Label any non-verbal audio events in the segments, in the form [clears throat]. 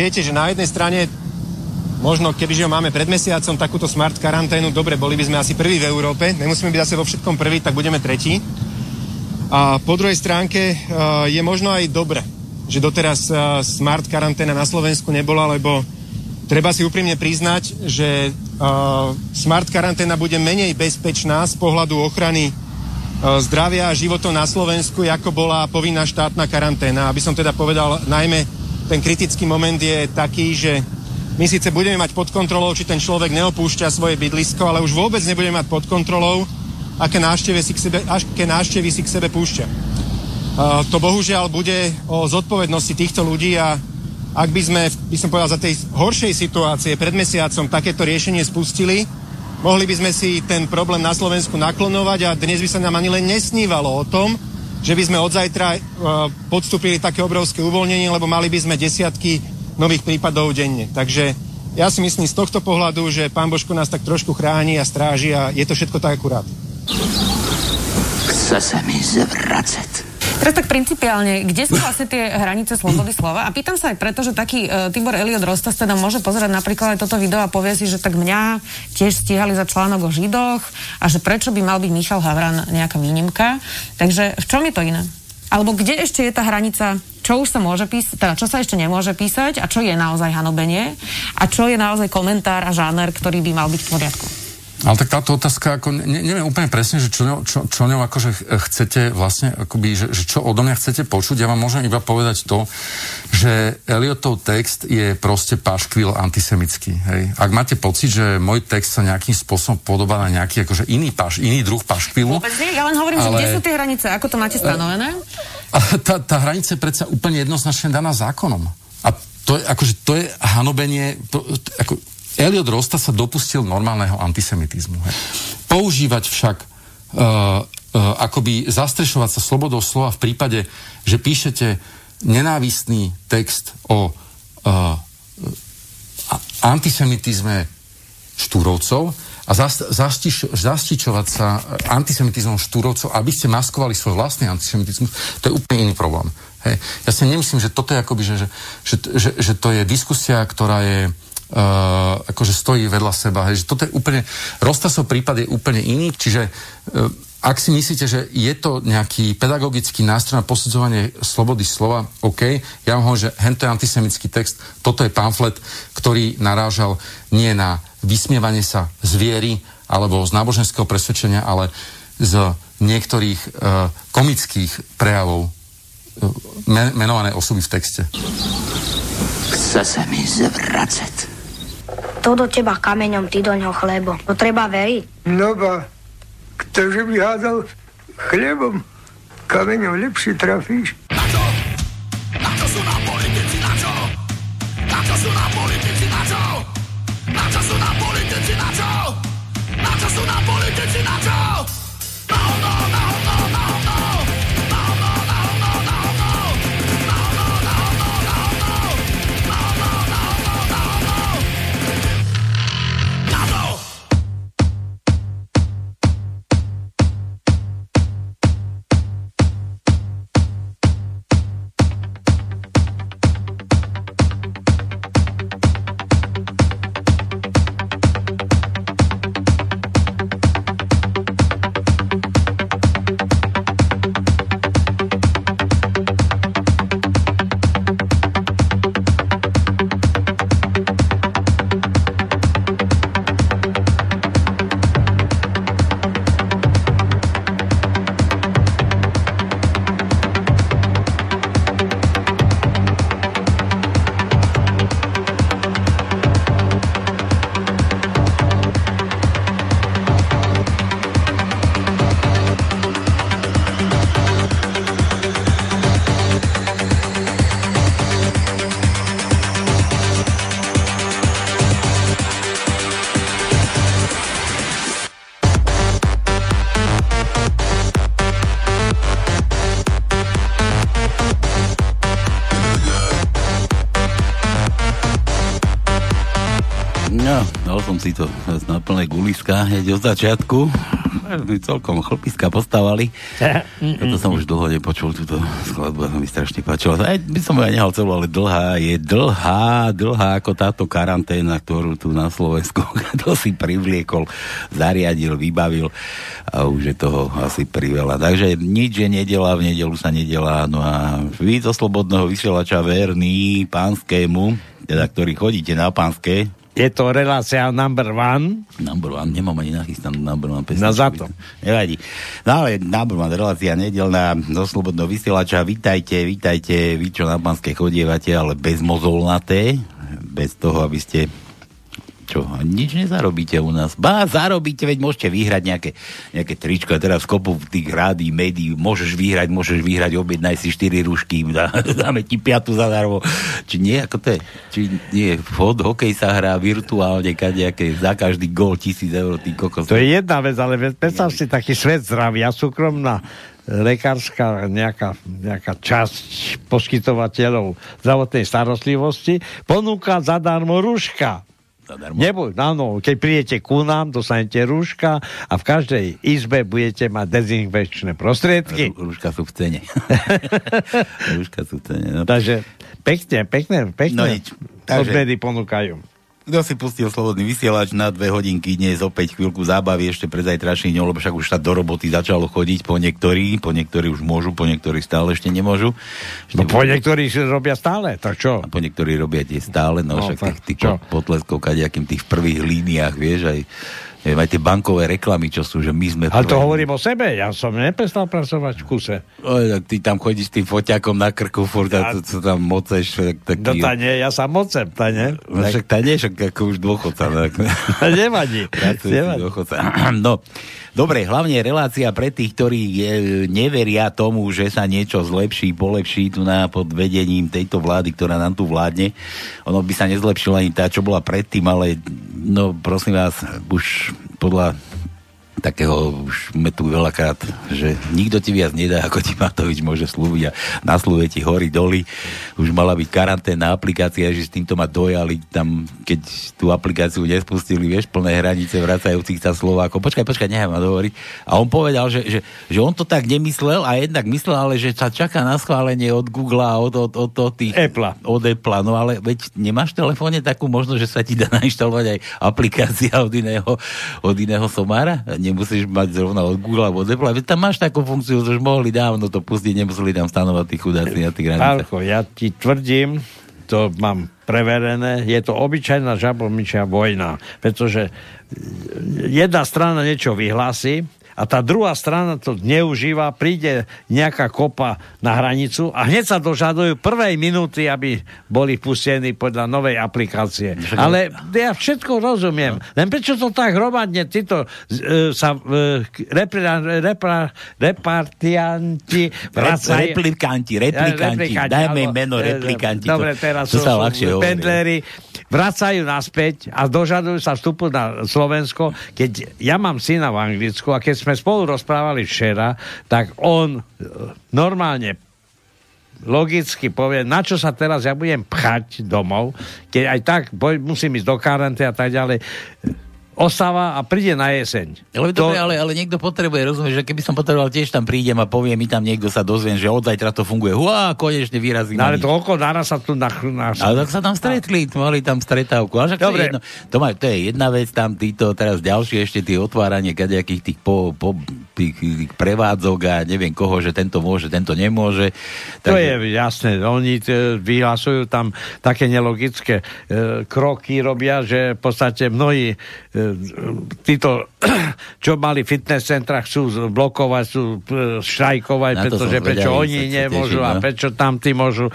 Viete, že na jednej strane možno kebyže ho máme pred mesiacom takúto smart karanténu, dobre, boli by sme asi prví v Európe, nemusíme byť asi vo všetkom prví, tak budeme tretí. A po druhej stránke uh, je možno aj dobre, že doteraz uh, smart karanténa na Slovensku nebola, lebo treba si úprimne priznať, že uh, smart karanténa bude menej bezpečná z pohľadu ochrany zdravia a životov na Slovensku, ako bola povinná štátna karanténa. Aby som teda povedal, najmä ten kritický moment je taký, že my síce budeme mať pod kontrolou, či ten človek neopúšťa svoje bydlisko, ale už vôbec nebudeme mať pod kontrolou, aké návštevy si k sebe, aké návštevy si k sebe púšťa. Uh, to bohužiaľ bude o zodpovednosti týchto ľudí a ak by sme, by som povedal, za tej horšej situácie pred mesiacom takéto riešenie spustili, mohli by sme si ten problém na Slovensku naklonovať a dnes by sa nám ani len nesnívalo o tom, že by sme od zajtra uh, podstúpili také obrovské uvoľnenie, lebo mali by sme desiatky nových prípadov denne. Takže ja si myslím z tohto pohľadu, že pán Božko nás tak trošku chráni a stráži a je to všetko tak akurát. Chce sa mi zvracať. Teraz tak principiálne, kde sú vlastne tie hranice slobody slova? A pýtam sa aj preto, že taký uh, Tibor Eliot Rostas teda môže pozerať napríklad aj toto video a povie si, že tak mňa tiež stíhali za článok o Židoch a že prečo by mal byť Michal Havran nejaká výnimka. Takže v čom je to iné? Alebo kde ešte je tá hranica čo už sa môže písať, teda čo sa ešte nemôže písať a čo je naozaj hanobenie a čo je naozaj komentár a žáner, ktorý by mal byť v poriadku. Ale tak táto otázka, ako ne, neviem úplne presne, že čo, ňou, čo, čo ňou akože chcete vlastne, akoby, že, že čo odo mňa chcete počuť. Ja vám môžem iba povedať to, že Eliotov text je proste paškvil antisemický. Hej. Ak máte pocit, že môj text sa nejakým spôsobom podobá na nejaký akože iný, paš, iný druh paškvilu. Vôbec nie, ja len hovorím, ale... že kde sú tie hranice, ako to máte stanovené? Tá, tá hranica je predsa úplne jednoznačne daná zákonom. A to je, akože, to je hanobenie, to, ako, Eliot Rosta sa dopustil normálneho antisemitizmu. He. Používať však uh, uh, akoby zastrešovať sa slobodou slova v prípade, že píšete nenávistný text o uh, antisemitizme štúrovcov a zastičovať sa antisemitizmom štúrovcov, aby ste maskovali svoj vlastný antisemitizmus, to je úplne iný problém. Hej. Ja si nemyslím, že toto je akoby, že, že, že, že, to je diskusia, ktorá je uh, akože stojí vedľa seba. Hej, že toto je úplne, Rostasov prípad je úplne iný, čiže uh, ak si myslíte, že je to nejaký pedagogický nástroj na posudzovanie slobody slova, OK, ja vám hovorím, že hento je antisemický text, toto je pamflet, ktorý narážal nie na vysmievanie sa z viery alebo z náboženského presvedčenia, ale z niektorých uh, komických prejavov uh, men- menované osoby v texte. Chce sa mi zvracať. To do teba kameňom, ty do ňoho chlebo. To treba veriť. No ba, ktože by hádal chlebom, kameňom lepšie trafíš. Na čo? Na čo sú nám politici, na čo? Na čo sú nám politici, na čo? Na čo sú nám politici, na čo? Na čo sú nám politici, na čo? No, no, no, no, si to na plné guliska hneď od začiatku. My celkom chlpiska postavali. [laughs] Toto som už dlho nepočul, túto skladbu, mi strašne páčilo. Aj by som ju aj nehal celú, ale dlhá je dlhá, dlhá ako táto karanténa, ktorú tu na Slovensku [laughs] to si privliekol, zariadil, vybavil a už je toho asi priveľa. Takže nič je nedela, v nedelu sa nedela. No a vy zo Slobodného vysielača verný pánskému, teda ktorý chodíte na pánske, je to relácia number one. Number one, nemám ani nachystanú number one pesničku. No za to. Nevadí. No ale number one relácia nedelná zo Slobodného vysielača. Vítajte, vítajte, vy čo na pánske chodievate, ale bez mozolnaté, bez toho, aby ste čo, nič nezarobíte u nás. Bá, zarobíte, veď môžete vyhrať nejaké, nejaké tričko. A teraz kopu tých rádií, médií, môžeš vyhrať, môžeš vyhrať, objednaj si 4 rušky, dá, dáme ti piatu zadarmo. Či nie, ako to je? Či nie, fot, hokej sa hrá virtuálne, kadejaké, za každý gól tisíc eur, ty kokos. To je jedna vec, ale predstav si taký svet zdravia, súkromná lekárska nejaká, nejaká časť poskytovateľov zdravotnej starostlivosti ponúka zadarmo rúška zadarmo. Nebuď, áno, keď prídete ku nám, dostanete rúška a v každej izbe budete mať dezinfekčné prostriedky. Rú, rúška sú v cene. [laughs] rúška sú v cene. No. Takže pekne, pekne, pekne. No nič. Takže... ponúkajú. Kto si pustil slobodný vysielač na dve hodinky dnes opäť chvíľku zábavy ešte pred zajtraším dňom, lebo však už sa do roboty začalo chodiť po niektorí, po niektorí už môžu, po niektorí stále ešte nemôžu. Ešte no po niektorí robia stále, tak čo? A po niektorí robia tie stále, no, no však tých, tých potleskov, kadejakým tých prvých líniách, vieš, aj neviem, aj tie bankové reklamy, čo sú, že my sme... Ale to hovorím o sebe, ja som neprestal pracovať v kuse. O, tak ty tam chodíš s tým foťakom na krku furt a, a to, tam moceš. Taký... No tá nie, ja sa mocem, tá nie. No, však tá nie, však ako už dôchodca. Tak... [laughs] Nevadí. [laughs] Nevadí. [clears throat] No, dobre, hlavne relácia pre tých, ktorí je, neveria tomu, že sa niečo zlepší, polepší tu na pod vedením tejto vlády, ktorá nám tu vládne. Ono by sa nezlepšila ani tá, čo bola predtým, ale no prosím vás, už podľa takého už sme tu veľakrát, že nikto ti viac nedá, ako ti Matovič môže slúbiť a naslúve ti hory doly. Už mala byť karanténna aplikácia, že s týmto ma dojali tam, keď tú aplikáciu nespustili, vieš, plné hranice vracajúcich sa Slovákov. Počkaj, počkaj, nechaj ma hovoriť. A on povedal, že, že, že on to tak nemyslel a jednak myslel, ale že sa čaká na schválenie od Google a od, od, od, od tých... Apple. Od Apple. No ale veď nemáš v telefóne takú možnosť, že sa ti dá [laughs] nainštalovať aj aplikácia od iného, od iného somára? Nemusíš mať zrovna od Google alebo od Apple, tam máš takú funkciu, že už mohli dávno to pustiť, nemuseli tam stanovať tých chudáci na tých hranicách. ja ti tvrdím, to mám preverené, je to obyčajná žabomyčia vojna, pretože jedna strana niečo vyhlási, a tá druhá strana to neužíva, príde nejaká kopa na hranicu a hneď sa dožadujú prvej minúty, aby boli pustení podľa novej aplikácie. Ale ja všetko rozumiem. Len prečo to tak hromadne títo uh, sa uh, repra, repra, repartianti vracajú... Replikanti, replikanti. replikanti Dajme im meno e, replikanti. Dobre, teraz to, sú, sa ľahšie pendleri vracajú naspäť a dožadujú sa vstupu na Slovensko. Keď ja mám syna v Anglicku a keď sme spolu rozprávali včera, tak on e, normálne logicky povie, na čo sa teraz ja budem pchať domov, keď aj tak musím ísť do karantény a tak ďalej ostáva a príde na jeseň. Ale, to... dobre, ale, ale niekto potrebuje, rozumieš, že keby som potreboval, tiež tam prídem a poviem, mi tam niekto sa dozviem, že od zajtra to funguje. Hua, konečne vyrazí. No, ale to oko naraz sa tu na, na... Ale tak sa tam stretli, mali tam stretávku. Ale dobre. To, je jedno, to, má, to je jedna vec, tam títo, teraz ďalšie ešte tie otváranie kadejakých tých, po, po, tých, tých prevádzok a neviem koho, že tento môže, tento nemôže. Takže... To je jasné, oni vyhlasujú tam také nelogické e, kroky, robia, že v podstate mnohí e, títo, [clears throat] čo mali fitness centra, chcú blokovať, chcú e, štrajkovať, pretože prečo oni nemôžu teší, no? a prečo tam tí môžu.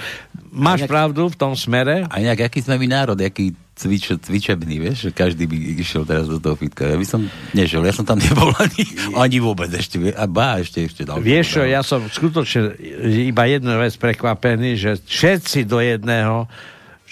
Máš nejak, pravdu v tom smere? A nejak, aký sme my národ, aký cvič, cvičebný, vieš, že každý by išiel teraz do toho fitka. Ja by som nešiel, ja som tam nebol [laughs] ani, ani vôbec ešte. A bá, ešte, ešte dal. Vieš čo, ja som skutočne iba jednu vec prekvapený, že všetci do jedného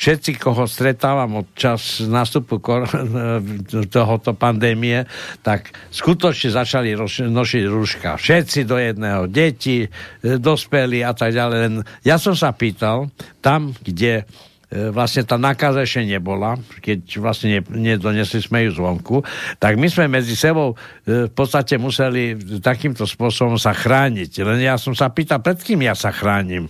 všetci, koho stretávam od čas nástupu kor- [laughs] tohoto pandémie, tak skutočne začali roš- nošiť rúška. Všetci do jedného. Deti, dospelí a tak ďalej. Len ja som sa pýtal, tam, kde e, vlastne tá nákaza ešte nebola, keď vlastne ne, nedonesli sme ju zvonku, tak my sme medzi sebou e, v podstate museli takýmto spôsobom sa chrániť. Len ja som sa pýtal, pred kým ja sa chránim?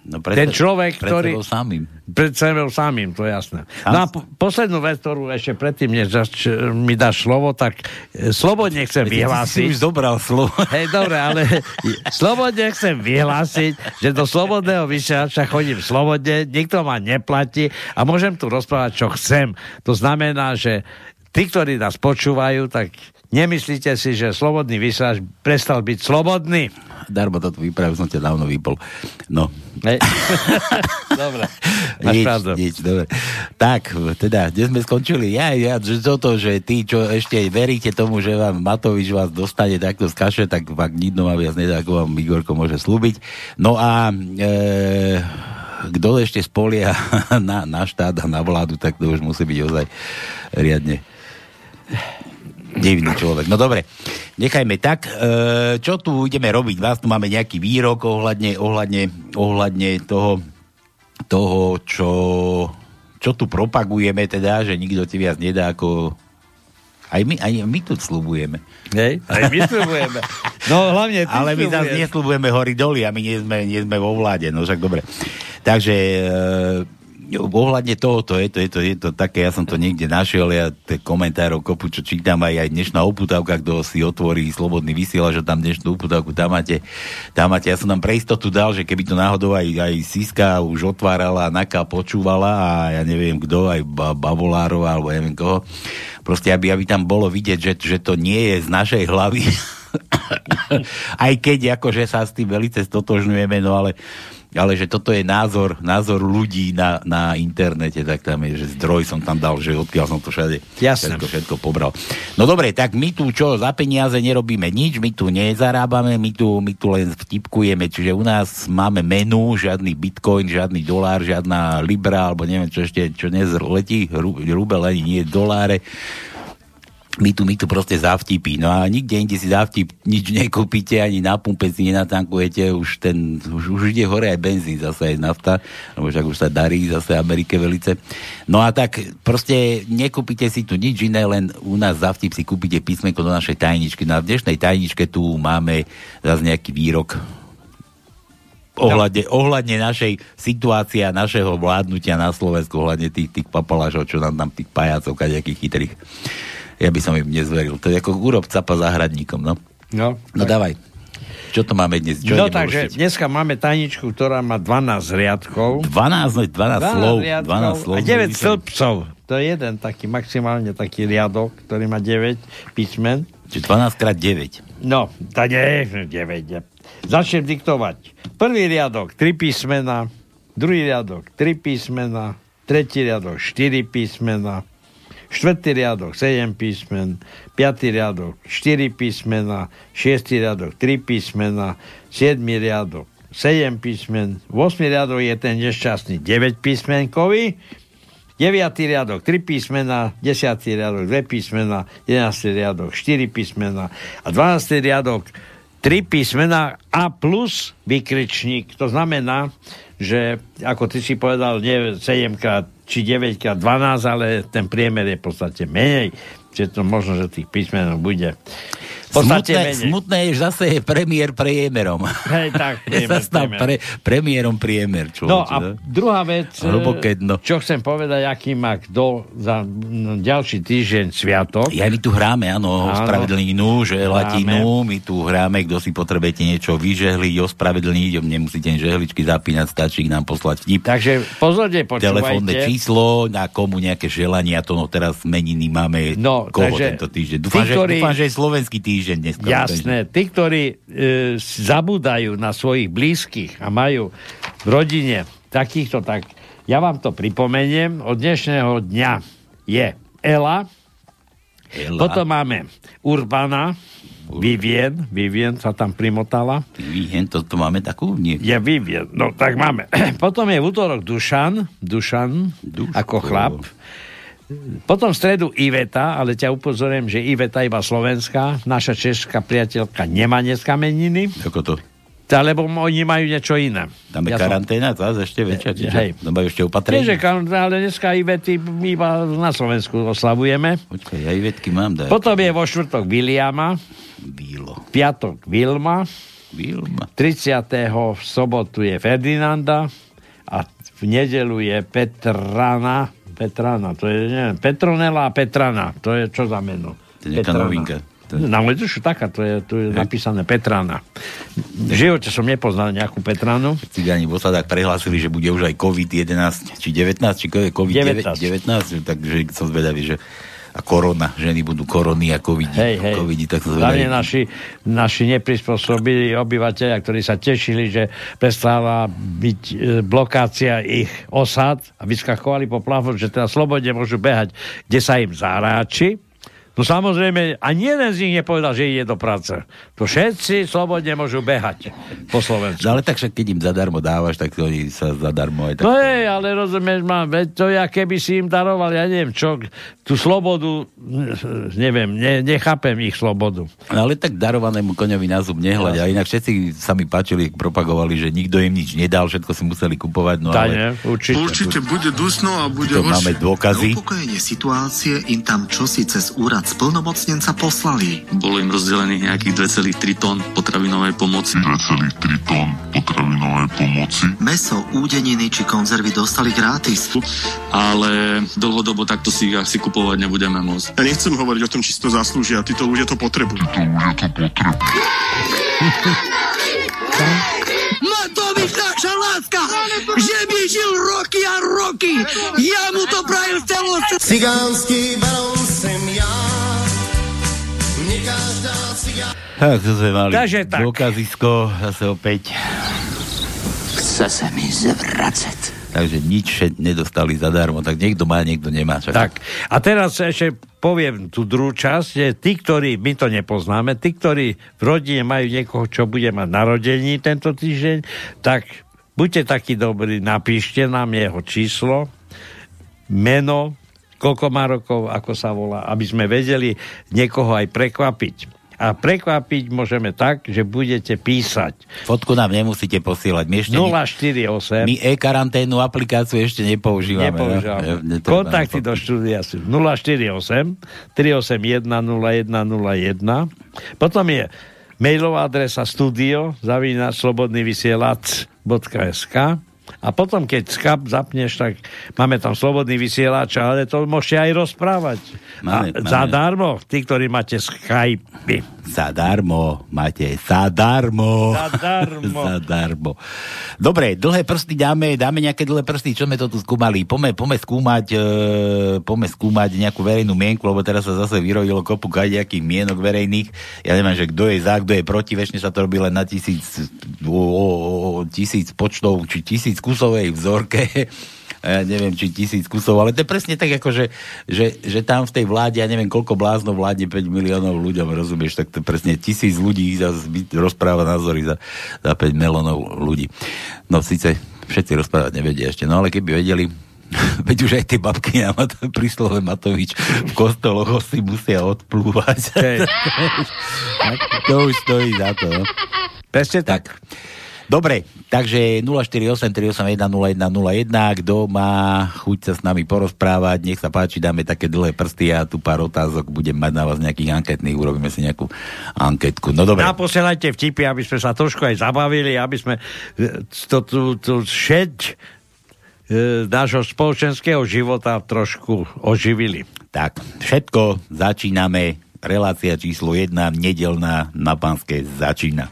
No pred, Ten človek, pred ktorý... sebou samým. Pred sebou samým, to je jasné. No a po, poslednú vec, ktorú ešte predtým, než zač, mi dáš slovo, tak e, slobodne chcem Veď ty si vyhlásiť... dobral slovo. [laughs] Hej, dobre, ale [laughs] slobodne chcem vyhlásiť, že do slobodného vysielača chodím slobodne, nikto ma neplatí a môžem tu rozprávať, čo chcem. To znamená, že tí, ktorí nás počúvajú, tak nemyslíte si, že slobodný vysielač prestal byť slobodný. Darmo toto vypravil, som ťa dávno vypol. No. [laughs] Dobre, máš Nič, pravdu. nič, dobre. Tak, teda, kde sme skončili? Ja, ja, že toto, že tí, čo ešte veríte tomu, že vám Matovič vás dostane takto z kaše, tak fakt nikto ma viac nedá, ako vám Igorko môže slúbiť. No a e, kto ešte spolieha [laughs] na, na štát a na vládu, tak to už musí byť ozaj riadne divný človek. No dobre, nechajme tak. E, čo tu ideme robiť? Vás tu máme nejaký výrok ohľadne, ohľadne, ohľadne toho, toho čo, čo tu propagujeme, teda, že nikto ti viac nedá ako... Aj my, aj my tu slubujeme. Hej, aj my slubujeme. No hlavne ty Ale my zase neslubujeme hory doly a my nie sme, nie sme vo vláde, no však dobre. Takže e, ohľadne toho, to je to, je to, je to také, ja som to niekde našiel, ja tie komentárov kopu, čo čítam aj, aj dnešná uputavka, kto si otvorí slobodný vysielač, že tam dnešnú uputavku, tam máte, tam máte, ja som tam pre istotu dal, že keby to náhodou aj, aj Siska už otvárala, Naka počúvala a ja neviem kto, aj ba, Bavolárov alebo neviem koho, proste aby, aby tam bolo vidieť, že, že to nie je z našej hlavy, [coughs] aj keď akože sa s tým velice stotožňujeme, no ale ale že toto je názor, názor ľudí na, na internete, tak tam je, že zdroj som tam dal, že odkiaľ som to všade všetko, všetko pobral. No dobre, tak my tu čo, za peniaze nerobíme nič, my tu nezarábame, my tu, my tu len vtipkujeme, čiže u nás máme menu, žiadny bitcoin, žiadny dolár, žiadna libra, alebo neviem čo ešte, čo dnes letí, ru- rubel ani nie doláre, my tu, my tu proste za vtipy. No a nikde inde si za vtip nič nekúpite, ani na pumpe si nenatankujete, už ten, už, už ide hore aj benzín, zase aj nafta, lebo však už sa darí zase Amerike velice. No a tak proste nekúpite si tu nič iné, len u nás za vtip si kúpite písmenko do našej tajničky. No a v dnešnej tajničke tu máme zase nejaký výrok ohľadne, ohľadne našej situácie a našeho vládnutia na Slovensku, ohľadne tých, tých papalášov, čo nám tam tých pajacov, kadejakých chytrých. Ja by som im nezveril. To je ako urob capa záhradníkom, no. No, No dávaj. Čo to máme dnes? Čo no takže ušiť? dneska máme tajničku, ktorá má 12 riadkov. 12, 12, 12 slov. 12 slov. a 9 stĺpcov. To je jeden taký, maximálne taký riadok, ktorý má 9 písmen. Čiže 12 krát 9. No, tá nie, 9. je. Začnem diktovať. Prvý riadok, 3 písmena. Druhý riadok, 3 písmena. Tretí riadok, 4 písmena. Štvrtý riadok, 7 písmen. Piatý riadok, 4 písmena. Šiestý riadok, 3 písmena. Siedmý riadok, 7 písmen. 8 riadok je ten nešťastný 9 písmenkový. 9. riadok 3 písmena, 10. riadok 2 písmena, 11. riadok 4 písmena a 12. riadok 3 písmena a plus vykričník. To znamená, že ako ty si povedal, nie 7 krát či 9 krát 12, ale ten priemer je v podstate menej. Čiže to možno, že tých písmenov bude podstate Smutné, menej. smutné je, že zase je premiér priemerom. Hej, tak, priemer, sa stal priemer. pre, premiérom priemer, človeče. No a druhá vec, dno. čo chcem povedať, aký má kto za ďalší týždeň sviatok. Ja my tu hráme, áno, Áno. ospravedlninu, že Hráme. latinu, my tu hráme, kto si potrebujete niečo vyžehliť, ospravedlniť, nemusíte žehličky zapínať, stačí nám poslať vtip. Takže pozorne Telefónne počúvajte. číslo, na komu nejaké želania, to no teraz meniny máme No, koho takže tento týždeň. tí, Dúfam, že, ktorí- dúfam, že je slovenský týždeň dneska. Jasné, tí, ktorí e, zabúdajú na svojich blízkych a majú v rodine takýchto, tak ja vám to pripomeniem. Od dnešného dňa je Ela, Ela. potom máme Urbana, Vivien, Vivien sa tam primotala. Vien, to, to máme takú? Nie. Je Vivien, no tak máme. [clears throat] Potom je v útorok Dušan, Dušan, Duško. ako chlap. Potom v stredu Iveta, ale ťa upozorím, že Iveta iba slovenská. Naša česká priateľka nemá dneska meniny. Ako to? Alebo oni majú niečo iné. Tam je Ja som- karanténa, to zase ešte väčšia. Čiže, Hej. no majú ešte Nie, opatrenie. že karanténa, ale dneska Ivety iba na Slovensku oslavujeme. Počkaj, ja Ivetky mám dať. Potom je vo štvrtok Viliama, Bílo. piatok Vilma, Vilma. 30. v sobotu je Ferdinanda a v nedelu je Petrana. Petrana, to je, neviem, Petronela a Petrana. To je čo za meno? To je nejaká novinka. To je- Na moju dušu taká, to je, tu je napísané Petrana. V živote som nepoznal nejakú Petranu. Cigáni v osadách prehlásili, že bude už aj COVID-11, či 19, či COVID-19, 19, takže som zvedavý, že a korona, ženy budú korony a covid, Hej, hej. covid tak som Hlavne naši, naši neprispôsobili obyvateľia, ktorí sa tešili, že prestáva byť e, blokácia ich osad a vyskakovali po plafón, že teda slobodne môžu behať, kde sa im zaráči. No samozrejme, ani jeden z nich nepovedal, že ide do práce. To všetci slobodne môžu behať po Slovensku. No ale tak však keď im zadarmo dávaš, tak oni sa zadarmo aj tak... No hej, ale rozumieš ma, veď to ja keby si im daroval, ja neviem čo, tú slobodu, neviem, ne, nechápem ich slobodu. No ale tak darovanému koňovi na zub nehľaď. A inak všetci sa mi páčili, propagovali, že nikto im nič nedal, všetko si museli kupovať. No Tá, ale ne, určite. Určite bude dusno a bude to máme dôkazy. upokojenie situácie im tam čosi cez úrad splnomocnenca poslali. Bolo im rozdelených nejakých 2,3 tón potravinovej pomoci. 2,3 tón potravinovej pomoci. Meso, údeniny či konzervy dostali gratis. Ale dlhodobo takto si ich asi kupovať nebudeme môcť. Ja nechcem hovoriť o tom, či si to zaslúžia. Títo ľudia to potrebujú. Títo ľudia to potrebujú. Láska, že by žil roky a roky. Ja mu to prajem celú Cigánský barón sem Tak, to sme mali Takže tak. dôkazisko, zase opäť. Chce se mi zvracet. Takže nič nedostali zadarmo, tak niekto má, niekto nemá. Čak. Tak, a teraz ešte poviem tú druhú časť, že tí, ktorí, my to nepoznáme, tí, ktorí v rodine majú niekoho, čo bude mať narodení tento týždeň, tak buďte takí dobrí, napíšte nám jeho číslo, meno, koľko má rokov, ako sa volá, aby sme vedeli niekoho aj prekvapiť. A prekvapiť môžeme tak, že budete písať Fotku nám nemusíte posielať. My ešte ni- 048 my e-karanténnu aplikáciu ešte nepoužívame. Nepoužívame. Ne- netreba Kontakty do štúdia sú 048 381 0101. Potom je mailová adresa studio zavína slobodný vysielač.sk a potom, keď Skype zapneš, tak máme tam slobodný vysielač, ale to môžete aj rozprávať. Máme, a máme. zadarmo, tí, ktorí máte Skype. Zadarmo, máte, zadarmo. Zadarmo. [laughs] zadarmo. Dobre, dlhé prsty dáme, dáme nejaké dlhé prsty, čo sme to tu skúmali? Pome, pome skúmať, e, pome skúmať nejakú verejnú mienku, lebo teraz sa zase vyrojilo kopu nejakých mienok verejných. Ja neviem, že kto je za, kto je proti, väčšine sa to robí len na tisíc, o, o, o, tisíc počtov, či tisíc kusovej vzorke. Ja neviem, či tisíc kusov, ale to je presne tak, ako že, že, že tam v tej vláde, ja neviem, koľko blázno vládne 5 miliónov ľuďom, rozumieš, tak to presne tisíc ľudí by- rozpráva názory za, za 5 miliónov ľudí. No síce všetci rozprávať nevedia ešte, no ale keby vedeli, [laughs] veď už aj tie babky na Mat- pri slove Matovič v kostoloch si musia odplúvať. Hej. [laughs] to už stojí za to. No. Presne tak. Dobre, takže 048 381 0101, kto má chuť sa s nami porozprávať, nech sa páči, dáme také dlhé prsty a tu pár otázok budem mať na vás nejakých anketných, urobíme si nejakú anketku. No dobre. Naposielajte vtipy, aby sme sa trošku aj zabavili, aby sme e, to, tú, tú šeť e, nášho spoločenského života trošku oživili. Tak, všetko začíname. Relácia číslo 1, nedelná na Panske začína.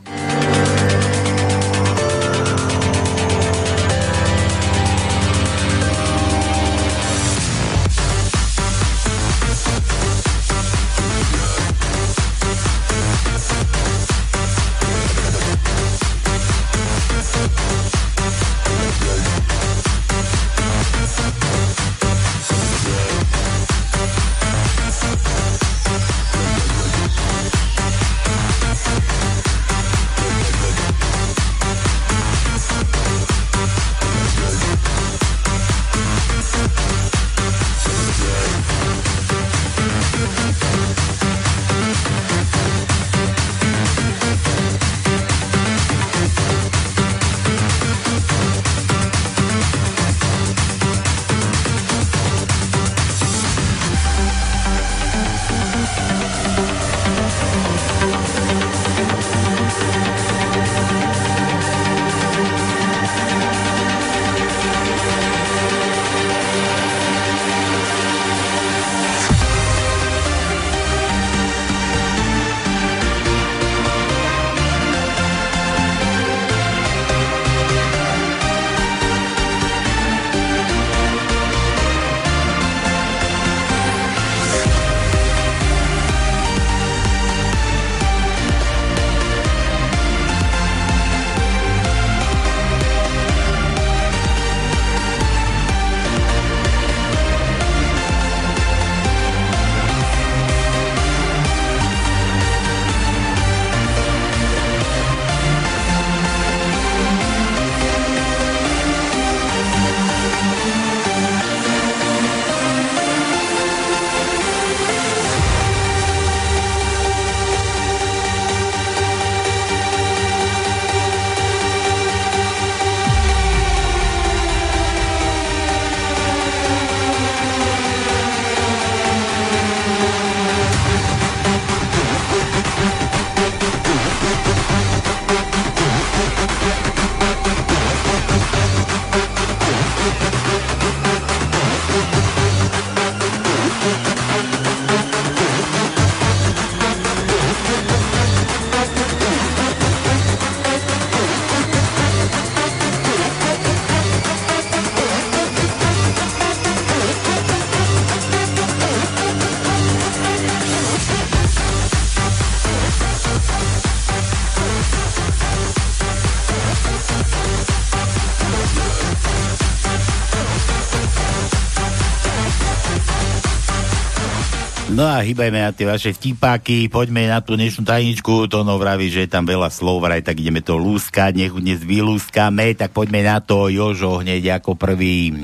A hýbajme na tie vaše vtipáky, poďme na tú dnešnú tajničku, to no vraví, že je tam veľa slov, vraj, tak ideme to lúskať, nech dnes vylúskame, tak poďme na to, Jožo hneď ako prvý.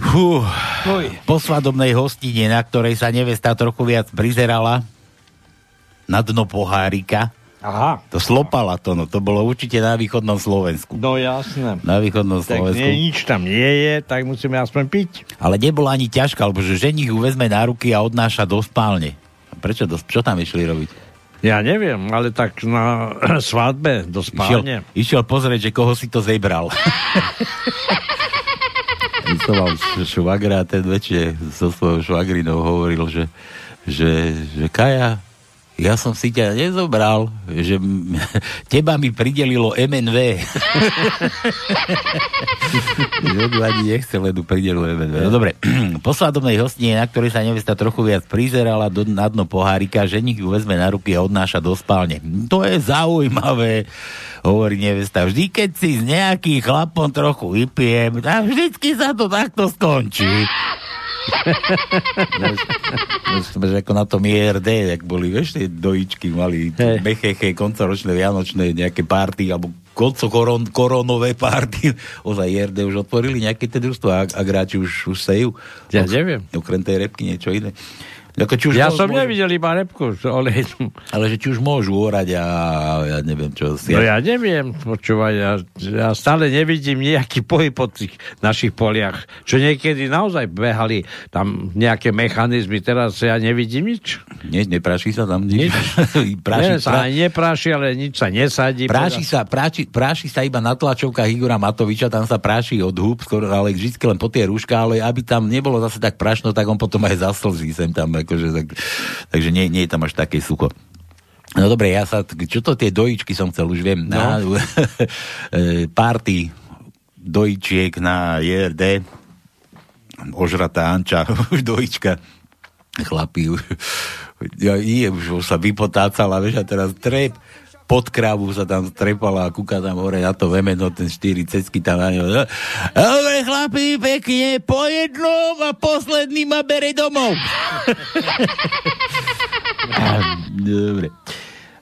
Fú, po svadobnej hostine, na ktorej sa nevesta trochu viac prizerala, na dno pohárika, Aha. to slopala to, no to bolo určite na východnom Slovensku. No jasné. Na východnom Tak Slovensku. nie, nič tam nie je, tak musíme aspoň piť. Ale nebola ani ťažká, lebo že ženich ju vezme na ruky a odnáša do spálne. A Prečo? Do, čo tam išli robiť? Ja neviem, ale tak na [clears throat] svadbe do spálne. Išiel, išiel pozrieť, že koho si to zebral. [laughs] š- švagra a ten večer so svojou švagrinou hovoril, že, že, že Kaja, ja som si ťa nezobral, že m- [laughs] teba mi pridelilo MNV. ju [laughs] ani nechcel, len pridelilo MNV. No dobre, [clears throat] po svadobnej hostine, na ktorej sa nevesta trochu viac prizerala do, na dno pohárika, ženík ju vezme na ruky a odnáša do spálne. To je zaujímavé, hovorí nevesta. Vždy, keď si s nejakým chlapom trochu vypijem, tak vždycky sa to takto skončí. Sme ako na tom IRD, jak boli, vieš, tie dojičky mali mecheche, koncoročné, vianočné, nejaké party, alebo konco koron, koronové party. [laughs] Ozaj IRD už otvorili nejaké tie družstvo, a, a hráči už, už sejú. Ja neviem. Okrem tej repky niečo iné. Ako, či už Ja môžu- som nevidel iba repku, ale... Ale že či už môžu orať a ja neviem čo. Si No ja neviem, počúvaj, ja, ja stále nevidím nejaký pohyb po tých našich poliach, čo niekedy naozaj behali tam nejaké mechanizmy, teraz ja nevidím nič. Nie, nepráši sa tam nič. Práši, práši, nie, sa ani nepráši, ale nič sa nesadí. Práši sa, práči, práši sa iba na tlačovkách Igora Matoviča, tam sa práši od húb, skoro, ale vždy len po tie rúška, ale aby tam nebolo zase tak prašno, tak on potom aj zaslzí sem tam, akože, tak, takže nie, nie je tam až také sucho. No dobre, ja sa, čo to tie dojičky som chcel, už viem, na [laughs] e, party dojičiek na JRD, ožratá Anča, [laughs] už dojička, chlapi, už, ja, je, už sa vypotácala, vieš, a teraz trep, pod kravu sa tam strepala a kúka tam hore na to vemeno, ten štyri cecky tam na ňo. Dobre, chlapi, pekne, po jednom a posledný ma bere domov. [laughs] Dobre.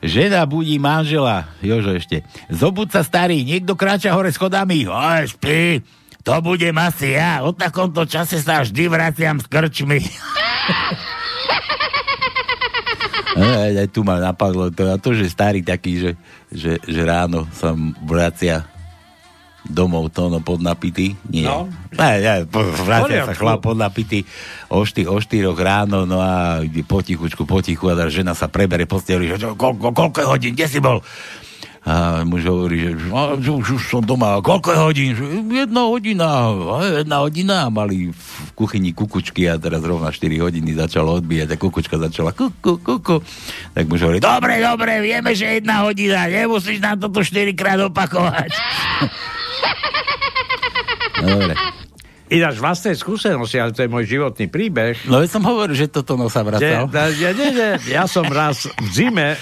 Žena budí manžela, Jožo ešte. Zobud sa starý, niekto kráča hore schodami. Oj, spí, to budem asi ja. O takomto čase sa vždy vraciam s krčmi. [laughs] Aj, aj tu ma napadlo to, a to, že starý taký, že, že, že ráno sa vracia domov to no podnapitý. Nie. No. Aj, aj, po, vracia sa chlap podnapitý o, šty, o štyroch ráno, no a ide potichučku, potichu a tá žena sa prebere po steli, že čo, koľko, koľko je hodín, kde si bol? A muž hovorí, že, už, už som doma, koľko hodín? Jedna hodina, jedna hodina. Mali v kuchyni kukučky a teraz rovna 4 hodiny začalo odbíjať a kukučka začala kuku, kuku. Tak muž hovorí, dobre, dobre, vieme, že jedna hodina, nemusíš nám to tu 4 krát opakovať. [laughs] dobre. Ináč vlastnej skúsenosti, ale to je môj životný príbeh. No ja som hovoril, že toto no sa vracal. Ja, nie, nie, ja som raz v zime,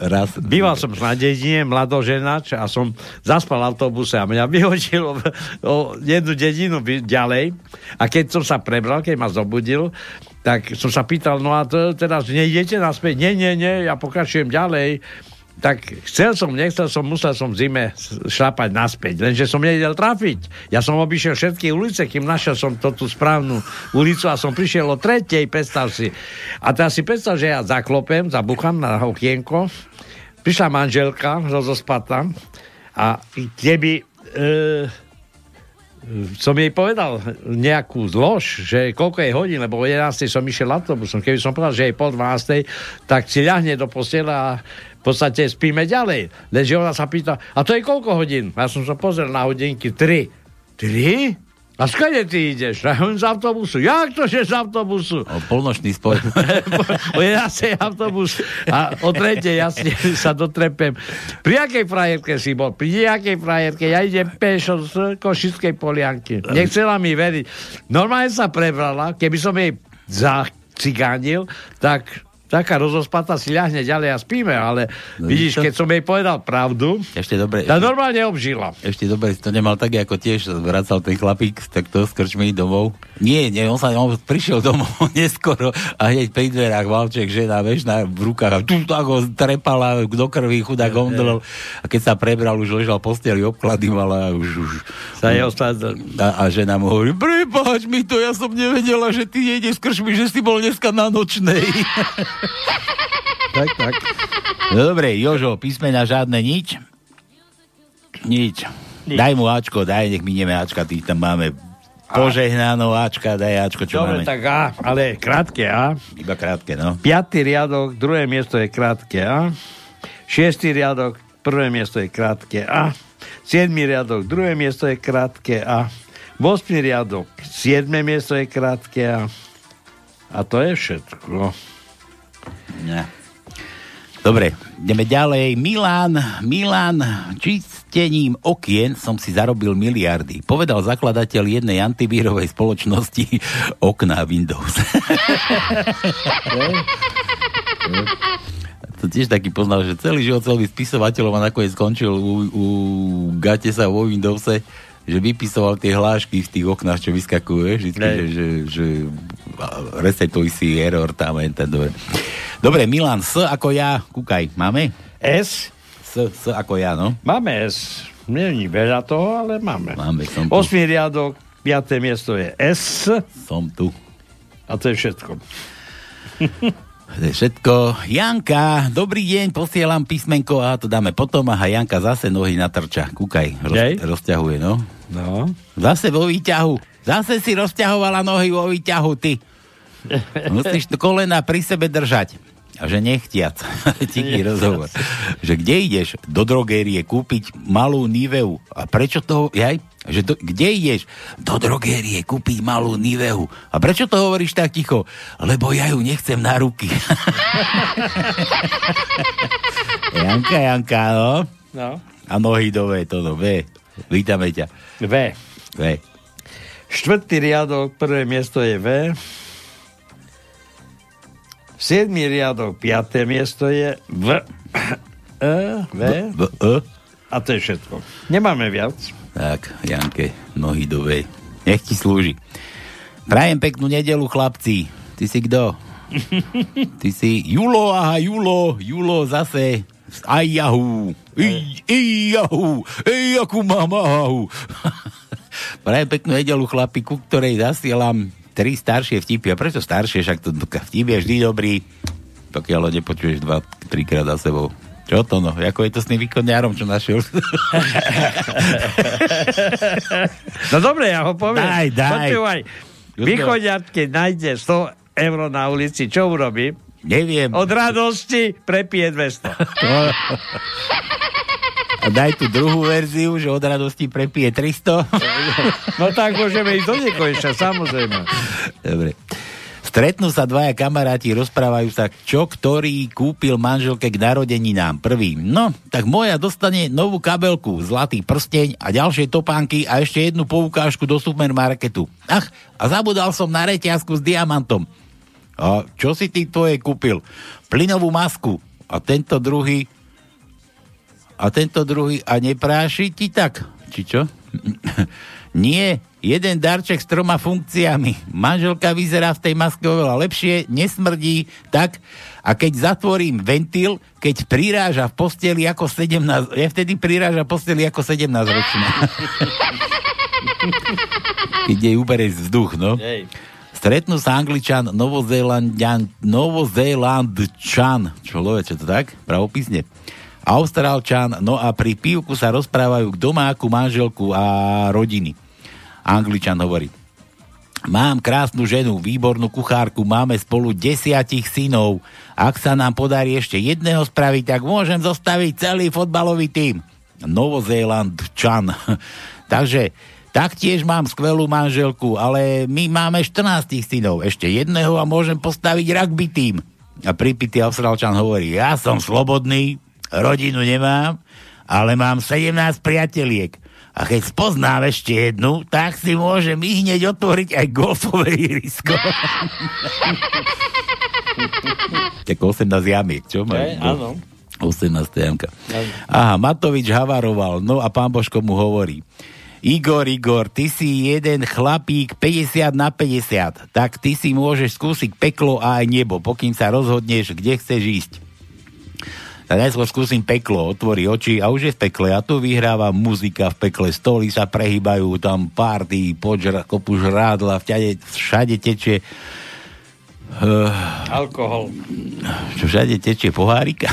Raz. býval som na dedine, mladoženač a som zaspal v autobuse a mňa vyhodilo o jednu dedinu ďalej a keď som sa prebral, keď ma zobudil, tak som sa pýtal, no a to, teraz nejdete naspäť? Nie, nie, nie, ja pokračujem ďalej. Tak chcel som, nechcel som, musel som v zime šlapať naspäť, lenže som nevedel trafiť. Ja som obišiel všetky ulice, kým našiel som to tú správnu ulicu a som prišiel o tretej, predstav si. A teraz si predstav, že ja zaklopem, zabuchám na okienko, prišla manželka rozospatá a keby e, som jej povedal nejakú zlož, že koľko je hodín, lebo o 11. som išiel autobusom. Keby som povedal, že je pol 12. tak si ľahne do postela a podstate spíme ďalej. Lenže ona sa pýta, a to je koľko hodín? Ja som sa pozrel na hodinky 3. 3? A skade ty ideš? A on z autobusu. Jak to, že z autobusu? O polnočný spoj. [laughs] o 11. autobus a o tretej ja si, [laughs] sa dotrepem. Pri akej frajerke si bol? Pri nejakej frajerke? Ja idem pešo z Košickej polianky. Nechcela mi veriť. Normálne sa prebrala, keby som jej zacigánil, tak taká rozospatá si ľahne ďalej a spíme, ale No, vidíš, to- keď som jej povedal pravdu, Ešte dobre. tá normálne obžila. Ešte dobre, to nemal tak, ako tiež vracal ten chlapík tak to s krčmi domov. Nie, nie, on sa on prišiel domov [laughs] neskoro a hneď pri dverách Valček, žena, vieš, na, v rukách a tu tak ho trepala do krvi, chudák omdlel. A keď sa prebral, už ležal posteli, obklady mala a už, už Sa jeho a, a žena mu hovorí, prepáč mi to, ja som nevedela, že ty nejdeš s krčmi, že si bol dneska na nočnej. [laughs] [laughs] tak, tak. No dobre, Jožo, písmena žiadne nič? Nič. Daj mu Ačko, daj, nech mineme Ačka, ty tam máme požehnano Ačka, daj Ačko, čo Dobre, máme. tak A, ale krátke A. Iba krátke, no. Piatý riadok, druhé miesto je krátke A. Šiestý riadok, prvé miesto je krátke A. Siedmý riadok, druhé miesto je krátke A. Vosmý riadok, siedme miesto je krátke A. A to je všetko. Ne. Dobre, ideme ďalej. Milan, Milan, čistením okien som si zarobil miliardy. Povedal zakladateľ jednej antivírovej spoločnosti [laughs] okná Windows. [laughs] to tiež taký poznal, že celý život chcel byť spisovateľom a nakoniec skončil u, u Gatesa vo Windowse, že vypisoval tie hlášky v tých oknách, čo vždycky, Ne. že, že, že resetuj si error tam, a ten, dobre. Dobre, Milan, S ako ja, kúkaj, máme? S? S, S ako ja, no. Máme S. Není veľa toho, ale máme. Máme, som tu. Osmý riadok, piaté miesto je S. Som tu. A to je všetko. To je všetko. Janka, dobrý deň, posielam písmenko a to dáme potom. Aha, Janka zase nohy natrča. Kúkaj, roz, rozťahuje, no. No. Zase vo výťahu. Zase si rozťahovala nohy vo výťahu, ty. Musíš kolena pri sebe držať. A že nechtiac. [laughs] Tiký rozhovor. Že kde ideš? Do drogérie kúpiť malú Niveu. A prečo to... Jaj? Že do, kde ideš? Do drogérie kúpiť malú Niveu. A prečo to hovoríš tak ticho? Lebo ja ju nechcem na ruky. [laughs] Janka, Janka, no. No. A nohy do V, to no, V. Vítame ťa. V. V. Štvrtý riadok, prvé miesto je V. Siedmý riadok, piaté miesto je V. E, v. V, E. A to je všetko. Nemáme viac. Tak, Janke, nohy do V. Nech ti slúži. Prajem peknú nedelu, chlapci. Ty si kto? [laughs] Ty si Julo, aha, Julo, Julo zase. Aj jahu. I, i jahu. Ej, akú mám ahu. [laughs] Prajem peknú nedelu, chlapi, ku ktorej zasielam tri staršie vtipy. A prečo staršie? Však to vtip je vždy dobrý, pokiaľ ho nepočuješ dva, trikrát za sebou. Čo to no? Ako je to s tým výkonňárom, čo našiel? [laughs] No dobre, ja ho poviem. Daj, daj. Počúvaj. Východňar, keď nájde 100 eur na ulici, čo urobí? Neviem. Od radosti prepije 200. [laughs] A daj tú druhú verziu, že od radosti prepije 300. No tak môžeme ísť do nekonečna, samozrejme. Dobre. Stretnú sa dvaja kamaráti, rozprávajú sa, čo ktorý kúpil manželke k narodeninám. Prvý. No, tak moja dostane novú kabelku, zlatý prsteň a ďalšie topánky a ešte jednu poukážku do supermarketu. Ach, a zabudal som na reťazku s diamantom. A čo si ty tvoje kúpil? Plynovú masku. A tento druhý a tento druhý a nepráši ti tak? Či čo? [laughs] Nie, jeden darček s troma funkciami. Manželka vyzerá v tej maske oveľa lepšie, nesmrdí tak a keď zatvorím ventil, keď priráža v posteli ako 17, ja vtedy priráža v posteli ako 17 ročná. [laughs] keď jej ubere vzduch, no. Hej. Stretnú sa Angličan, Novozélandian, Novozélandčan, čo loveče to tak? Pravopisne. Austrálčan, no a pri pívku sa rozprávajú k domáku, manželku a rodiny. Angličan hovorí, Mám krásnu ženu, výbornú kuchárku, máme spolu desiatich synov. Ak sa nám podarí ešte jedného spraviť, tak môžem zostaviť celý fotbalový tým. Novozéland Čan. [laughs] Takže taktiež mám skvelú manželku, ale my máme 14 synov, ešte jedného a môžem postaviť rugby tým. A pripitý Austrálčan hovorí, ja som slobodný, rodinu nemám, ale mám 17 priateliek. A keď spoznám ešte jednu, tak si môžem ich hneď otvoriť aj golfové ihrisko. [laughs] Tak 18 jamiek, čo? má? Áno. 18 jamka. Aha, Matovič havaroval, no a pán Božko mu hovorí. Igor, Igor, ty si jeden chlapík 50 na 50, tak ty si môžeš skúsiť peklo a aj nebo, pokým sa rozhodneš, kde chceš ísť. Najskôr skúsim peklo, otvorí oči a už je v pekle a tu vyhráva muzika v pekle, stoly sa prehybajú, tam party, požra, kopu žrádla, všade, všade tečie uh, Alkohol. čo všade tečie pohárika.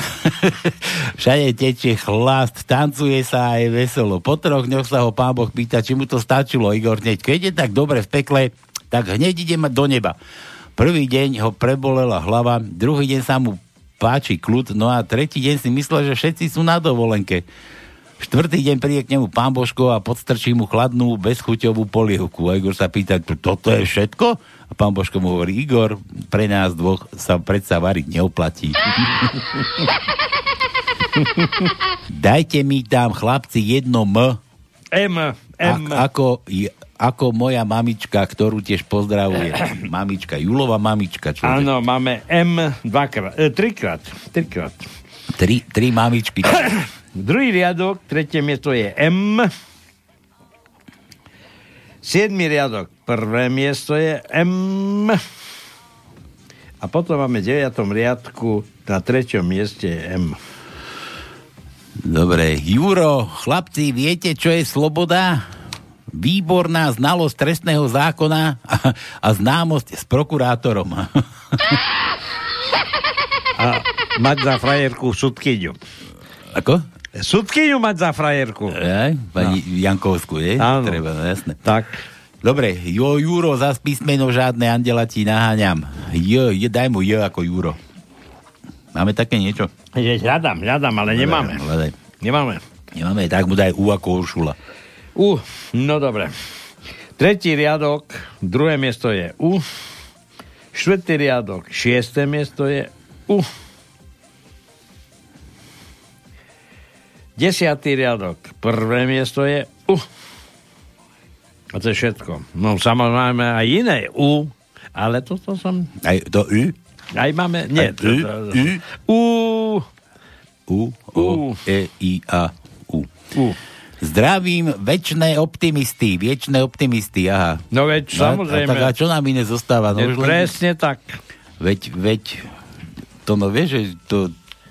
[laughs] všade tečie chlast, tancuje sa aj veselo. Po troch dňoch sa ho pán Boh pýta, či mu to stačilo, Igor, hneď. Keď je tak dobre v pekle, tak hneď ide do neba. Prvý deň ho prebolela hlava, druhý deň sa mu páči kľud, no a tretí deň si myslel, že všetci sú na dovolenke. Štvrtý deň príde k nemu pán Božko a podstrčí mu chladnú, bezchuťovú polievku. A Igor sa pýta, toto je všetko? A pán Božko mu hovorí, Igor, pre nás dvoch sa predsa variť neoplatí. [laughs] Dajte mi tam, chlapci, jedno M. M. M. A, ako, ako moja mamička, ktorú tiež pozdravuje. [clears throat] Mamička, Julova mamička. Čo Áno, máme M dvakrát, e, trikrát, trikrát. Tri, tri mamičky. [clears throat] Druhý riadok, tretie miesto je M. Siedmy riadok, prvé miesto je M. A potom máme v deviatom riadku, na treťom mieste je M. Dobre, Juro, chlapci, viete, čo je sloboda? Výborná znalosť trestného zákona a, a známosť s prokurátorom. A mať za frajerku sudkyňu. Ako? Sudkyňu mať za frajerku. Aj, pani no. Jankovskú, je? Áno. Treba, no, jasné. Tak. Dobre, jo, Juro, zas písmeno žiadne andela ti naháňam. J, je, daj mu J ako Juro. Máme také niečo? Je, hľadám, hľadám, ale nemáme. Hľadaj. Nemáme. Nemáme, tak mu daj U ako Uršula. U, no dobre. Tretí riadok, druhé miesto je U. Štvrtý riadok, šiesté miesto je U. Desiatý riadok, prvé miesto je U. A to je všetko. No samozrejme aj iné U, ale toto som... Aj to U? Aj máme... Nie. Aj U? U? U. U, O, E, I, A, U. U. Zdravím väčšné optimisty, väčšné optimisty, aha. No veď, samozrejme. A, tak a čo nám iné zostáva? No, už len- presne tak. Veď, veď, to no vieš, že to,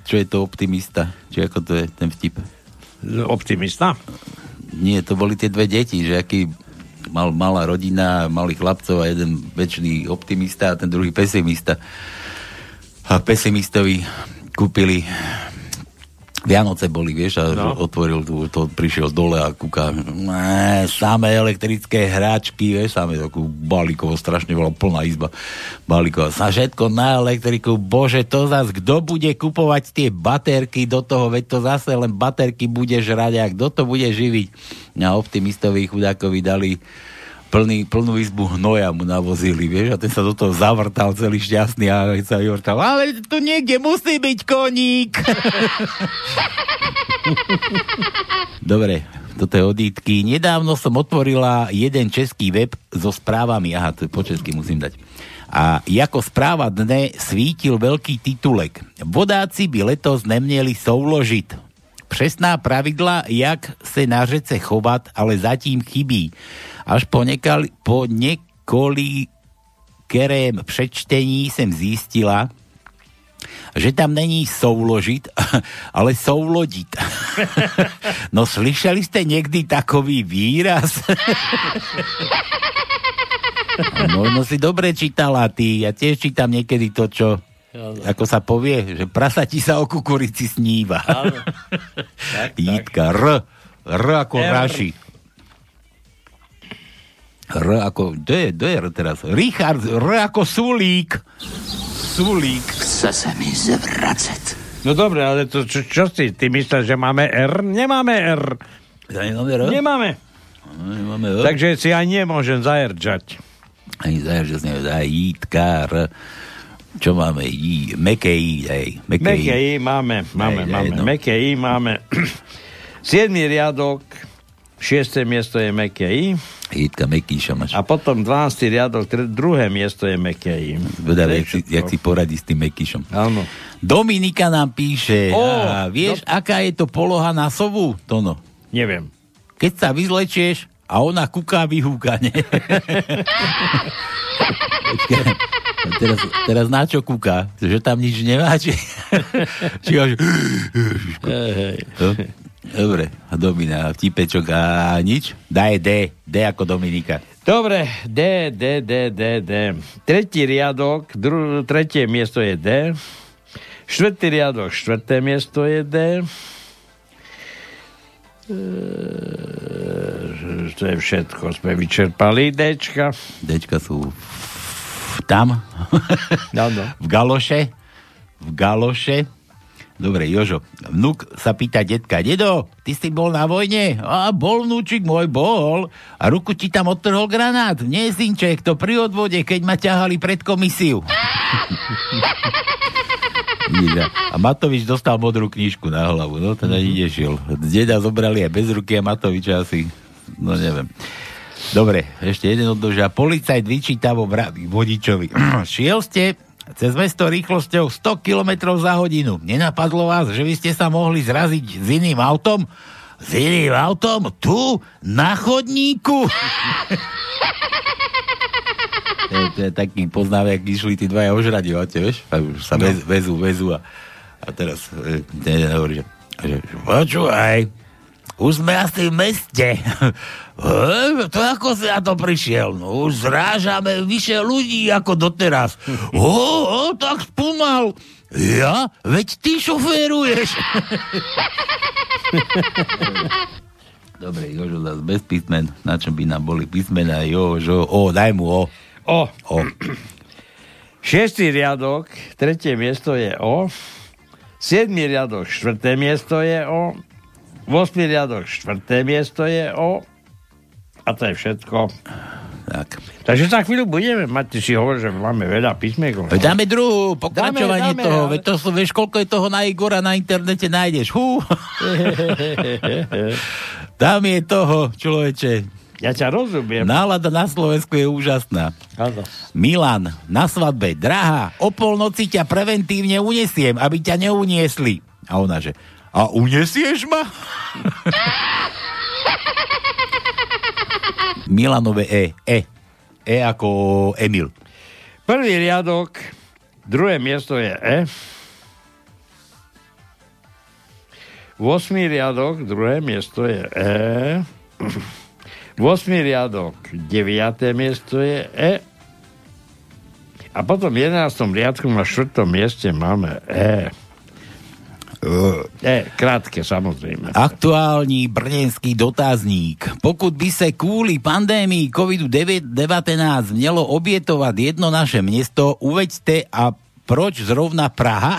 čo je to optimista? Či ako to je ten vtip? Optimista? Nie, to boli tie dve deti, že aký mal, malá rodina, malých chlapcov a jeden väčší optimista a ten druhý pesimista. A pesimistovi kúpili Vianoce boli, vieš, a No. otvoril tu, to prišiel dole a kúka, ne, samé elektrické hráčky, vieš, samé takú balíkovo, strašne bola plná izba balíkov. Sa všetko na elektriku, bože, to zas, kto bude kupovať tie baterky do toho, veď to zase len baterky bude žrať a kto to bude živiť? A optimistovi chudákovi dali plný, plnú izbu hnoja mu navozili, vieš, a ten sa do toho zavrtal celý šťastný a sa vyvrtal, ale tu niekde musí byť koník. [laughs] Dobre, toto je odítky. Nedávno som otvorila jeden český web so správami, aha, to po česky musím dať. A ako správa dne svítil veľký titulek. Vodáci by letos neměli souložit. Přesná pravidla, jak se na řece chovat, ale zatím chybí. Až po, nekali, po několikerém přečtení jsem zjistila, že tam není souložit, [laughs] ale soulodit. [laughs] No slyšeli jste někdy takový výraz? [laughs] No, no si dobre čítala ty. Ja tiež čítam niekedy to, čo ako sa povie, že prasa ti sa o kukurici sníva. Jítka, R. R ako R. Raši. R ako, to je, to je R teraz. Richard, R ako Sulík. Sulík. Chce se mi zvracet. No dobre, ale to čo, čo si? Ty myslíš, že máme R? Nemáme R. Nemáme R? Nemáme. Nemáme R. Takže si aj nemôžem zajerčať. Ani zajer, že sme dá jítka, R. Čo máme? Jí, meké I, hej. Meké, Meké I. I máme, máme, Hej, máme. hej, no. Meké I máme. [clears throat] Siedmý riadok, šiesté miesto je meké I. Jitka Mekíša máš. A potom 12. riadok, druhé miesto je meké I. Zvedavé, jak, si, jak si poradí s tým Mekíšom. Áno. Dominika nám píše, Ó, a vieš, aká je to poloha na sovu, Tono? Neviem. Keď sa vyzlečieš a ona kuká vyhúkane. [laughs] Teraz, teraz na čo kúka? Že tam nič nemá? Či, [laughs] či až... No, Dobre, Domina, vtipečok a nič? Daj D, D ako Dominika. Dobre, D, D, D, D, D. Tretí riadok, dru, tretie miesto je D. Štvrtý riadok, štvrté miesto je D. Eee, to je všetko, sme vyčerpali Dčka. Dčka sú v- tam, Áno. [laughs] v galoše, v galoše. Dobre, Jožo, vnúk sa pýta detka, dedo, ty si bol na vojne? A bol vnúčik môj, bol. A ruku ti tam odtrhol granát. Nie, synček, to pri odvode, keď ma ťahali pred komisiu. A Matovič dostal modrú knižku na hlavu, no teda mm-hmm. nešiel. Deda zobrali aj bez ruky a Matoviča asi, no neviem. Dobre, ešte jeden odložia. Policajt vraví vodičovi. [clears throat] Šiel ste cez mesto rýchlosťou 100 km za hodinu. Nenapadlo vás, že by ste sa mohli zraziť s iným autom? S iným autom? Tu? Na chodníku? [laughs] to, je, to je taký poznám, jak išli tí dvaja ožradiovate, vieš? A už sa vez, vezú, vezú a, a teraz e, ten jeden hovorí, že, že počúvaj, už sme asi v meste. E, [laughs] to ako si na to prišiel? No už zrážame vyše ľudí ako doteraz. [laughs] O, o tak spomal. Ja? Veď ty šoféruješ. [laughs] Dobre, Jožo zás bez písmen. Na čom by nám boli písmena? Jožo, o, daj mu o. O. O. Šiestý riadok, tretie miesto je O. Siedmý riadok, štvrté miesto je O. Vosmý riadok, štvrté miesto je O. A to je všetko. Tak. Takže za chvíľu budeme mať, ty si hovoríš, že máme veľa písmekov. Veď Dáme druhú, pokračovanie Dáme, dáme, toho. Veď to sú, vieš, koľko je toho na Igora na internete nájdeš. Hú. [laughs] Tam je toho, človeče. Ja ťa rozumiem. Nálada na Slovensku je úžasná. Áno. Milan, na svadbe, drahá, o polnoci ťa preventívne unesiem, aby ťa neuniesli. A ona, že, a uniesieš ma? [laughs] Milanové E, E. E ako Emil. Prvý riadok, druhé miesto je E. Vosmý riadok, druhé miesto je E. Vosmý riadok, deviaté miesto je E. A potom v 11. riadku na štvrtom mieste máme E. E, krátke samozrejme. Aktuální brněnský dotazník. Pokud by se kvůli pandémii COVID-19 mělo obětovat jedno naše město, uveďte a proč zrovna Praha?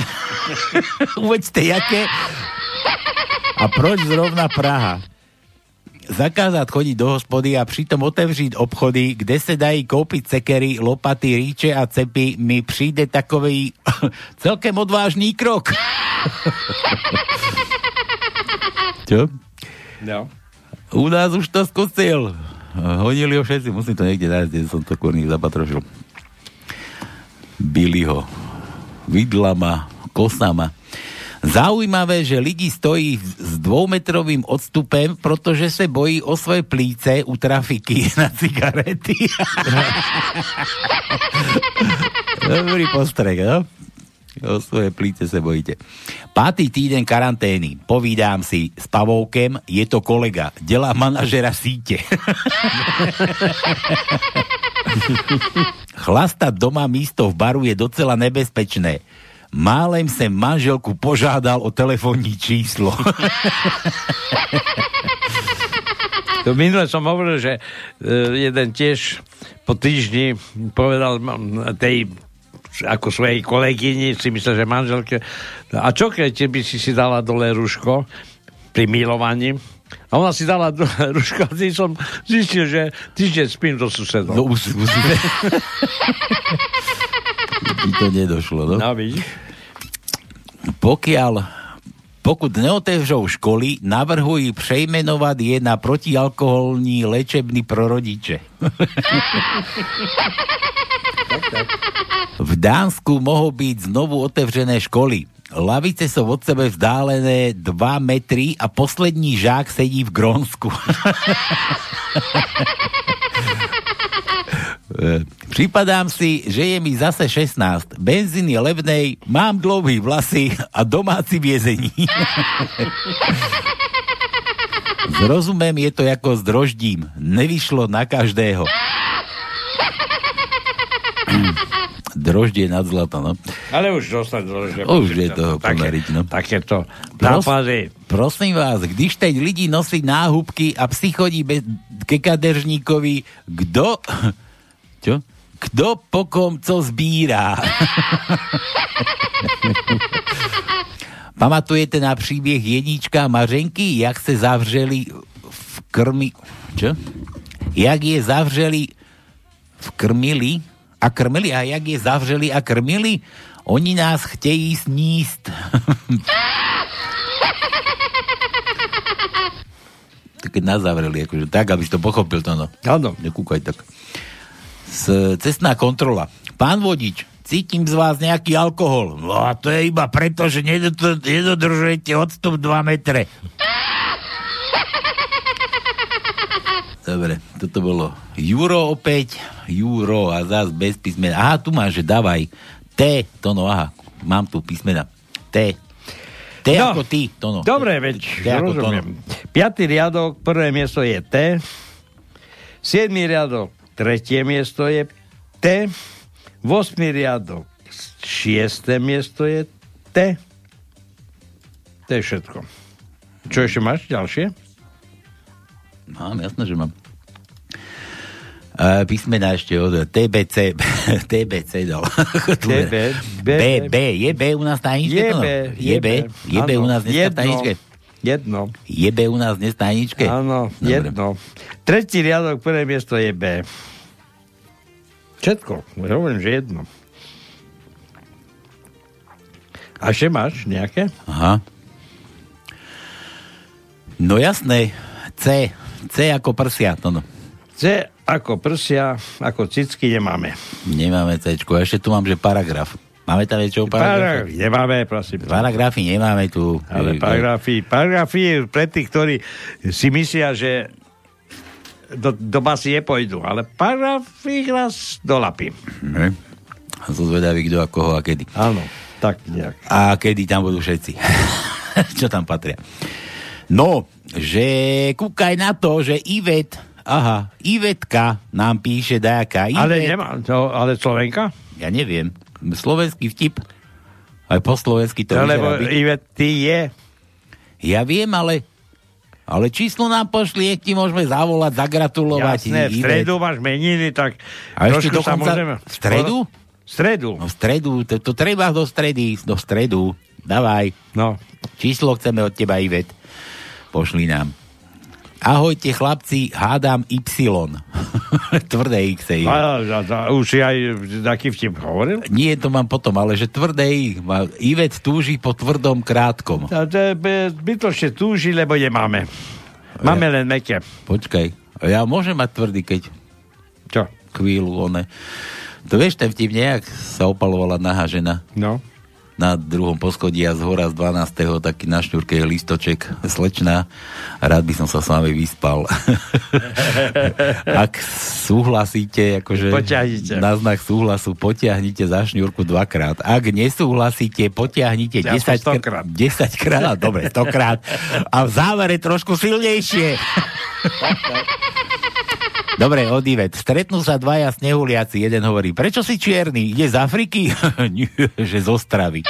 [laughs] uveďte jaké? A proč zrovna Praha? Zakázat chodit do hospody a přitom otevřít obchody, kde se dají koupit cekery, lopaty, rýče a cepy, mi přijde takový [laughs] celkem odvážný krok. [laughs] Čo? No. U nás už to skúsil. Honili ho všetci, musím to niekde nájsť, kde som to kurník zapatrošil. Bili ho vidlama, kosama. Zaujímavé, že lidi stojí s dvoumetrovým odstupem, protože se bojí o svoje plíce u trafiky [laughs] na cigarety. [laughs] Dobrý postrek, no? O svoje plíce se bojíte. Pátý týden karantény. Povídám si s Pavoukem, je to kolega. Dělá manažera sítě. [laughs] Chlastať doma místo v baru je docela nebezpečné. Málem sem manželku požádal o telefónní číslo. To minule som hovoril, že e, jeden tiež po týždni povedal tej ako svojej kolegyni, si myslel, že manželke, a čo keď by si si dala dole ruško pri milovaní? A ona si dala dole [laughs] ruško a som zistil, že týždeň spím do susedov. No [laughs] to nedošlo, no? No, vidíš? Pokiaľ Pokud neotevřou školy, navrhují přejmenovat je na protialkoholní léčebný pro rodiče. V Dánsku mohou byť znovu otevřené školy. Lavice sú od sebe vzdálené 2 metry a poslední žák sedí v Grónsku. [laughs] E, Připadám si, že je mi zase 16. Benzín je levnej, mám dlouhý vlasy a domáci vězení. [laughs] Zrozumiem, je to ako s droždím. Nevyšlo na každého. [clears throat] Droždie nad zlato, no. Ale už dostať dôležité. Už je toho pomeriť, no. Takéto Pros, nápady. prosím vás, když teď lidi nosí náhubky a psi chodí bez, ke kadeřníkovi, kdo... Čo? Kdo po kom co zbírá? Pamatujete na příběh Jednička Mařenky, jak se zavřeli v krmi... Čo? Jak je zavřeli v krmili a krmili a jak je zavřeli a krmili? Oni nás chtějí sníst. [laughs] tak keď nás zavreli, akože tak, aby si to pochopil to, no. Áno. Nekúkaj tak. Cestná kontrola. Pán vodič, cítim z vás nejaký alkohol. No a to je iba preto, že nedod- nedodržujete odstup 2 metre. Dobre, toto bolo Juro opäť, Juro a zás bez písmena. Aha, tu máš, že dávaj. T, to no, aha, mám tu písmena. T. T No. ako ty, to no. Dobre, veď T rozumiem. Piatý riadok, prvé miesto je T. Siedmý riadok, tretie miesto je T. Vosmý riadok, šiesté miesto je T. To je všetko. Čo ešte máš ďalšie? Mám, jasné, že mám. Uh, písmena ešte od TBC. [laughs] TBC dal. TB, B, B, B. Je B u nás tajničke? Je? B, Je B? Je B u nás dneska tajničke? Jedno. Je B u nás dnes tajničke? Áno, Dobre. jedno. Tretí riadok, prvé miesto je B. Všetko. Hovorím, že jedno. A ešte máš nejaké? Aha. No jasné. C. C ako prsia. To no. C ako prsia, ako cicky nemáme. Nemáme C. Ešte tu mám, že paragraf. Máme tam niečo o Paragraf, paragrafe? nemáme, prosím. Paragrafy nemáme tu. Ale paragrafy, paragrafy je pre tých, ktorí si myslia, že do, do basy nepojdu, ale paragrafy raz dolapím. Ne? Som zvedavý, kto a koho a kedy. Áno, tak nejak. A kedy tam budú všetci. [laughs] Čo tam patria. No, že kúkaj na to, že Ivet, aha, Ivetka nám píše dajaká. Ivet, Ale nemá, to, ale Slovenka? Ja neviem. Slovenský vtip. Aj po slovensky to Lebo vyzerá byť. Ivet, ty je. Ja viem, ale ale číslo nám pošli, ak ti môžeme zavolať, zagratulovať. Jasné, v stredu máš meniny, tak A ešte trošku sa dokonca môžeme... v stredu? V stredu. No v stredu, to, to treba do stredy, do stredu. Davaj. No. Číslo chceme od teba, Ivet. Pošli nám. Ahojte chlapci, hádam Y. [laughs] tvrdé X. je. A, a, a, už si aj taký vtip hovoril? Nie, to mám potom, ale že tvrdé I. Ivet túži po tvrdom krátkom. A to zbytočne túži, lebo nemáme. Máme len meké. Počkaj, ja môžem mať tvrdý, keď... Čo? Chvíľu, one. To vieš, ten vtip nejak sa opalovala nahá žena. No. Na druhom poschodí a z hora z 12. taký na šňurke je listoček. Slečná, rád by som sa s vami vyspal. [laughs] Ak súhlasíte, akože Potiahnite. na znak súhlasu, potiahnite za šňurku dvakrát. Ak nesúhlasíte, potiahnite Ja 10 som krát. 10 krát, dobre, 100 krát. A v závere trošku silnejšie. [laughs] Dobre, Odivet. Stretnú sa dvaja snehuliaci. Jeden hovorí, prečo si čierny? Ide z Afriky? [laughs] Že z Ostravy.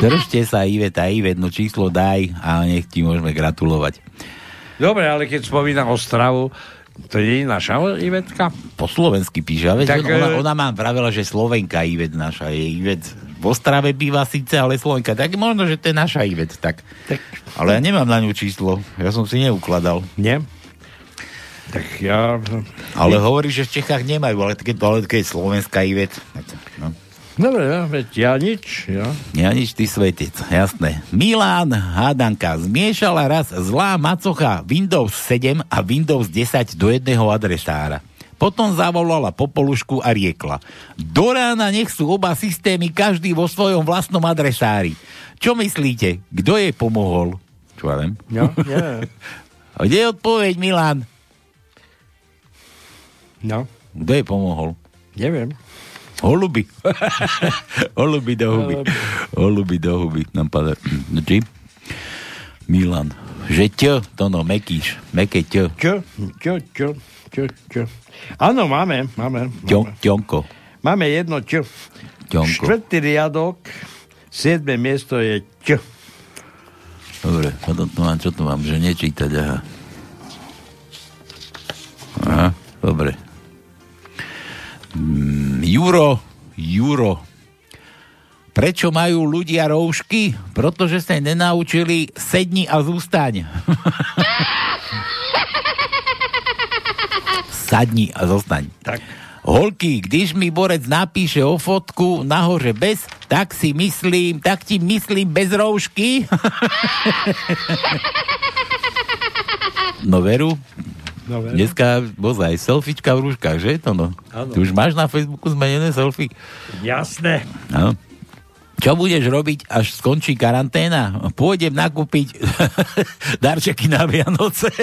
Držte sa, Ivet a Ivet, no číslo daj a nech ti môžeme gratulovať. Dobre, ale keď spomínam Ostravu, to je naša Ivetka? Po slovensky píše, ale Tak, tak, ona, e- ona mám vravela, že Slovenka Ivet naša je Ivet. V Ostrave býva síce, ale Slovenka. Tak možno, že to je naša Ivet. Tak. tak. Ale ja nemám na ňu číslo. Ja som si neukladal. Nie? Tak ja... Ale hovorí, že v Čechách nemajú, ale keď, ale keď je slovenská Ivet, no. Dobre, ja, veď ja nič, ja. Ja nič, ty svetec, jasné. Milán Hádanka zmiešala raz zlá macocha Windows 7 a Windows 10 do jedného adresára. Potom zavolala popolušku a riekla. Do rána nech sú oba systémy každý vo svojom vlastnom adresári. Čo myslíte? Kto jej pomohol? Čo ja viem? Ja. A [laughs] kde je odpoveď, Milan? No. Kto jej pomohol? Neviem. Holuby. [laughs] Holuby do huby. Holuby do huby. Nám padá. [clears throat] Či? Milan. Že ťo, to no, mekíš. Meké ťo. Čo? Čo? Čo? Čo? Čo? Áno, máme, máme. Ťo, ťonko. Máme jedno čo. Ťonko. Štvrtý riadok, siedme miesto je čo. Dobre, potom tu mám, čo tu mám, že nečítať, aha. Aha, dobre. Mm, Juro, Juro. Prečo majú ľudia roušky? Pretože sa nenaučili sedni a zústaň. [laughs] Sadni a zostaň. Tak. Holky, když mi borec napíše o fotku nahoře bez, tak si myslím, tak ti myslím bez roušky. no veru, No, veru. dneska bozaj, selfiečka v rúškach, že to no? Áno. Ty už máš na Facebooku zmenené selfie? Jasné. No. Čo budeš robiť, až skončí karanténa? Pôjdem nakúpiť [laughs] darčeky na Vianoce. [laughs]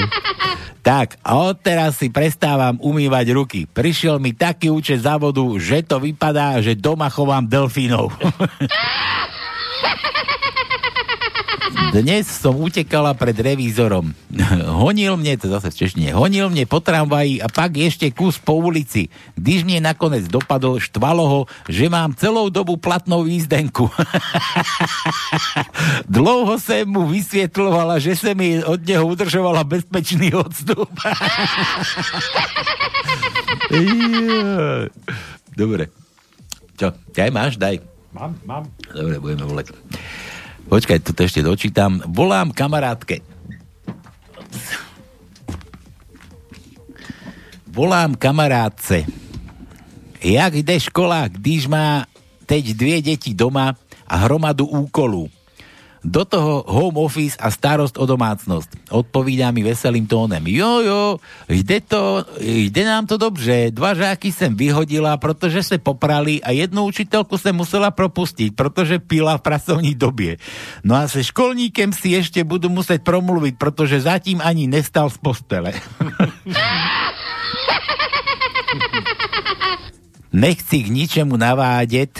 [laughs] tak, a odteraz si prestávam umývať ruky. Prišiel mi taký účet za vodu, že to vypadá, že doma chovám delfínov. [laughs] Dnes som utekala pred revízorom. [laughs] Honil mne, to zase v češtine, honil mne po tramvaji a pak ešte kus po ulici. Když mne nakoniec dopadol, štvalo ho, že mám celou dobu platnou výzdenku. [laughs] Dlouho sem mu vysvetľovala, že sa mi od neho udržovala bezpečný odstup. [laughs] Dobre. Čo, aj máš? Daj. Mám, mám. Dobre, budeme volať. Počkaj, toto ešte dočítam. Volám kamarátke. Volám kamarátce. Jak jde škola, když má teď dvě děti doma a hromadu úkolů? Do toho home office a starost o domácnosť. Odpovídá mi veselým tónem. Jo, jo, jde, to, jde nám to dobře. Dva žáky jsem vyhodila, protože se poprali a jednu učitelku jsem musela propustiť, protože pila v pracovní době. No a se školníkem si ešte budu muset promluviť, protože zatím ani nestal z postele. [laughs] Nechci k ničemu navádeť,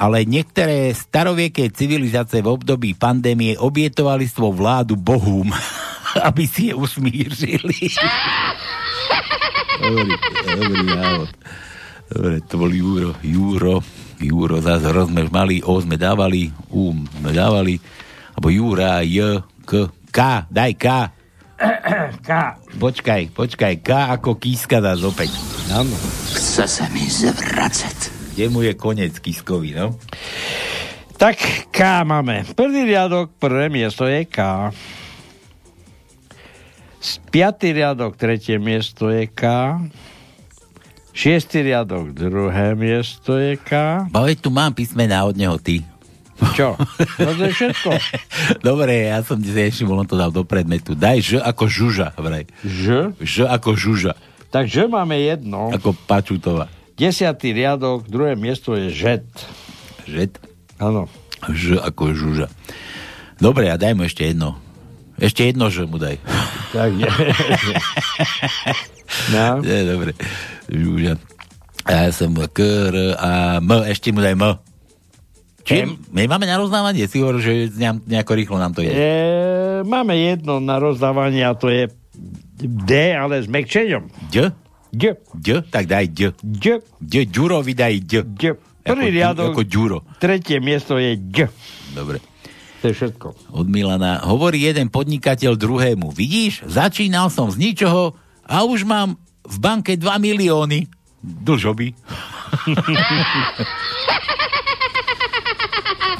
ale niektoré starovieké civilizácie v období pandémie obietovali svou vládu bohům, [laughs] aby si je usmírili. [laughs] dobrý, dobrý návod. Dobre, to bol Juro, Juro, Juro, zase ro sme mali, O sme dávali, U sme dávali, alebo Jura, J, K, K, daj K. K. Počkaj, počkaj, K ako kíska dá opäť. Áno. Chce se mi zvracet. Kde mu je konec kískový, no? Tak K máme. Prvý riadok, prvé miesto je K. Piatý riadok, tretie miesto je K. Šiestý riadok, druhé miesto je K. Bo veď tu mám písmená od neho, ty. Čo? No to je všetko. [laughs] Dobre, ja som si ešte on to dal do predmetu. Daj Ž ako žuža, vraj. Ž? Ž ako žuža. Takže máme jedno. Ako Pačutová. Desiatý riadok, druhé miesto je žet. Žet? Áno. Ž ako žuža. Dobre, a daj mu ešte jedno. Ešte jedno Ž mu daj. Tak je. [laughs] no. Je, dobre. Žuža. Ja som K, R, a M. Ešte mu daj M. Či my máme na rozdávanie? Si hovoril, že nejak- nejako rýchlo nám to je. E, máme jedno na rozdávanie a to je D, ale s mekčením. D? D. D? Tak daj D. D. D. Ďurovi daj D. D. Prvý Ako- riadok, Ako Ďuro. tretie miesto je D. Dobre. To je všetko. Od Milana. Hovorí jeden podnikateľ druhému. Vidíš, začínal som z ničoho a už mám v banke 2 milióny. Dlžoby.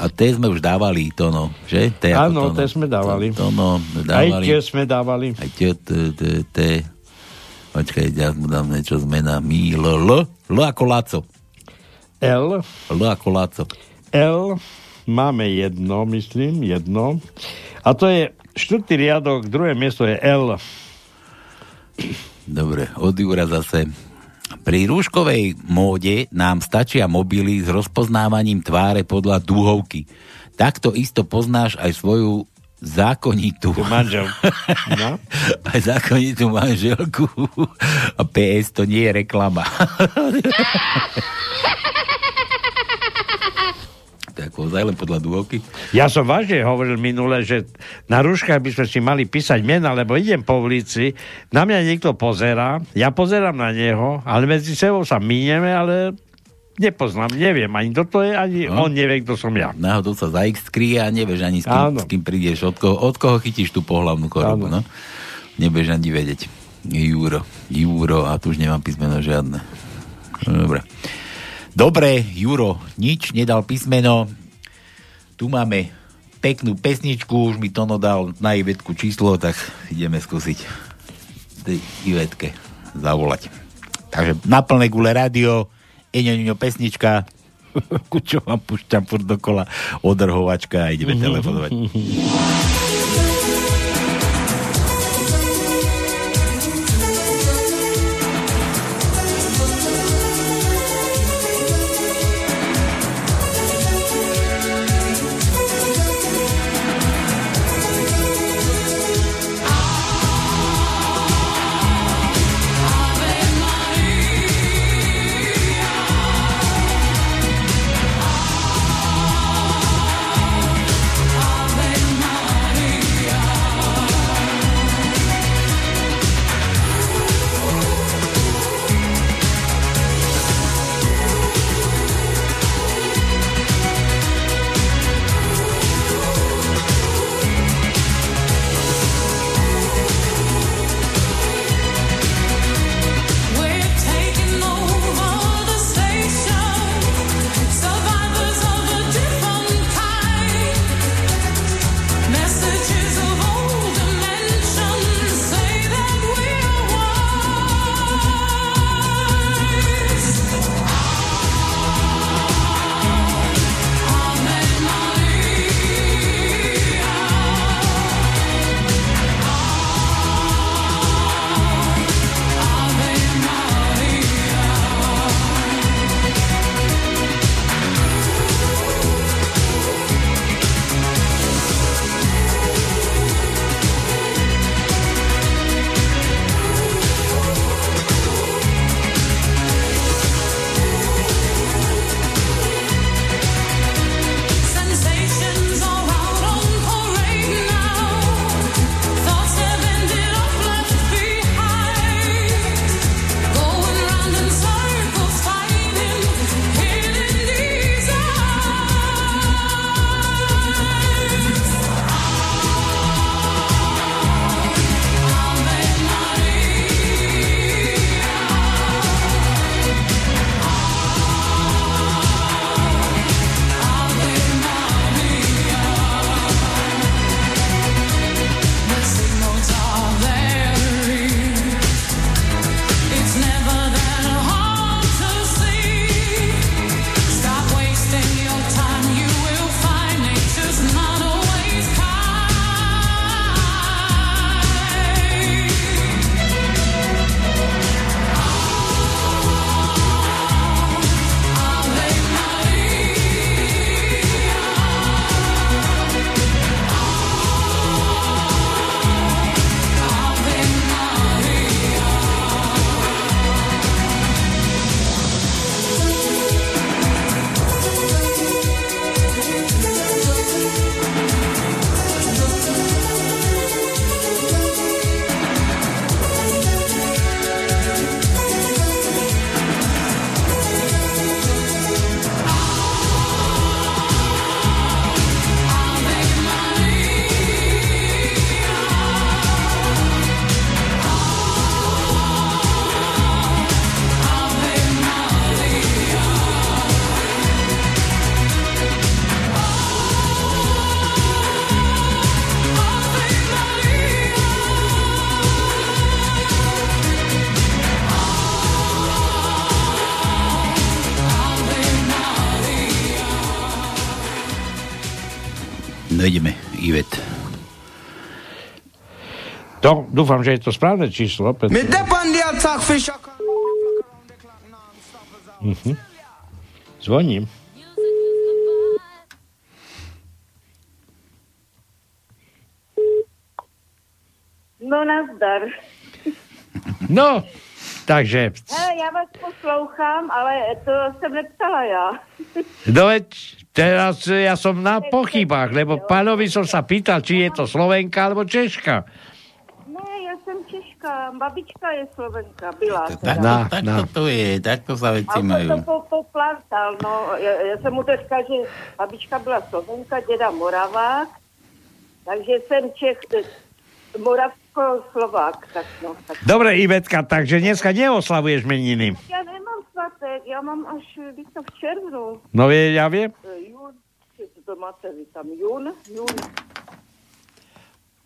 a te sme už dávali, to no, že? Áno, no. te sme dávali. To, to no, Aj dávali. tie sme dávali. Aj tie. Počkaj, ja mu dám niečo zmena. Mi, L, L, L ako Laco. L. L ako Laco. L. Máme jedno, myslím, jedno. A to je štvrtý riadok, druhé miesto je L. Dobre, od Jura zase. Pri rúškovej móde nám stačia mobily s rozpoznávaním tváre podľa duhovky. Takto isto poznáš aj svoju zákonitú. manžel. No? Aj [laughs] zákonitú manželku. A PS to nie je reklama. [laughs] tak ozaj len podľa duhovky. Ja som vážne hovoril minule, že na rúškach by sme si mali písať mena, lebo idem po ulici, na mňa niekto pozerá, ja pozerám na neho, ale medzi sebou sa minieme, ale nepoznám, neviem ani kto to je, ani No. on nevie, kto som ja. Náhodou sa za X a nevieš ani s kým, s kým prídeš, od koho, od koho chytíš tú pohlavnú chorobu, no? Nevieš ani vedieť. Júro, Júro, a tu už nemám písmeno žiadne. Dobre. Dobre, Juro, nič, nedal písmeno. Tu máme peknú pesničku, už mi Tono dal na Ivetku číslo, tak ideme skúsiť tej Ivetke zavolať. Takže na plné gule rádio, Eňoňo pesnička, [laughs] čo vám pušťam furt dokola, odrhovačka a ideme telefonovať. [laughs] dúfam, že je to správne číslo. Preto... Me dep on the attack fish a come Mhm. Zvoním. No nazdar. No, takže, Hele, já vás poslouchám, ale to jsem neptala já. no veď, teraz ja som na pochybách, lebo pánovi som sa pýtal, či je to Slovenka alebo Češka. Češka, babička je Slovenka, byla. Tak, teda. Na, tak na. to, to je, takto sa veci A to majú. po, poplantal, no. Já, já jsem mu to říkal, že babička byla Slovenka, děda Moravák, takže jsem Čech, Moravsko-Slovák, tak no. Tak. Dobre, Ivetka, takže dneska neoslavuješ meniny. Já nemám svatek, já mám až víc v červnu. No vie, ja viem. Eh, Jún, to máte vy tam, jún, jún.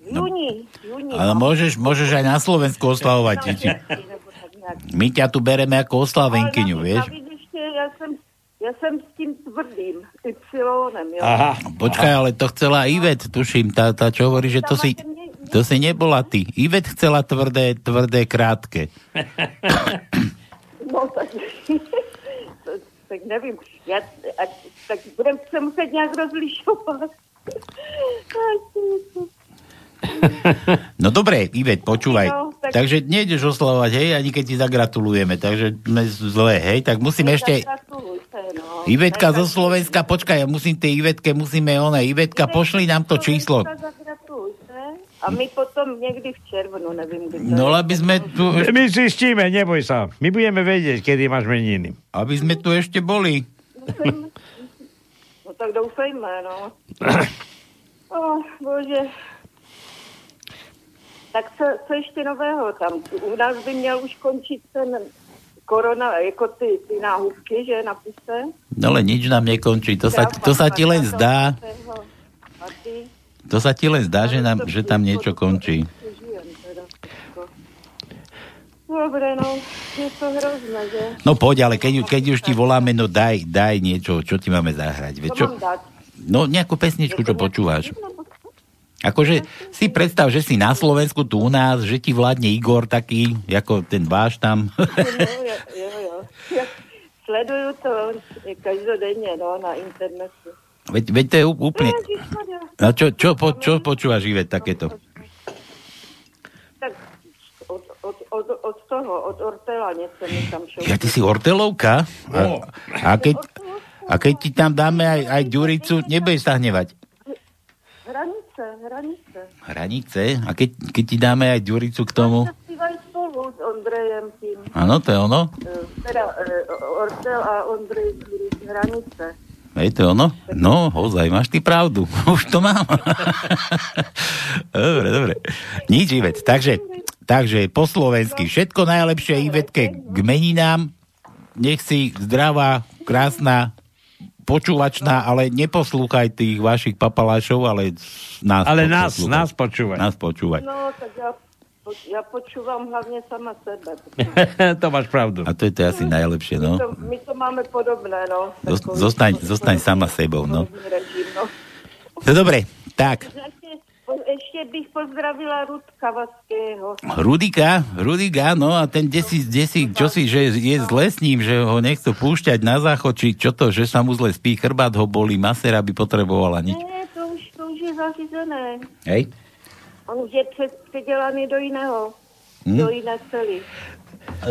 Júni, júni. Ale môžeš, môžeš aj na Slovensku oslavovať. [laughs] Tak nějak. my ťa tu bereme ako oslavenkyňu, vieš? jsem, já jsem s tím tvrdým, Y, jo. Aha. Počkaj, ale to chcela Ivet, tuším, tá, tá čo hovorí, že to si, to si nebola ty. Ivet chcela tvrdé, tvrdé, krátke. No, tak, [laughs] tak nevím. Já, a, tak budeme se muset nějak rozlišovat. [laughs] [laughs] No dobre, Ivet, počúvaj. No, tak- Takže nejdeš oslavovať, hej, ani keď ti zagratulujeme, takže sme zlé, hej, tak musíme ešte... No. Ivetka zo Slovenska, počkaj, ja musím tej Ivetke, musíme one, Ivetka, pošli nám to číslo. A my potom někdy v červnu, nevím, kdy to No, aby sme tu, My zistíme, neboj sa. My budeme vedieť, kedy máš meniny. aby sme tu ešte boli. No tak doufejme, no. [clears throat] Oh, bože. Tak co, co ještě nového tam? U nás by měl už končit ten korona, jako ty, ty náhubky, že napíše. No ale nič nám nekončí, to sa, to sa ti len zdá, to sa ti len zdá, že, nám, že tam niečo končí. Teda. Dobre, no, je to hrozné, že? No poď, ale keď, keď už ti voláme, no daj, daj niečo, čo ti máme zahrať. Čo? No nejakú pesničku, čo počúvaš. Akože si predstav, že si na Slovensku tu u nás, že ti vládne Igor taký, ako ten váš tam. No, [laughs] jo, jo, jo. Ja sleduju to každodenně, no, na internetu. Veď, veď to je úplne... Ježišmarja. A čo, čo, po, čo počúvaš, Ivet, takéto? Tak od, od, od, od toho, od Ortela mi tam šlo. Ja, ty si Ortelovka? A, a, keď, a keď ti tam dáme aj, aj Ďuricu, nebudeš sa hnevať. Hranice, hranice. A keď, keď ti dáme aj Ďuricu k tomu? Spolu s Ondrejem tím. Áno, to je ono? eh, Teda eh, Ortel a Ondrej Ďuric, hranice. Je to ono? No, ozaj, máš ty pravdu. [laughs] Už to mám. [laughs] dobre, dobre. Nič, Ivet. Takže, takže po slovensky. Všetko najlepšie Ivetke k meninám. Nech si zdravá, krásna, počúvačná, ale neposlúchaj tých vašich papalášov, ale nás Ale nás, poslúchaj. nás počúvaj. Nás počúvaj. No, tak ja, ja počúvam hlavne sama sebe. [laughs] to máš pravdu. A to je to asi najlepšie, no. To, my to máme podobné, no. Zos- Zostaň, zostaň sama sebou, no. Režim, no. No dobre, tak. Ešte, bych pozdravila Rudka Vaského. Rudika, Rudika, no a ten desi, desi, čo si, že je zle s ním, že ho nechcú púšťať na záchod, či čo to, že sa mu zle spí, chrbát ho bolí, masera by potrebovala nič. Ne, to už, to už je zařízené. Hej? On už je před, předělaný do jiného. Hm? Do jiné cely.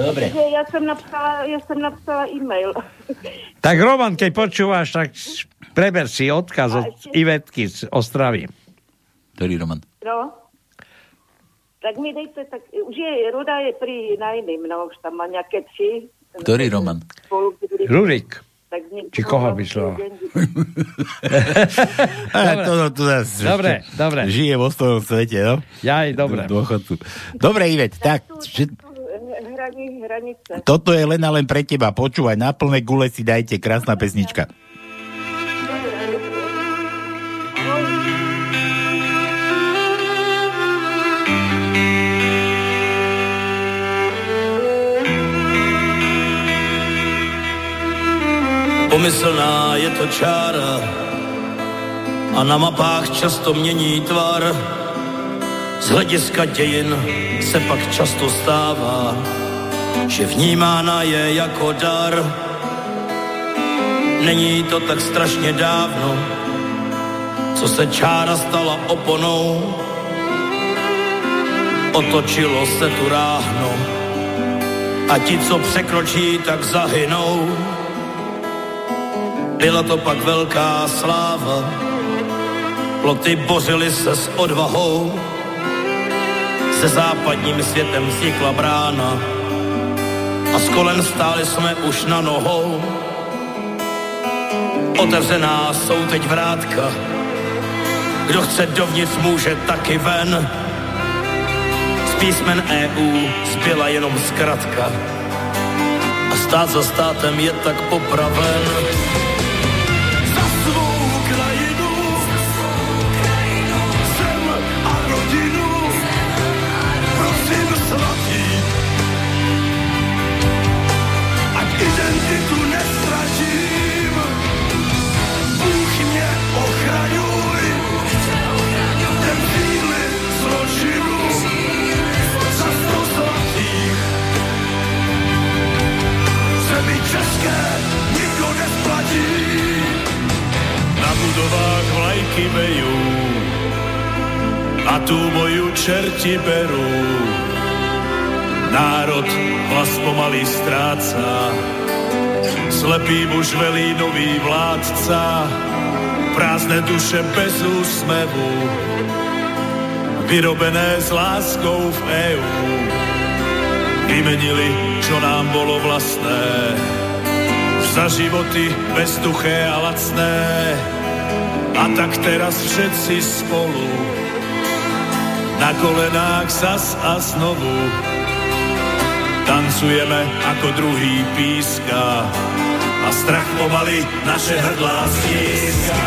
Dobre. Takže já jsem napsala, já jsem napsala e-mail. Tak Roman, keď počúvaš, tak preber si odkaz od Ivetky z Ostravy. Ktorý Roman? No. Tak mi dejte, tak už je, Ruda je pri na jiným, no, už tam má nějaké tři. Ktorý Roman? Rurik. Či koho by šlo? A [laughs] to, to, to Dobre, ešte dobre. Žije vo svojom svete, no? Jaj, dobre. Dôchodcu. Dobre, Ivet, tak, že, Hraní, hranice. toto je len a len pre teba. Počúvaj, na plné gule si dajte, krásna pesnička. Pomyslná je to čára, a na mapách často mění tvar. Z hlediska dějin se pak často stává, že vnímána je jako dar. Není to tak strašně dávno, co se čára stala oponou. Otočilo se tu ráhno a ti, co překročí, tak zahynou. Byla to pak velká sláva, ploty bořily se s odvahou, se západním světem vznikla brána a s kolen stáli jsme už na nohou. Otevřená jsou teď vrátka, kdo chce dovnitř může taky ven. Z písmen EU zbyla jenom zkratka a stát za státem je tak popraven. Vejú a tú moju čerti berú. Národ hlas pomaly stráca, slepý muž velí nový vládca, prázdne duše bez úsmevu, vyrobené s láskou v EU. Vymenili, čo nám bolo vlastné, za životy bezduché a lacné. A tak teraz všetci spolu na kolenách zas a znovu tancujeme ako druhý píska a strach pomaly naše hrdlá stíska.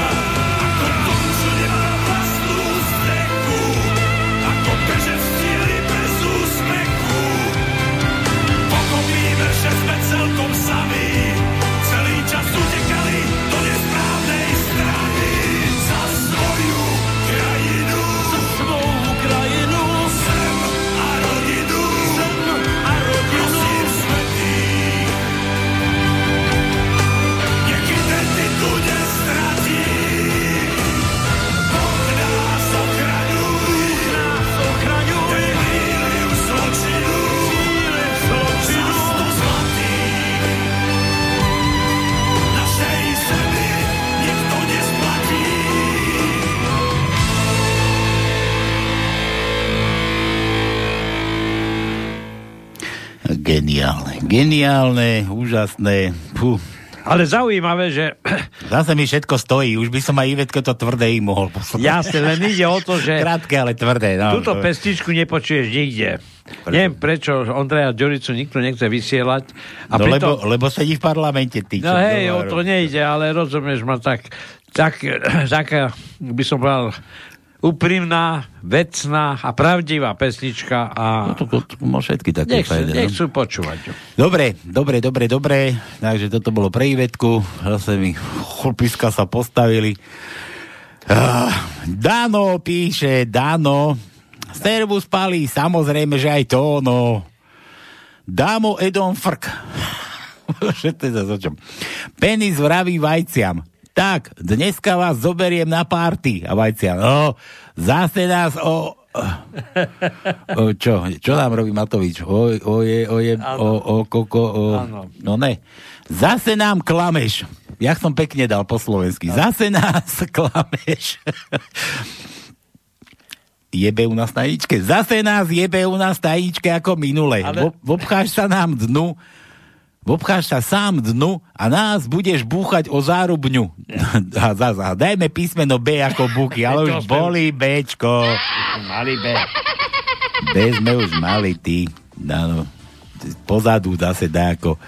Geniálne, úžasné. Puh. Ale zaujímavé, že... [clears throat] Zase mi všetko stojí, už by som aj Ivetko to tvrdé im mohol poslať. Jasne, len ide o to, že... [laughs] Krátke, ale tvrdé. No. Túto pestičku nepočuješ nikde. Prečo? Neviem, prečo Ondreja Ďuricu nikto nechce vysielať. A no pritom... lebo, lebo sedí v parlamente, ty. No hej, o to nejde, ale rozumieš ma tak, tak, [clears throat] taká, by som povedal, úprimná, vecná a pravdivá pesnička a... No to, to, to, to všetky také nechcú, fajné. no. nechcú počúvať. Dobre, dobre, dobre, dobre. Takže toto bolo pre Ivetku. Zase mi chlpiska sa postavili. Uh, Dano píše, Dano, Servus Pali, samozrejme, že aj to, no. Dámo Edon Frk. Všetko o čom. Penis vraví vajciam. Tak, dneska vás zoberiem na párty. A vajciam, no, zase nás o... o čo, čo nám robí Matovič? O, o, je, o, je, o, o, koko, o, no ne. Zase nám klameš. Jak som pekne dal po slovensky. Zase nás [laughs] klameš. jebe u nás na jedničke. Zase nás jebe u nás na jedničke ako minule. Ale-. Vobcháš sa nám dnu, vobcháš sa sám dnu a nás budeš búchať o zárubňu. [laughs] A zás, a dajme písmeno B ako buky, ale už boli Bčko. Mali B. B sme už mali, ty. Áno. Pozadu zase dá ako...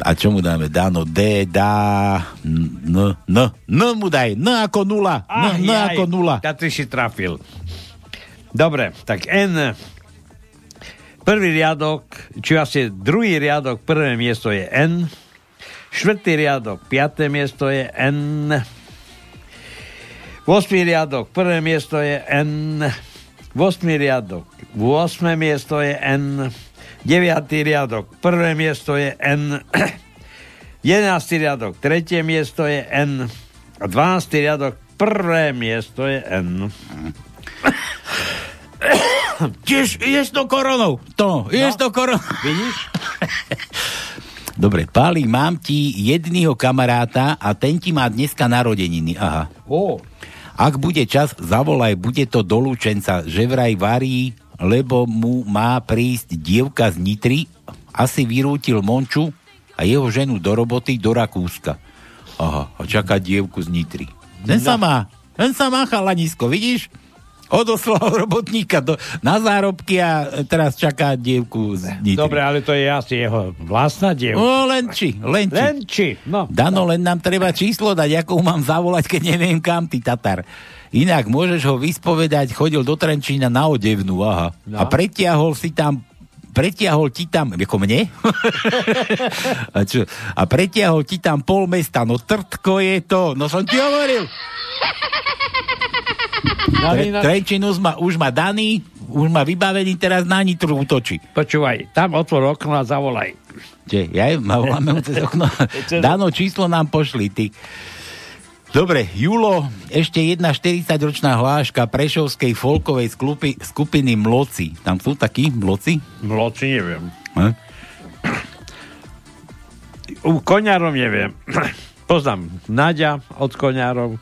A čo mu dáme? Dáno D, dá... N, N, N mu daj. N ako nula. Ach, N, N jaj, ako nula. Ja ty si trafil. Dobre, tak N. Prvý riadok, či asi druhý riadok, prvé miesto je N. Štvrtý riadok, piaté miesto je N. 8. riadok, prvé miesto je N. 8. riadok, 8. miesto je N. 9. riadok, prvé miesto je N. [clears throat] 11. riadok, tretie miesto je N. A 12. riadok, prvé miesto je N. [clears throat] [clears throat] Tiež ideš to koronou. To, ideš No. to koronou. Vidíš? [laughs] Dobre, Páli, mám ti jedného kamaráta a ten ti má dneska narodeniny. Aha. Ó. Ak bude čas, zavolaj, bude to do Lučenca, že vraj varí, lebo mu má prísť dievka z Nitry, asi vyrútil Monču a jeho ženu do roboty do Rakúska. Aha, a čaká dievku z Nitry. Ten sa má, ten sa má chalanisko, vidíš? Odoslal [laughs] robotníka do, na zárobky a teraz čaká dievku z Nitry. Dobre, ale to je asi jeho vlastná dievka. O, len či, len či. Len či, no. Dano, len nám treba číslo dať, ako mám zavolať, keď neviem kam, ty Tatar. Inak môžeš ho vyspovedať, chodil do Trenčína na odevnú, aha. No. A pretiahol si tam pretiahol ti tam, ako mne? [laughs] a, čo? a pretiahol ti tam pol mesta, no trtko je to, no som ti hovoril. Tre, Trenčín už má, už má daný, už má vybavený, teraz na Nitru útočí. Počúvaj, tam otvor okno a zavolaj. Čiže ja ma voláme [laughs] cez okno. Dano, číslo nám pošli, ty. Dobre, Julo, ešte jedna 40-ročná hláška Prešovskej folkovej skupy, skupiny Mloci. Tam sú takí Mloci? Mloci neviem. Hm? U koňárov neviem. [clears throat] Poznám Nadia od koňárov.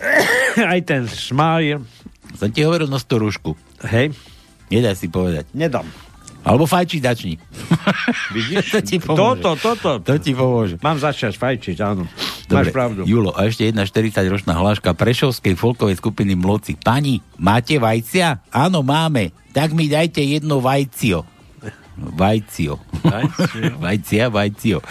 [coughs] Aj ten Smile. Som ti hovoril no to rúšku. Hej. Nedaj si povedať. Nedám. Alebo fajči dačni. [laughs] Vidíš? [laughs] to ti pomôže. Toto, toto. To ti pomôže. Mám začať fajčiť, áno. Dobre, Máš pravdu. Julo, a ešte jedna 40-ročná hláška Prešovskej folkovej skupiny Mloci. Pani, máte vajcia? Áno, máme. Tak mi dajte jedno vajcio. Vajcio. [laughs] Vajcia, vajcio.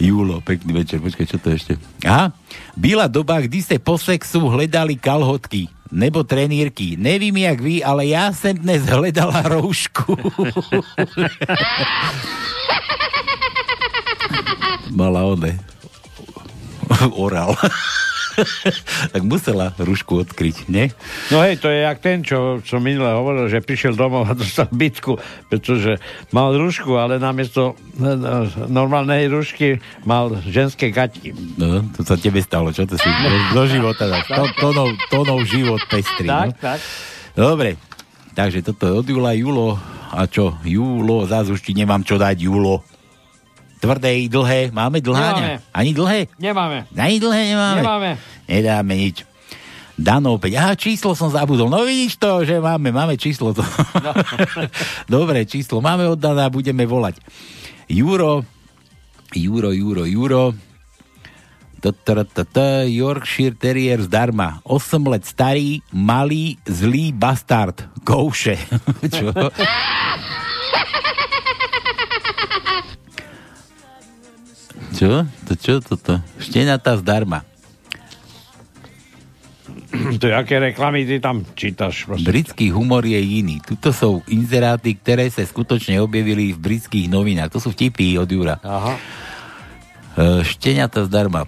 Julo, pekný večer. Počkaj, čo to ešte? Aha, byla doba, kdy ste po sexu hledali kalhotky nebo trenírky. Nevím jak vy, ale já jsem dnes hledala roušku. [laughs] Mala one. Oral. [laughs] tak musela rúšku odkryť, nie? No hej, to je jak ten, čo som minule hovoril, že prišiel domov a dostal bytku, pretože mal rúšku, ale namiesto no, no, normálnej rúšky mal ženské gaťky. No, to sa tebe stalo, čo to si [laughs] do, života dá. To, tonov, tonov život pestri. Tak, no? tak. Dobre, takže toto je od Jula, Julo. A čo? Julo, zás už ti nemám čo dať, Julo. Tvrdé i dlhé. Máme dlháňa? Nemáme. Ani dlhé? Nemáme. Ani dlhé nemáme? Nemáme. Nedáme nič. Dano opäť. Aha, číslo som zabudol. No vidíš to, že máme, máme číslo to. No. [laughs] Dobre, číslo máme od Dana, budeme volať. Juro, Juro, Juro, Juro. Yorkshire Terrier zdarma. 8 let starý, malý, zlý bastard. Kouše. [laughs] Čo? [laughs] Čo? To čo toto? Štenatá zdarma. [clears throat] To aké reklamy ty tam čítaš? Proste. Britský humor je iný. Tuto sú inzeráty, ktoré sa skutočne objavili v britských novinách. To sú vtipy od Jura. Aha. E, Šteniata zdarma.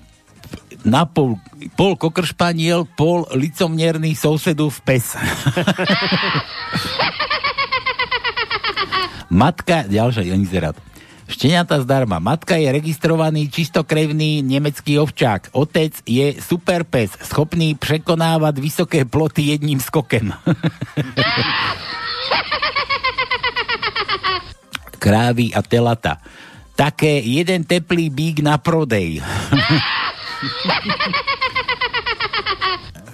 Na pol, pol kokršpaniel, pol licomierný sousedu v pes. [laughs] Matka, ďalšia inzerát. Šteniata zdarma. Matka je registrovaný čistokrevný nemecký ovčák. Otec je super pes, schopný prekonávať vysoké ploty jedním skokem. [laughs] Krávy a telata. Také jeden teplý bík na prodej. [laughs]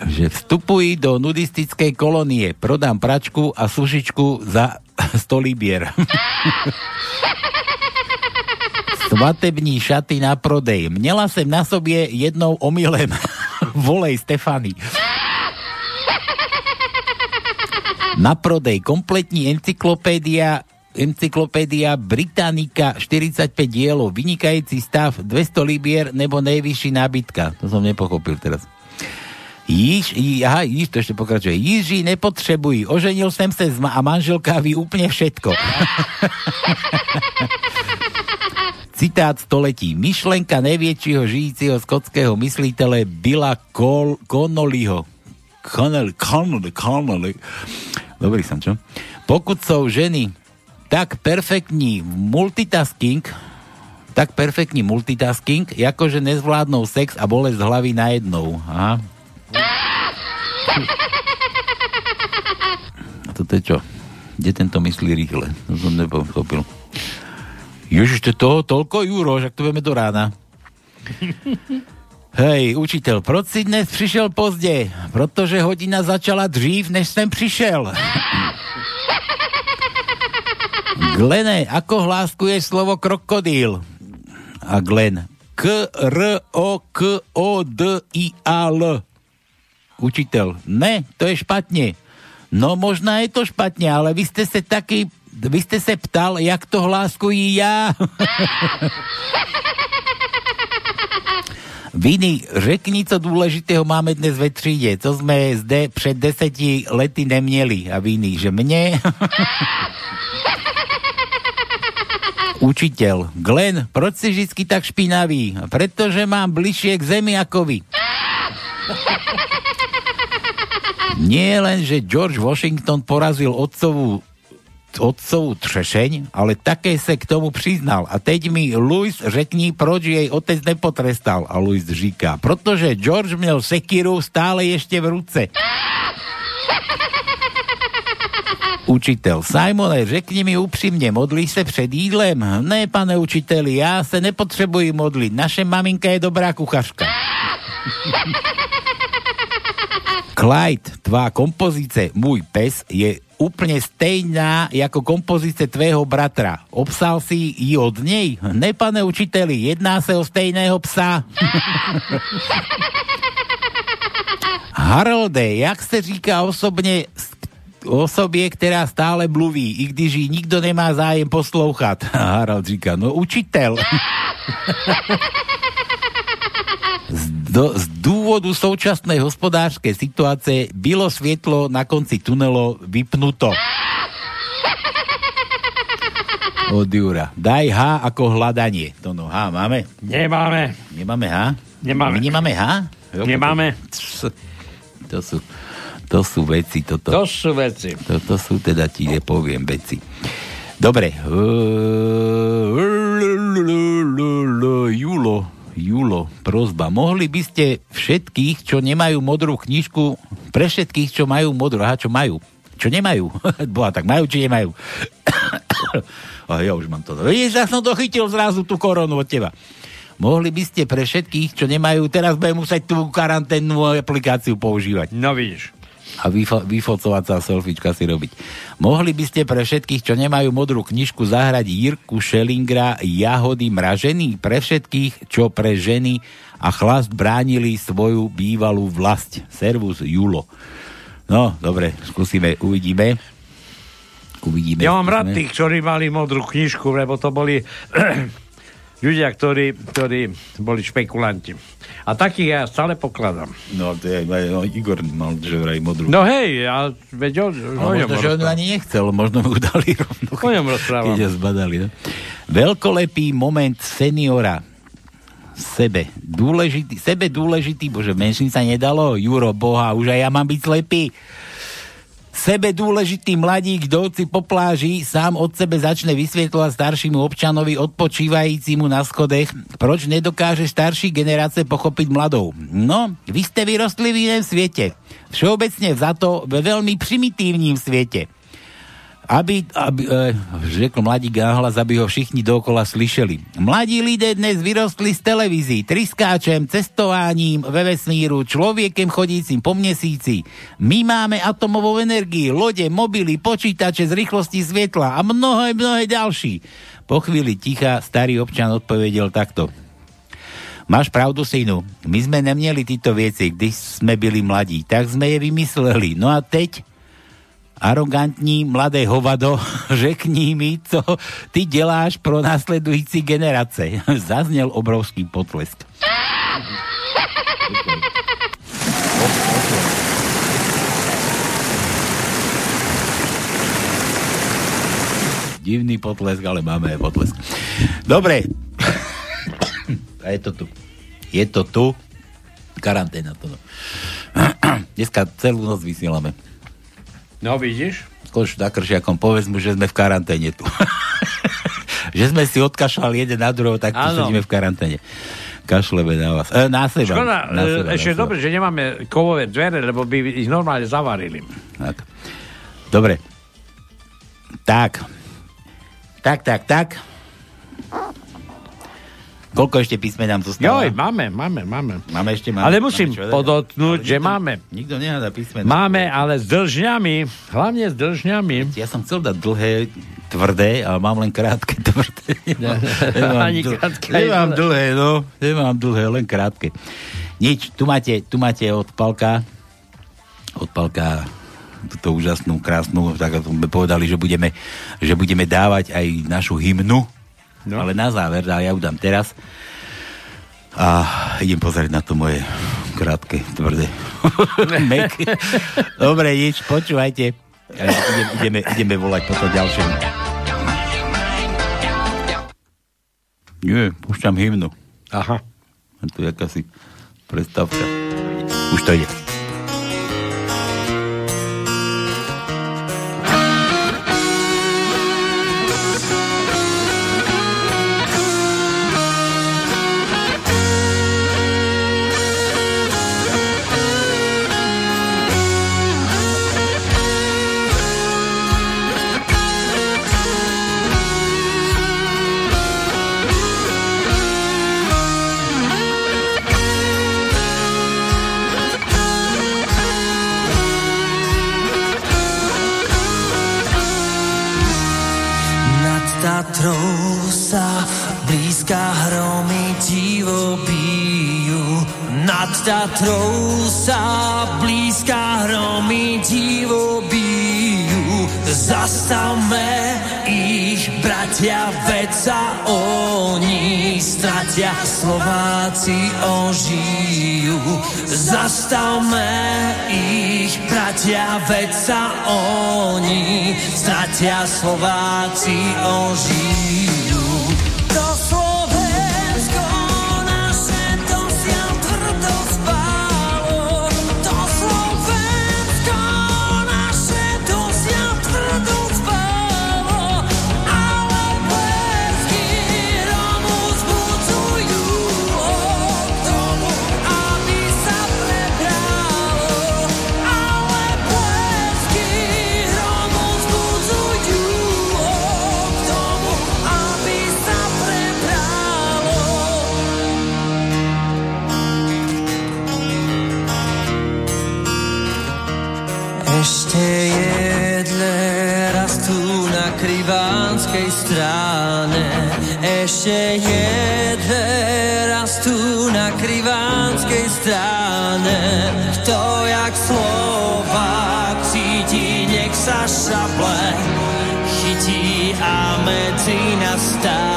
že vstupuj do nudistickej kolónie, prodám pračku a sušičku za [laughs] 100 libier. Svatební šaty na prodej. Měla jsem na sobě jednou omylem. [laughs] Volej Stefany. Na prodej kompletní encyklopédia Encyklopédia Britannica 45 dielov, vynikajúci stav, 200 libier nebo nejvyšší nábytka. To som nepochopil teraz. Již, aha, již to ešte pokračuje. Jiži nepotřebují, oženil jsem se a manželka ví úplne všetko. [laughs] Citát století. Myšlenka najväčšieho žijúceho skotského myslitele Billa Col- Connollyho. Connolly, Connolly, Connolly. Dobrý som, čo? Pokud sú ženy tak perfektní multitasking, tak perfektní multitasking, akože nezvládnou sex a bolesť hlavy na jednou. Aha. A toto je čo? Kde tento myslí rýchle? To som nepochopil. Ježiš, to je toho toľko, Juro, že to vieme do rána. [laughs] Hej, učiteľ, proč si dnes přišel pozdě? Protože hodina začala dřív, než jsem přišel. Glene, ako hláskuješ slovo krokodýl? A Glen, K, R, O, K, O, D, I, A, L. Učiteľ, ne, to je špatne. No možná je to špatne, ale vy ste sa taký, vy ste sa ptal, jak to hláskují ja. [laughs] Viny, řekni, co důležitého máme dnes ve třídě. Co jsme zde před deseti lety neměli. A viny, že mne... [laughs] Učiteľ. Glenn, proč si vždy tak špinavý? Pretože mám bližšie k zemi ako vy. [laughs] Nie len, že George Washington porazil otcovú otcovú třešeň, ale také sa k tomu priznal. A teď mi Louis řekni, proč jej otec nepotrestal. A Louis říká, protože George měl sekiru stále ešte v ruce. [laughs] Učitel. Simone, řekni mi upřímně, modlíš se před jídlem? Ne, pane učiteli, já se nepotřebuji modlit. Naše maminka je dobrá kuchařka. [laughs] Clyde, tvá kompozice Môj pes je úplne stejná ako kompozice tvého bratra. Obsal si ji od nej? Ne, pane učiteli, jedná sa o stejného psa. [laughs] Harolde, jak se říká osobně osobě, která stále mluví, i když ji nikdo nemá zájem poslouchat. [laughs] Harald říká, no učitel. [laughs] Z, do, z dôvodu současnej hospodárskej situácie bylo svietlo na konci tunelo vypnuto. Od Jura. Daj H ako hľadanie. To no, H máme? Nemáme. Nemáme H? Nemáme. My nemáme H? Jo, Nemáme. To sú, to sú veci. Toto. To sú veci. Toto sú teda, ti nepoviem, veci. Dobre. Julo, Julo, prozba. Mohli by ste všetkých, čo nemajú modrú knižku, pre všetkých, čo majú modrú, aha, čo majú, čo nemajú. [laughs] Boha, tak majú, či nemajú. [coughs] a ja už mám to. Vidíš, ja som to chytil zrazu tú koronu od teba. Mohli by ste pre všetkých, čo nemajú, teraz budem musieť tú karanténnu aplikáciu používať. No vidíš. A vyfo- vyfocovať sa a selfiečka si robiť. Mohli by ste pre všetkých, čo nemajú modrú knižku, zahrať Jirku Šelingra Jahody mražený? Pre všetkých, čo pre ženy a chlast bránili svoju bývalú vlast. Servus Julo. No, dobre, skúsime, uvidíme. Uvidíme. Ja mám rád tých, ktorí mali modrú knižku, lebo to boli ľudia, ktorí, ktorí boli špekulanti. A takých ja stále pokladám. No, to je, no, Igor mal, že vraj modrú. No hej, ja veď o, o Ale ňom možno, že on ani nechcel, možno mu dali rovno. O ňom rozprávam. Keď zbadali, no. Veľkolepý moment seniora sebe. Dôležitý, sebe dôležitý, bože, menším sa nedalo, Juro, boha, už aj ja mám byť slepý. Sebe dôležitý mladík jdouci po pláži sám od sebe začne vysvetľovať staršímu občanovi odpočívajúcimu na schodech, proč nedokáže starší generácie pochopiť mladou. No, vy ste vyrostli v iném svete. Všeobecne za to ve veľmi primitívním svete. Aby, aby e, řekl mladík nahlas, aby ho všichni dookola slyšeli. Mladí lidé dnes vyrostli z televízií, triskáčem, cestováním ve vesmíru, človekem chodícim po mesíci. My máme atomovú energii, lode, mobily, počítače z rýchlosti svetla a mnohé, mnohé ďalší. Po chvíli ticha starý občan odpovedel takto. Máš pravdu, synu. My sme nemieli tieto veci, když sme byli mladí. Tak sme je vymysleli. No a teď arogantní mladé hovado, [laughs] řekni mi, co ty děláš pro následující generace. [laughs] Zaznel obrovský potlesk. Divný potlesk, ale máme aj potlesk. Dobre, [coughs] A je to tu. Je to tu. Karanténa to. [coughs] Dneska celú noc vysielame. No vidíš? Skoč na kršiakom, povedz mu, že sme v karanténe tu. [laughs] že sme si odkašľali jeden na druhého, tak tu sedíme v karanténe. Kašleme na vás. E, na seba. Škoda, na e, seba, ešte na seba. dobre, že nemáme kovové dvere, lebo by ich normálne zavarili. Tak. Dobre. Tak. Tak, tak, tak. Koľko ešte písmen nám zostáva? Joj, máme, máme, máme. Máme ešte, máme. Ale musím máme podotknúť, že nikto- máme. Nikto nehada písmen. Máme, ale s držňami. Hlavne s držňami. Ja som chcel dať dlhé, tvrdé, ale mám len krátke, tvrdé. [laughs] Nemám, Ani dl- krátke, Nemám dlhé, no. Nemám dlhé, len krátke. Nič, tu máte, tu máte od Palka, od Palka túto úžasnú, krásnu, tak sme povedali, že budeme, že budeme dávať aj našu hymnu, no. ale na záver, a ja ju dám teraz. A idem pozrieť na to moje krátke, tvrdé. [laughs] Dobre, nič, počúvajte. A Ideme, ideme, ideme volať potom ďalšie. Nie, púšťam hymnu. Aha. A tu je akási predstavka. Už to ide. Zastavme ich, bratia, veď sa oni stratia, Slováci ožijú. Zastavme ich, bratia, veď sa oni stratia, Slováci ožijú. Ešte jedle rastú na krivánskej strane. Kto jak Slovák cíti, nech sa šaple chytí a medzi nás stáne.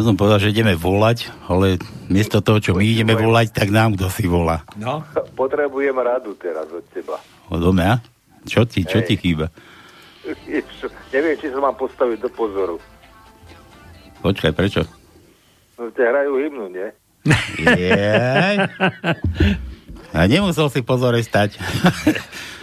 Ja som povedal, že ideme volať, ale miesto toho, čo my ideme volať, tak nám kto si volá. No. Potrebujem radu teraz od teba. Odo mňa? Čo ti, čo Hej. ti chýba? Neviem, či sa mám postaviť do pozoru. Počkaj, prečo? No, te hrajú hymnu, nie? Jej. [laughs] A nemusel si pozore stať. [laughs]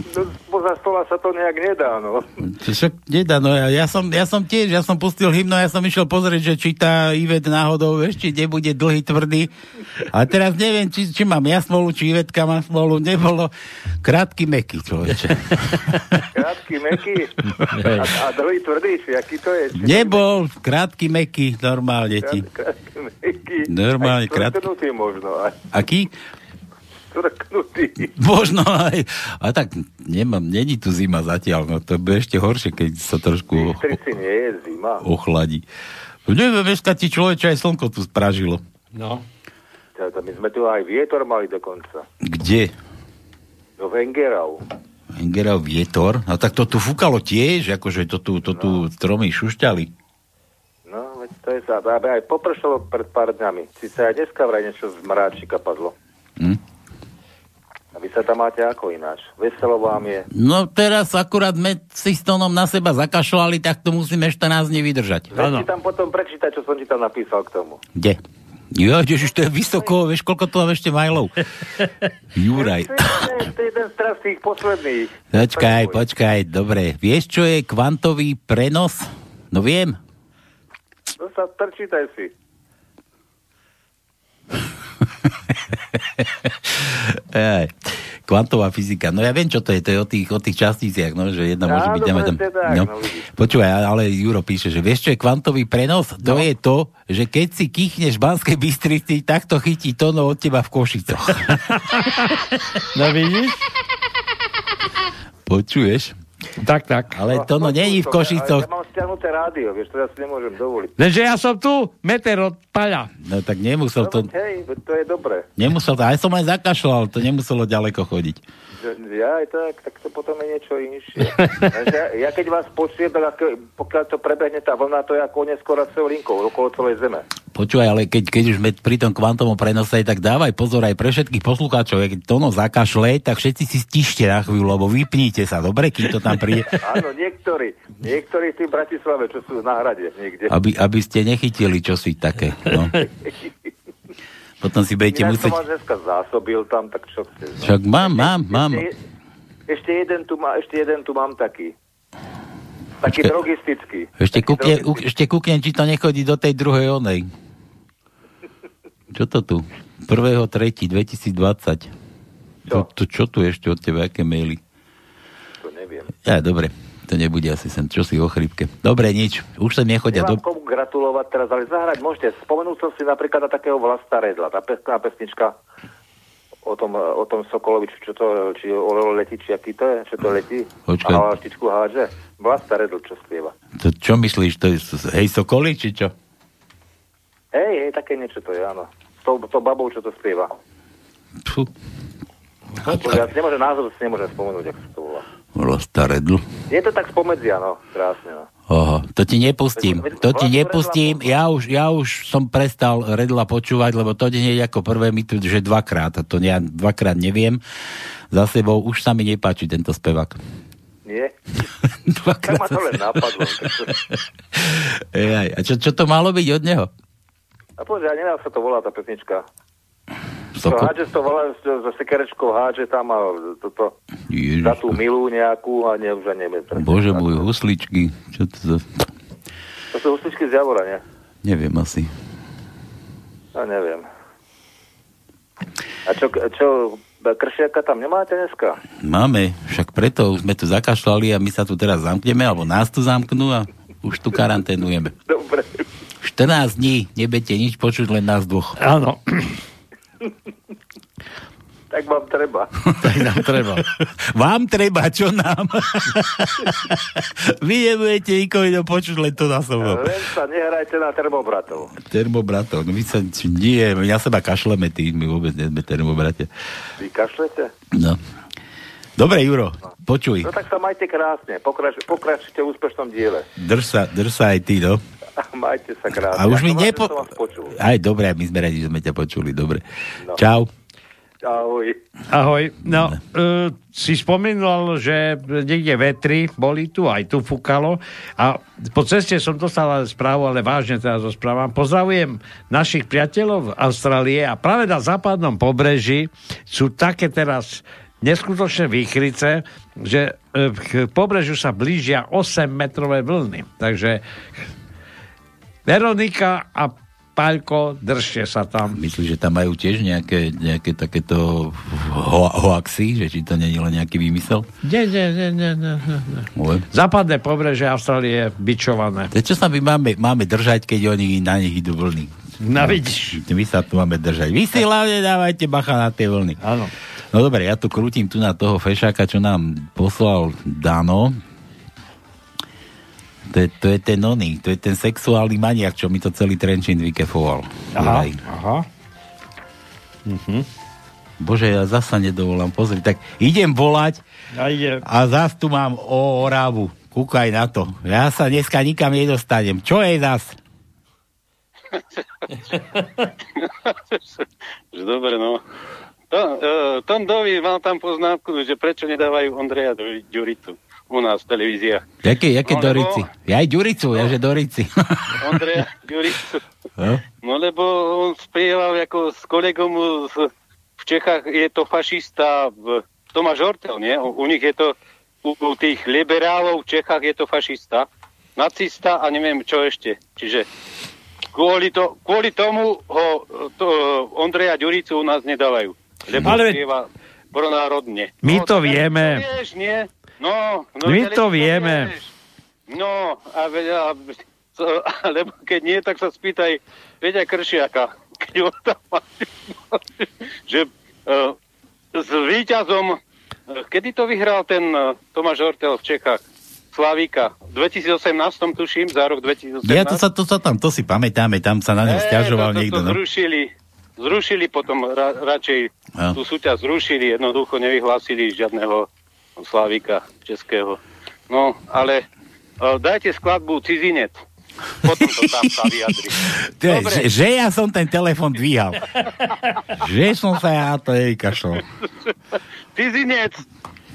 Po, spoza stola sa to nejak nedá, no. Však nedá, no ja, ja, som, ja som tiež, ja som pustil hymno, ja som išiel pozrieť, že či tá Ivet náhodou ešte nebude dlhý, tvrdý. A teraz neviem, či, či mám ja smolu, či Ivetka má smolu, nebolo krátky, meký, človeče. Krátky, meký. A, a druhý tvrdý, či aký to je? Či Nebol krátky, meký, normálne ti. Krátky, meký. Normálne krátky. možno. Aj Aký? Stvrknutý. Možno aj. A tak nemám, není tu zima zatiaľ, no to bude ešte horšie, keď sa trošku Trici nie je zima. ochladí. No Neviem, dneska ti človeče aj slnko tu spražilo. No. Teda My sme tu aj vietor mali dokonca. Kde? Do Vengerau. Engerov vietor? No tak to tu fúkalo tiež, akože to tu, to tu stromy šušťali. No, veď to je aby aj popršalo pred pár dňami. Sice aj dneska vraj niečo z mráčika padlo. Hm? Vy sa tam máte ako ináč. Veselo vám je. No teraz akurát sme si s tónom na seba zakašľali, tak to musíme 14 dní vydržať. Veď ti tam potom prečítať, čo som ti tam napísal k tomu. Kde? Jo, ježiš, to je vysoko, vieš, koľko to mám ešte majlov. [laughs] Juraj. To je, jeden z tých posledných. Počkaj, počkaj, dobre. Vieš, čo je kvantový prenos? No viem. No sa prečítaj si. [laughs] Kvantová fyzika. No ja viem, čo to je. To je o tých, o tých časticiach, no, že jedna môže byť... tak, no. no. Počúvaj, ale Juro píše, že vieš, čo je kvantový prenos? To No. je to, že keď si kýchneš v Banskej Bystrici, tak to chytí tono od teba v Košicoch. [laughs] No vidíš? Počuješ? Tak, tak. Ale to no není v Košicoch. ja stiahnuté rádio, vieš, to ja si nemôžem dovoliť. Lenže ja som tu, meter od paľa. No tak nemusel No, to... hej, to je dobré. Nemusel to, aj som aj zakašľal, to nemuselo ďaleko chodiť. Ja aj tak, tak to potom je niečo inšie. [laughs] Ja, ja keď vás počujem, tak pokiaľ to prebehne tá vlna, to je ako neskoraceho linkou okolo celej zeme. Počúvaj, ale keď, keď už sme pri tom kvantovom prenose, tak dávaj pozor aj pre všetkých poslucháčov, keď to no zakašle, tak všetci si stište na chvíľu, lebo vypnite sa, dobre, kým to tam príde, [laughs] Áno, niektorí, niektorí v tým Bratislave, čo sú na hrade niekde. aby, aby ste nechytili čosi také. No. [laughs] Potom si budete Ináč musieť... som vás dneska zásobil tam, tak čo chceš. no. Však mám, mám, mám. Ešte, ešte, jeden tu má, ešte jeden tu mám taký. Taký Počkaj. drogistický. Ešte Taký kúkne, drogistický. ešte kúknem, či to nechodí do tej druhej onej. [laughs] Čo to tu? 1.3.2020. To, to, čo tu ešte od teba, aké maily? To neviem. Ja, dobre, to nebude asi sem, čo si o chrípke. Dobre, nič, už sa nechodia Nemám do... komu gratulovať teraz, ale zahrať môžete. Spomenul som si napríklad na takého Vlasta Redla, tá pekná pesnička o tom, o tom Sokolovi, čo to, či o letí, či aký to je, čo to letí. Počkaj. A štičku hádže. Vlasta Redl, čo spieva. To, čo myslíš, to je hej Sokoli, či čo? Hej, hej, také niečo to je, áno. S tou, tou babou, čo to spieva. Pfu, Ja nemôžem, názor si nemôžem spomenúť, ako sa to volá. Vlasta Redl. Je to tak spomedzi, áno, krásne, no. Oho, to ti nepustím. To ti nepustím. Ja už, ja už som prestal Redla počúvať, lebo to hneď ako prvé mi tu, že dvakrát. A to ja dvakrát neviem. Za sebou už sa mi nepáči tento spevák. Nie? [laughs] Dvakrát tak ma to len napadlo. [laughs] Ejaj, a čo, čo to malo byť od neho? A povedz, ja neviem, sa to volá, tá pesnička. To hádže to volá, za sekerečkou hádže tam a toto, Ježiš, za tú milú nejakú a ne, už ani neviem. Bože môj, husličky. Čo to za... To sú husličky z Javora, nie? Neviem asi. No neviem. A čo, čo kršiaka tam nemáte dneska? Máme, však preto už sme tu zakašľali a my sa tu teraz zamkneme, alebo nás tu zamknú a už tu karanténujeme. Dobre. 14 dní, nebete nič počuť, len nás dvoch. Áno. [laughs] Tak vám treba. [laughs] Tak nám treba. Vám treba, čo nám? [laughs] Vy nebudete nikoho iného počuť, len to na sobou. Len sa nehrajte na termobratov. Termobratov, no my sa, nie, my na seba kašleme, ty, my vôbec nie sme termobratia. Vy kašlete? No. Dobre, Juro, počuj, No tak sa majte krásne. Pokrač, pokračujte v úspešnom diele. drž sa, drž sa aj ty, no. [laughs] Majte sa krásne. A už mi nepo... Aj dobre, my sme radi, že sme ťa počuli, dobre. No. Čau. Ahoj. Ahoj. No, uh, si spomínal, že niekde vetri boli tu, aj tu fúkalo a po ceste som dostal ale správu, ale vážne teraz rozprávam. Pozdravujem našich priateľov v Austrálie a práve na západnom pobreží sú také teraz neskutočné výchrice, že e, k pobrežiu sa blížia 8-metrové vlny. Takže Veronika a Paľko, držte sa tam. Myslíš, že tam majú tiež nejaké, nejaké takéto ho- hoaxy, že či to nie je len nejaký výmysel? Nie, nie, nie, nie, nie, nie. Ale... Západné pobreže Austrálie je bičované. To čo sa my máme, máme držať, keď oni na nich idú vlny? No vidíš. My sa tu máme držať. Vy si hlavne dávajte bacha na tie vlny. Áno. No dobre, ja tu krútim tu na toho fešáka, čo nám poslal Dano. To je, to je ten oný, to je ten sexuálny maniak, čo mi to celý Trenčín vykefoval. Aha, Juraj. aha. Mhm. Bože, ja zasa nedovolám, pozri, tak idem volať A ide. a zas tu mám o Oravu. Kúkaj na to. Ja sa dneska nikam nedostanem. Čo je zas? [laughs] Dobre, no. To, uh, Tondovi mal tam poznámku, že prečo nedávajú Ondreja Ďuri- Ďuricu u nás v televíziách. Jaké, jaké No, lebo- Dorici? Ja aj Ďuricu, ja že Dorici. [laughs] Ondreja Ďuricu. No? No lebo on spieval ako s kolegom z, v Čechách, je to fašista v, Tomáš Hortel, nie? U, u nich je to, u, u tých liberálov v Čechách je to fašista, nacista a neviem čo ešte. Čiže kvôli, to, kvôli tomu ho to, Ondreja Ďuricu u nás nedávajú. Lebo Ale- spieva pronárodne. My No, to vieme. Vieš, nie? No, no My to vieme. No, a, ve- a, so, [laughs] lebo keď nie, tak sa spýtaj Peťa Kršiaka, [laughs] keď ho tam má, [laughs] že uh, s víťazom, uh, kedy to vyhral ten uh, Tomáš Hortel v Čechách? Slavíka. V 2018 tuším, za rok 2018. Ja to sa, to sa tam, to si pamätáme, tam sa na ňo stiažoval to, niekto. to No. zrušili, zrušili potom ra, radšej Ja. tú súťaž zrušili, jednoducho nevyhlásili žiadneho Slavika českého. No, ale uh, dajte skladbu Cizinec. Potom to tam sa vyjadri. [laughs] Že, že ja som ten telefon dvíhal. [laughs] že som sa ja to nevykašľal. Cizinec!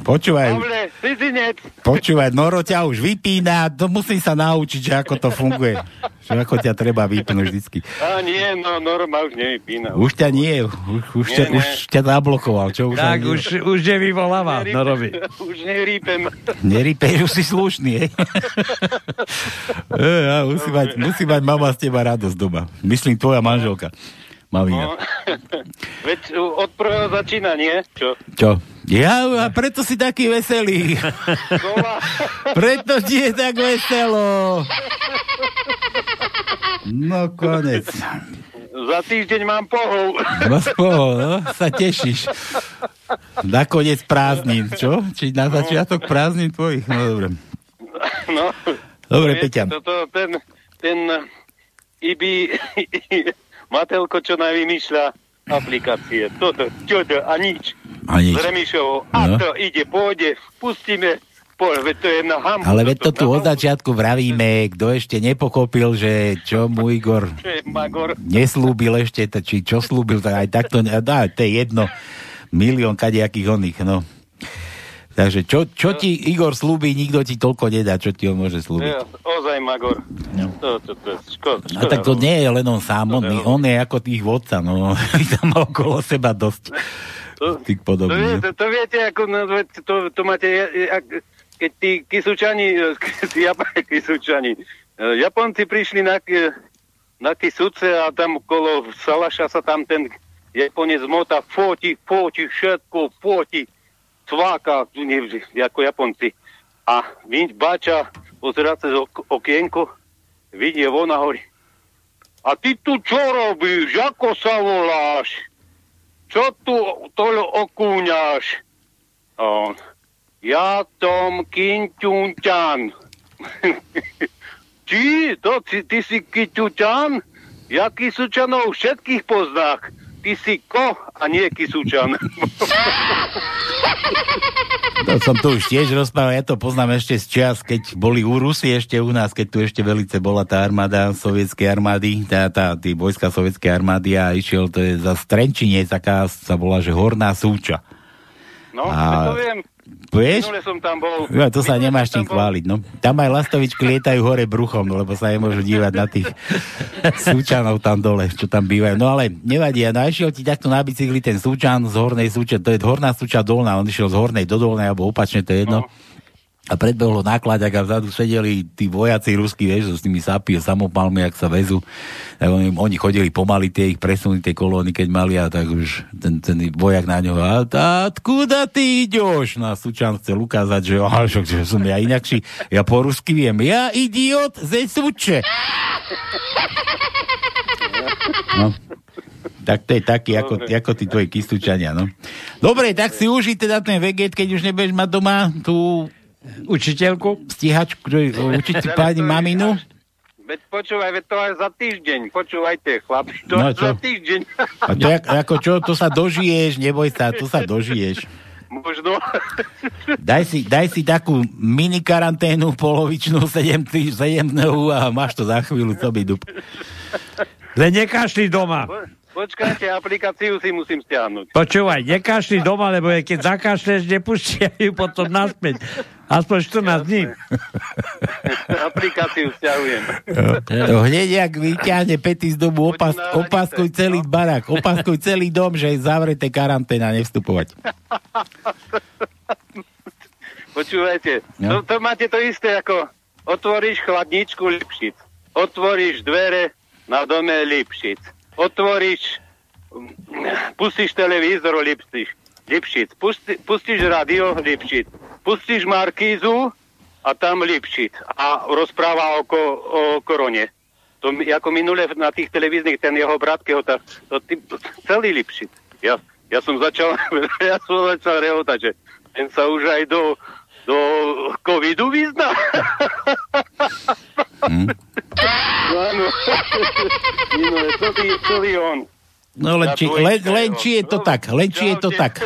Počúvaj, Pavle, cizinec! počúvaj, Noro ťa už vypína, to musím sa naučiť, že ako to funguje. Že ako ťa treba vypnúť vždycky. A nie, no Norma už nevypína. Už ťa nie, už, už, ťa, Nie, nie. už ťa zablokoval, čo už Tak už, už nevyvoláva, no robí. Už nerípem. Nerýpej, už si slušný, hej. [laughs] e, musí, mať, musí mať mama z teba radosť doma. Myslím, tvoja manželka. Mamina. No, [laughs] veď od prvého začína, nie? Čo? Čo? Ja, a preto si taký veselý. [laughs] preto ti je tak veselo. No, konec. Za týždeň mám pohov. No, [laughs] spoho, no, sa tešíš. Nakoniec prázdnin, čo? Či na začiatok prázdnin tvojich? No, dobre. No, Dobre, Peťa. Toto, ten, ten Ibi, Matelko, čo najvymýšľa aplikácie. Toto, čo to, a nič. A nič. Z Remišovo, a No. to ide, pôjde, pustíme, veď to je na hambu. Ale veď to tu od začiatku vravíme, kto ešte nepokopil, že čo mu Igor [laughs] neslúbil ešte, či čo slúbil, tak aj takto, dá, to je jedno, milión kadejakých oných, no. Takže čo, čo ti Igor slúbi, nikto ti toľko nedá, čo ti on môže slúbiť. Ja, ozaj Magor. No. To, to, to, škoda, A tak to nie je len on sám, on, on je ako tých vodca, no. [laughs] Tam má okolo seba dosť To, tých to, podobných. vie, no. to, to viete, ako, no, to, to máte, ja- [laughs] keď tí Jap- Kisúčani, eh, Japonci prišli na, na Kisúce a tam okolo Salaša sa tam ten Japonec mota, foti, foti, všetko, foti, cváka, nie, ako Japonci. A vidí Bača, pozerá cez ok- okienko, vidí von a hovorí, a ty tu čo robíš, ako sa voláš? Čo tu to okúňaš? A on, ja tom Kinťunťan. Ty, to, ty, ty si Kinťunťan? Ja Kisúčanov všetkých poznách. Ty si ko a nie Kisúčan. To som tu už tiež rozprával, ja to poznám ešte z čias, keď boli u Rusy ešte u nás, keď tu ešte velice bola tá armáda sovietskej armády, tá, tá, tí vojska sovietskej armády a išiel, to je za Strenčine, taká sa volá, že Horná súča. No, A to viem. Vieš? Minule som tam bol. Ja, to sa Minule nemáš tým chváliť, no. Tam aj lastovičky lietajú hore bruchom, no, lebo sa nemôžu dívať na tých [laughs] súčanov tam dole, čo tam bývajú. No ale nevadí, a no, išiel ti takto na bicykli ten súčan z hornej súča, to je horná súča dolná, on išiel z hornej do dolnej, alebo opačne, to je jedno. No. A predbehlo nákladák a vzadu sedeli tí vojaci ruskí, vieš, s tými sapy a samopalmi, ak sa vezú. Tak oni, oni chodili pomaly tie ich presuny, tie kolóny, keď mali a tak už ten, ten vojak na ňo a, a kuda ty ideš? No a Sučan chcel ukázať, že, aha, že, že som ja inakší, ja po rusky viem, ja idiot ze Suče. No. Tak to je taký, ako, ako tí tvoji kystúčania, no. Dobre, tak si uži teda ten veget, keď už nebudeš mať doma tú učiteľku, stíhačku, [laughs] učiť pani maminu. Veď počúvaj, veď to aj za týždeň. Počúvajte, chlapi, to No, čo? za týždeň. A to jak, ako čo, to sa dožiješ, neboj sa, to sa dožiješ. Možno. [laughs] Daj si, daj si takú mini karanténu polovičnú 7, 7 dnov a máš to za chvíľu, co by dup. Len nekašli doma. Počkajte, aplikáciu si musím stiahnuť. Počúvaj, nekašli doma, lebo keď zakašleš, nepustia ju potom naspäť. Aspoň 14 dní. aplikáciu stiahujem. To hneď, jak vyťahne Pety z domu, opas, opaskuj celý barak, opaskuj celý dom, že je zavreté karanténa, nevstupovať. Počúvajte, No. to, to máte to isté ako otvoríš chladničku Lipšic, otvoríš dvere na dome Lipšic, otvoríš, pustíš televízor Lipšic, Lipšic, pusti, pustíš radio Lipšic, pustíš Markízu a tam Lipšic a rozpráva o, ko, o korone. To ako minule na tých televíznych, ten jeho brat, keho to celý Lipšic. Ja, ja som začal, [laughs] ja som začal rehotať, že ten sa už aj do, do covidu vyzná. [laughs] Hm? No áno. Minule, celý, celý on. No len či, len, len či je to tak, len či je to tak.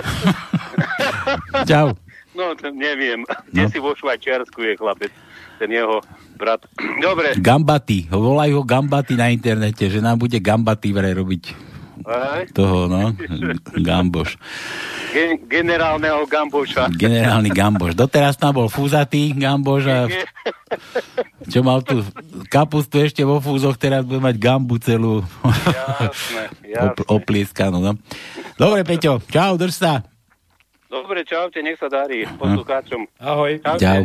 [laughs] Čau. No, neviem. Kde No. si vo Švajčiarsku je chlapec, ten jeho brat. Dobre. Gambaty, volajú ho Gambaty na internete, že nám bude Gambaty vraj robiť Aj, toho, no, Gamboš. Gen, generálneho Gamboša. Generálny Gamboš. Doteraz tam bol fúzatý Gamboš a čo mal tu kapustu ešte vo fúzoch, teraz bude mať gambu celú Jasné, op- jasné. oplieskanú. No. Dobre, Peťo, čau, drž sa. Dobre, čaute, nech sa darí poslucháčom. Ahoj. Čaute. Čau.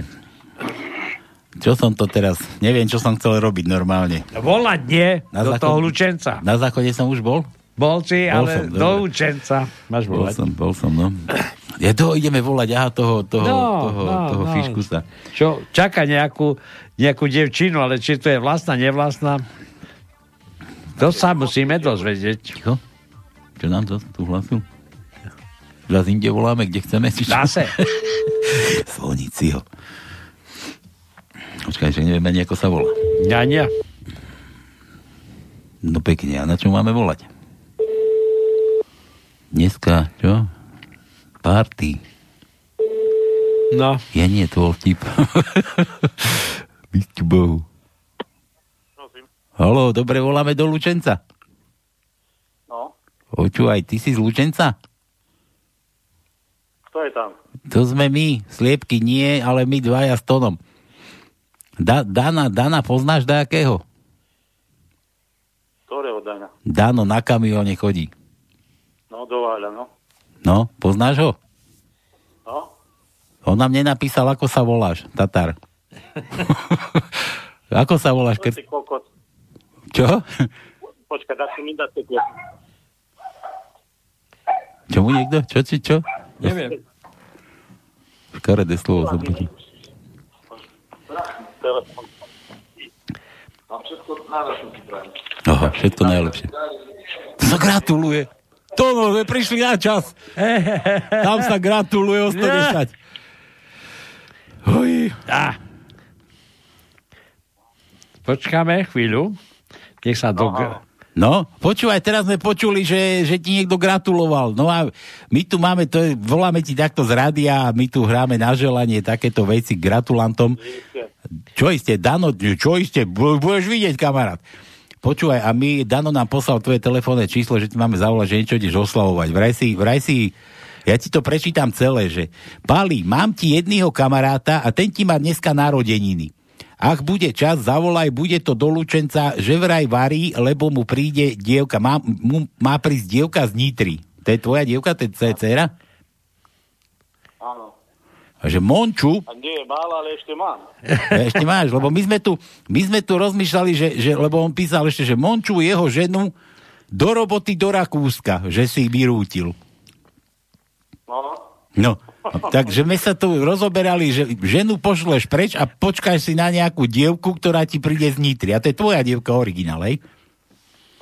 Čo som to teraz? Neviem, čo som chcel robiť normálne. Volať nie, Na do záchod- toho Lučenca. Na záchode som už bol? Bol si, Bol ale som, do dobre. Lučenca. Máš Bol volať. som, bol som, no. Ja toho ideme volať, aha, toho, toho, No, toho, no, toho no. fiškusa. Čo, čaká nejakú, nejakú devčinu, ale či to je vlastná, nevlastná, to sa musíme dozvedieť. Čo? Čo nám to tu hlasil? Zas inde voláme, kde chceme. Či čo? Zase. Zvoniť si ho. Počkaj, že nevieme ani, ako sa volá. Ja nie. No pekne, a na čo máme volať? Dneska, čo? Party. No. Ja nie, to bol vtip. [laughs] Byť Bohu. Halo, dobre, voláme do Lučenca. No, Počúvaj, ty si z Lučenca? kto je tam? To sme my, sliepky nie, ale my dvaja s Tonom. Da, Dana, Dana, poznáš dajakého? Ktorého Dana? Dano na kamióne chodí. No, Váľa, no. No, poznáš ho? No, On nám nenapísal, ako sa voláš, Tatar. [laughs] ako sa voláš? Keď... Čo? Počkaj, dá si mi dať teklo. Čo mu niekto? Čo, či, čo? Neviem. Škaredé slovo prajem. Aha, všetko najlepšie. To sa gratuluje. To no, sme prišli na čas. Tam sa gratuluje o 110. Oj. Á. Počkáme chvíľu. Nech sa do... No, počúvaj, teraz sme počuli, že, že ti niekto gratuloval. No a my tu máme, to je, voláme ti takto z rádia a my tu hráme na želanie takéto veci gratulantom. Čo iste, Dano, čo iste, bu- budeš vidieť, kamarát. Počúvaj, a my, Dano nám poslal tvoje telefónne číslo, že ti máme zavolať, že niečo ideš oslavovať. Vraj si, vraj si Ja ti to prečítam celé, že Pali, mám ti jedného kamaráta a ten ti má dneska narodeniny. Ak bude čas, zavolaj, bude to do Lučenca, že vraj varí, lebo mu príde dievka. Má, mu, má prísť dievka z Nitry. To je tvoja dievka, to je dcera? A že Monču, A nie je málo, ale ešte mám. [laughs] Ešte máš, lebo my sme tu, my sme tu rozmýšľali, že, že, lebo on písal ešte, že Monču jeho ženu do roboty do Rakúska, že si ich vyrútil. No. No, takže my sa tu rozoberali, že ženu pošleš preč a počkáš si na nejakú dievku, ktorá ti príde z Nitry. A to je tvoja dievka originál, hej?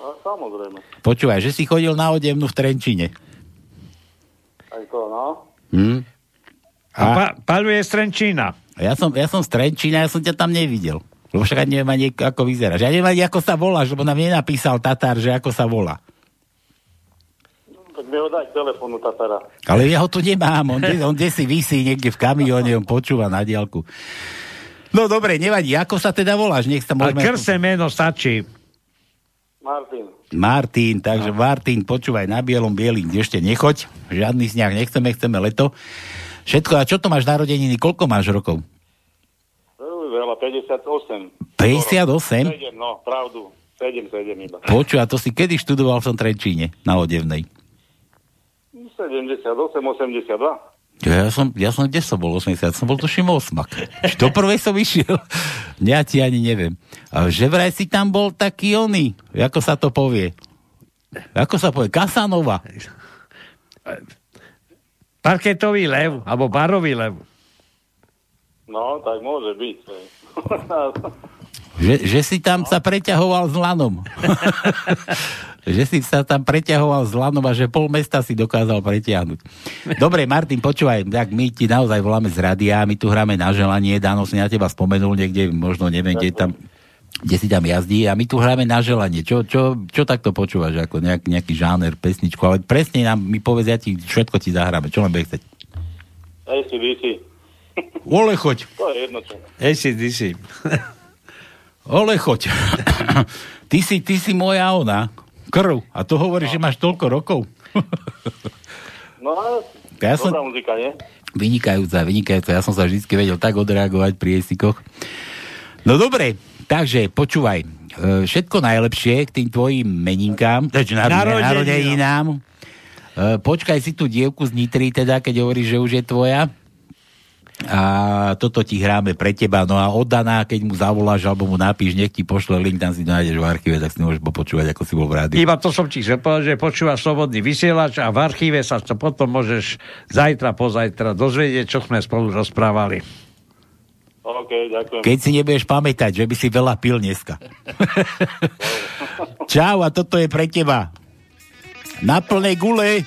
No, samozrejme. Počúvaj, že si chodil na odevnu v Trenčine. Aj to, no. Hm? A pa, Paľu je z Trenčína. Ja som, ja som z Trenčína, ja som ťa tam nevidel. Lebo však neviem ani, ako vyzeráš. Ja neviem ani, ako sa voláš, lebo nám nenapísal Tatár, že ako sa volá. Tak mi ho daj telefónu Tatara. Ale ja ho tu nemám, on, de, on si vysí niekde v kamióne, on počúva na diálku. No dobre, nevadí, ako sa teda voláš, nech sa Ale môžeme... krse meno stačí. Martin. Martin, takže Martin, počúvaj, na bielom bielým ešte nechoď, žiadny sňah nechceme, chceme leto. Všetko, a čo to máš narodeniny, koľko máš rokov? Veľa, 58. 58? 7, no, pravdu. 7, 7 iba. Počuj, a to si kedy študoval v tom Trenčíne, na Odevnej? 78, 82. Ja som, ja som, kde som bol 80? Som bol tuším osmak. Do prvej som išiel. Ja ti ani neviem. A že vraj si tam bol taký oný, ako sa to povie? Ako sa povie? Kasanova. Parketový lev, alebo barový lev. No, tak môže byť. [laughs] Že, že si tam sa preťahoval s lanom. [laughs] že si sa tam preťahoval s lanom a že pol mesta si dokázal preťahnuť. Dobre, Martin, počúvaj, tak my ti naozaj voláme z radia, my tu hráme na želanie, Dano si na teba spomenul niekde, možno neviem, kde tam kde si tam jazdí a my tu hráme na želanie. Čo, čo, čo takto počúvaš, ako nejak, nejaký žáner, pesničku, ale presne nám mi povedz, ja ti všetko ti zahráme. Čo len bude chcieť? ACDC. Ole, choď. To je jedno čo. ACDC. [laughs] Ole, choď. [laughs] ty, si, ty si moja ona, krv. A to hovoríš, že máš toľko rokov. No, Ja som- dobrá muzika, nie? Vynikajúca, vynikajúca. Ja som sa vždy vedel tak odreagovať pri jesikoch. No dobre, takže počúvaj. e, Všetko najlepšie k tým tvojim meninkám, Narodeninám. E, Počkaj si tú dievku z Nitry, teda, keď hovoríš, že už je tvoja. A toto ti hráme pre teba. No a oddaná, keď mu zavoláš alebo mu napíš, nech ti pošle link, tam si nájdeš v archíve, tak si môžeš popočúvať, ako si bol v rádiu. Iba to som ti chcel povedať, že počúvaš slobodný vysielač a v archíve sa to potom môžeš zajtra, pozajtra dozvedieť, čo sme spolu rozprávali. OK, ďakujem. Keď si nebudeš pamätať, že by si veľa pil dneska. [laughs] Čau, a toto je pre teba. Na plnej gule.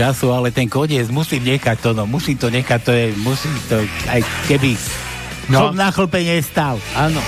Času, ale ten koniec musím nechať to, no musím to nechať, to je, musím to, aj keby no. som na chlpe nestal. Áno.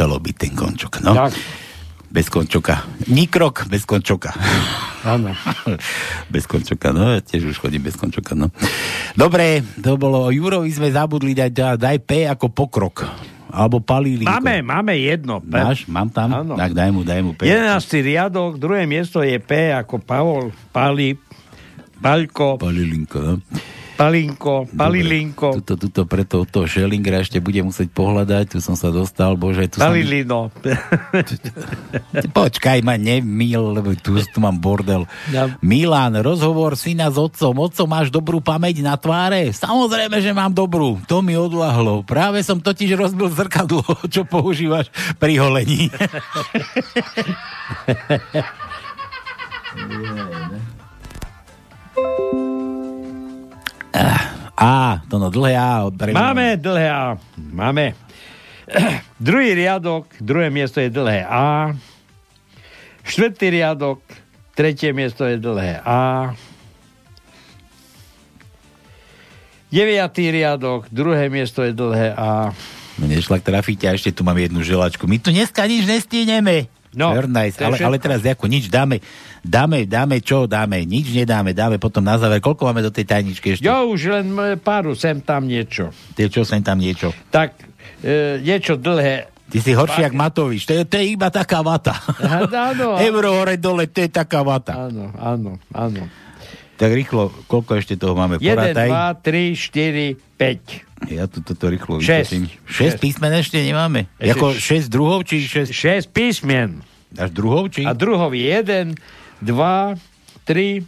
Muselo byť ten končok, no. Tak. Bez končoka. Nikrok bez končoka. Áno. [laughs] bez končoka, no. Ja tiež už chodím bez končoka, no. Dobre, to bolo, Jurovi sme zabudli dať, dať, daj P ako pokrok. Alebo palílinko. Máme, máme jedno. P. Máš? Mám tam? Áno. Tak daj mu, daj mu P. 11. riadok, druhé miesto je P ako Pavol, Pali, Paľko, Palilinko, no. Palinko, Palilinko, Tuto, tuto preto od toho Schellingera ešte bude musieť pohľadať, tu som sa dostal, bože, tu. Palilino. [laughs] Počkaj ma, nemil, lebo tu, tu mám bordel. Ja. Milan, rozhovor syna s otcom. Otco, máš dobrú pamäť na tváre? Samozrejme, že mám dobrú. To mi odlahlo. Práve som totiž rozbil zrkadlo, [laughs] čo používaš pri holení. [laughs] A, to no dlhé A. Od Máme dlhé A. Máme. [clears throat] Druhý riadok, druhé miesto je dlhé A. Štvrtý riadok, tretie miesto je dlhé A. Deviatý riadok, druhé miesto je dlhé A. Mne šlak trafíte a ešte tu mám jednu želačku. My tu dneska nič nestíneme. No, Nice. je ale, ale teraz ako nič dáme, dáme, dáme čo dáme, nič nedáme, dáme potom na záver, koľko máme do tej tajničky ešte? Jo, už len e, páru, sem tam niečo. Tie čo, sem tam niečo. Tak, e, niečo dlhé. Ty si horší jak Matovič, to je, to je iba taká vata. Áno. [laughs] Euro hore dole, to je taká vata. Áno, áno, áno. Tak rýchlo, koľko ešte toho máme? 1, Porátaj. 2, 3, 4, 5. Ja tu toto rýchlo Šesť. vytosím. 6 písmen ešte nemáme. Ešte Jako š- 6 druhov, či 6? 6 písmen. Až druhov, či? A druhov je 1, 2, 3,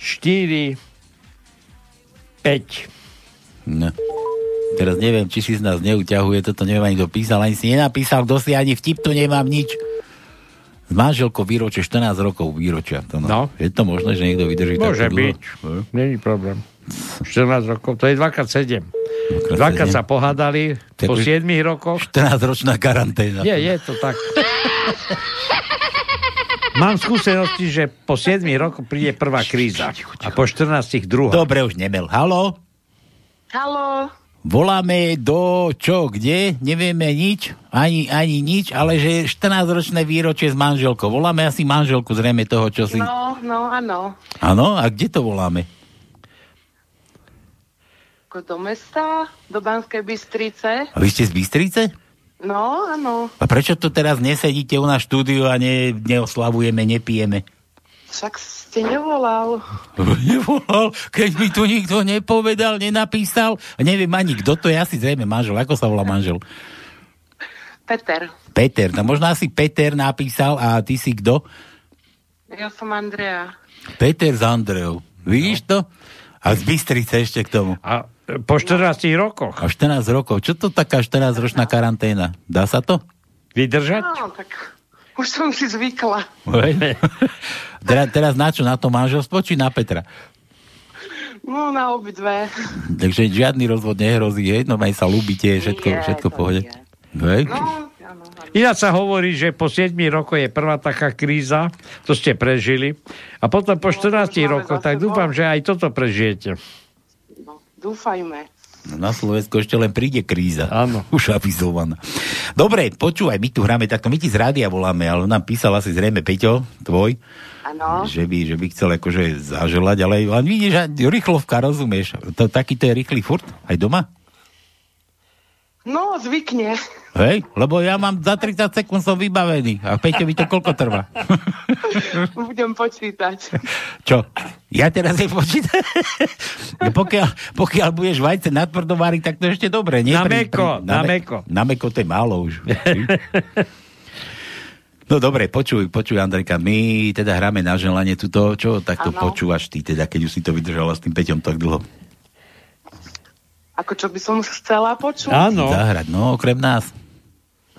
4, 5. No. Teraz neviem, či si z nás neuťahuje, toto neviem ani kto písal, ani si nenapísal, kto si ani vtip tu nemám nič. S manželkou výročie, 14 rokov výročia. To no. No. Je to možné, že niekto vydrží Môže takto dlho? byť. Není problém. 14 rokov, to je 2x7. Dvakrát sa pohádali Tak po už- 7 rokoch. 14-ročná karanténa. Je, je to tak. Mám skúsenosti, že po 7 rokoch príde prvá kríza. A po 14 druhá. Dobre, už nemel. Halo? Haló, Voláme do čo, kde? Nevieme nič, ani, ani nič, ale že 14-ročné výročie s manželkou. Voláme asi manželku zrejme toho, čo si... no, no, áno. Áno? A kde to voláme? do mesta, do Banskej Bystrice. A vy ste z Bystrice? No, áno. A prečo tu teraz nesedíte u nás štúdiu a ne, neoslavujeme, nepijeme? Však ste nevolal. [laughs] Nevolal, keď mi tu nikto nepovedal, nenapísal. Neviem ani, kto to je, asi zrejme manžel. Ako sa volá manžel? Peter. Peter. No možno asi Peter napísal a ty si kto? Ja som Andrea. Peter z Andreou. Vidíš to? A z Bystrice ešte k tomu. A po 14 rokoch. A 14 rokov. Čo to taká 14-ročná karanténa? Dá sa to? Vydržať? No, tak už som si zvykla. [laughs] teraz, teraz na čo? Na to manželstvo či na Petra? No, na obidve. Takže žiadny rozvod nehrozí, hej? No aj sa ľúbite, všetko, Nie, všetko pohode. Hej? No, Ináč sa hovorí, že po 7 rokoch je prvá taká kríza, to ste prežili. A potom po 14 rokoch, tak dúfam, že aj toto prežijete. Dúfajme. No, Na Slovensku ešte len príde kríza. Áno. [laughs] Už avizovaná. Dobre, počúvaj, my tu hráme takto, my ti z rádia voláme, ale nám písal asi zrejme Peťo, tvoj, Že by, že by chcel akože zaželať, ale len vidíš, že rýchlovka, rozumieš? To, taký to je rýchly furt, aj doma? No, zvykne. Hej, lebo ja mám za 30 sekúnd som vybavený. A Peťo, by to koľko trvá? [laughs] Budem počítať. Čo? Ja teraz nepočítam. [laughs] pokiaľ, pokiaľ budeš vajce na tak to je ešte dobre. Nie? Na meko, na me- meko. Na meko to je málo už. [laughs] No dobre, počuj, počuj Andrejka, my teda hráme na želanie tuto, čo takto Áno. počúvaš ty, teda keď už si to vydržala s tým Peťom tak dlho. Ako čo by som chcela počuť? Zahrať, no okrem nás.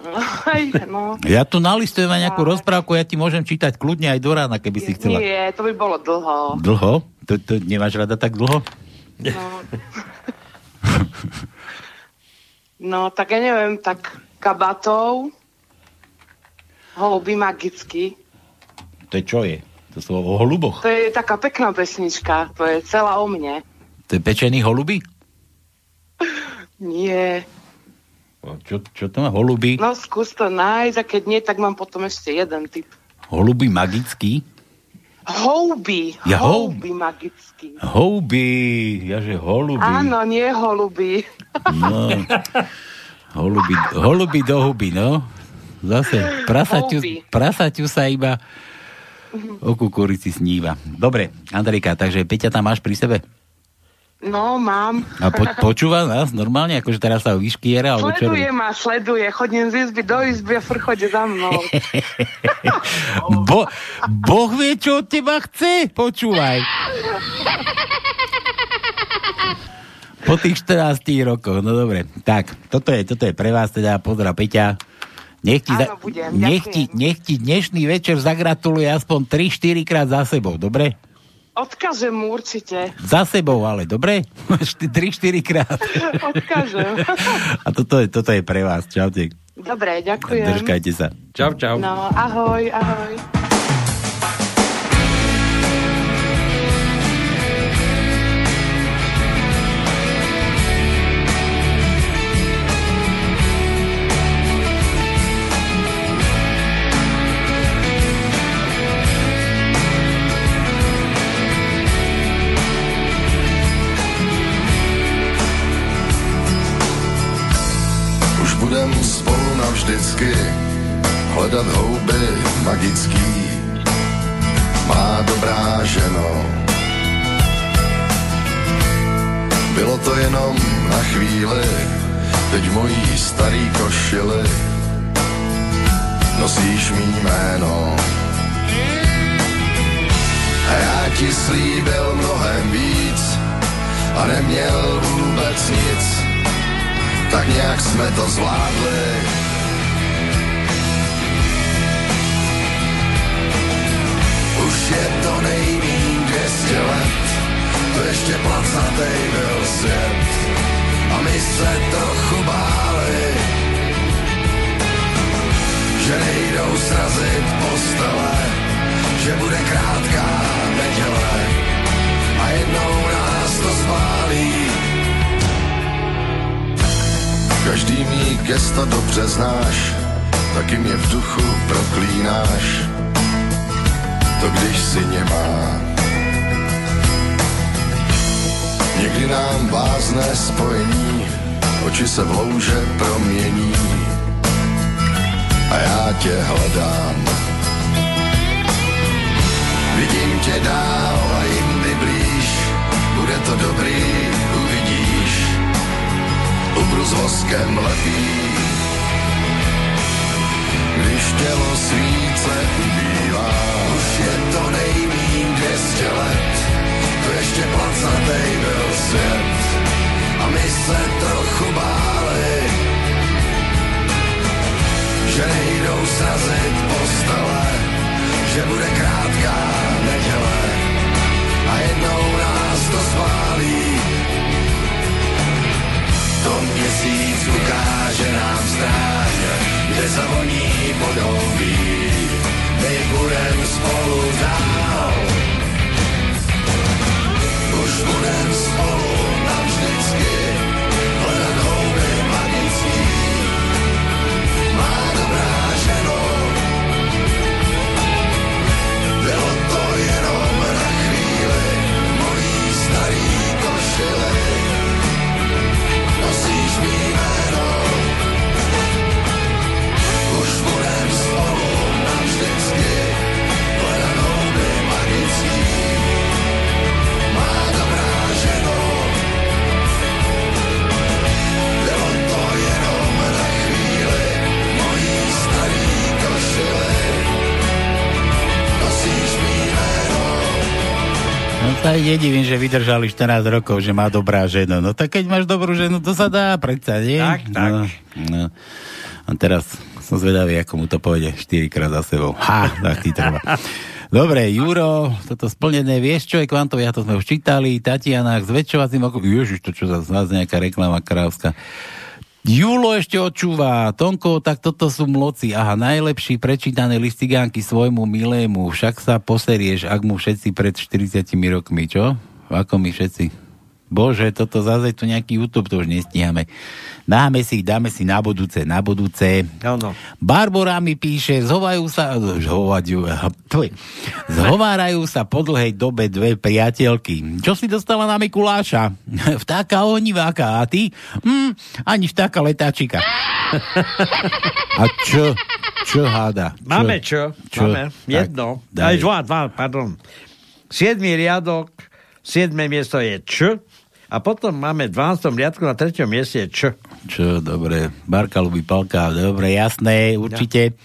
[laughs] Aj, no. Ja tu nalistujem aj nejakú rozprávku, ja ti môžem čítať kľudne aj do rána, keby si chcela. Nie, to by bolo dlho. Dlho? To, to nemáš rada tak dlho? No. [laughs] no, tak ja neviem, tak kabatov, holuby magicky. To je čo je? To sú o holuboch. To je taká pekná pesnička, to je celá o mne. To je pečený holuby? Nie. Čo, čo to má? Holuby? No skús to nájsť a keď nie, tak mám potom ešte jeden typ. Holuby magický? Houby. Ja, hou- houby magicky. Houby, jaže holuby. Áno, nie holuby. No. [laughs] Holuby, holuby do huby, no. Zase prasaťu, prasaťu sa iba o kukurici sníva. Dobre, Andrejka, takže Peťa tam máš pri sebe? No, mám. A po, počúva nás normálne, akože teraz sa vyškiera, alebo čo? Sleduje ma, sleduje. Chodím z izby do izby a furt chodí za mnou. [laughs] Bo, boh vie, čo od teba chce, počúvaj. Po tých 14 rokoch, no dobre. Tak, toto je, toto je pre vás teda, pozdrav Peťa. Nech ti, Áno, budem, nech, ti, nech ti dnešný večer zagratuluje aspoň 3-4 krát za sebou, dobre? Odkažem mu určite. Za sebou, ale dobre? 3-4 krát. [laughs] Odkažem. A toto je, toto je pre vás. Čaute. Dobre, ďakujem. Držkajte sa. Čau, čau. No, ahoj, ahoj. Budem spolu navždycky hledat houby magický. Má dobrá ženo. Bylo to jenom na chvíli, teď mojí starý košili nosíš mý jméno. A já ti slíbil mnohem víc a neměl vůbec nic tak nějak jsme to zvládli. Už je to nejmín 200 let, to ještě placatej byl svět. A my se trochu báli, že nejdou srazit postele, že bude krátká neděle a jednou nás to spálí. Každý mý gesto dobře znáš, taky mě v duchu proklínáš. To když si nemá. Někdy nám vázne spojení, oči se v louže promění a já tě hledám. Vidím tě dál a jindy blíž, bude to dobrý, ubru s voskem lepí. Když tělo svíce ubývá, už je to nejmín 200 let, to ještě placatej byl svět a my se trochu báli, že nejdou srazit postele, že bude krátká neděle a jednou nás to spálí. Měsíc ukáže nám stráň, kde zavoní podobí. My budem spolu dál. Už budem spolu navždycky sa aj nedivím, že vydržali 14 rokov, že má dobrá žena. No tak keď máš dobrú ženu, to sa dá predsa, nie? Tak, tak. No, no. A teraz som zvedavý, ako mu to pôjde 4 krát za sebou. Ha, tak ti treba. Dobre, Juro, toto splnené, vieš čo je kvantovia, to sme už čítali, Tatiana s väčšovacím okom, ježiš, to čo za nás nejaká reklama krávska. Julo ešte odčúva. Tonko, tak toto sú mloci. Aha, najlepší prečítané listigánky svojmu milému. Však sa poserieš, ak mu všetci pred 40 rokmi, čo? Ako my všetci? Bože, toto zase tu nejaký YouTube, to už nestíhame. Dáme si, dáme si na budúce, na budúce. Áno. Barbara mi píše, zhovajú sa, je, zhovárajú sa po dlhej dobe dve priateľky. Čo si dostala na Mikuláša? [laughs] Vtáka ohniváka a ty? Hm, ani vtáka letáčika. [laughs] A čo? Čo háda? Máme čo? Čo? Máme Tak, jedno. daj. Aj dva, dva, pardon. Siedmý riadok, siedme miesto je Č a potom máme v 12. riadku na treťom mieste je Č. Čo, dobre. Barka ľubí palka, dobre, jasné, určite.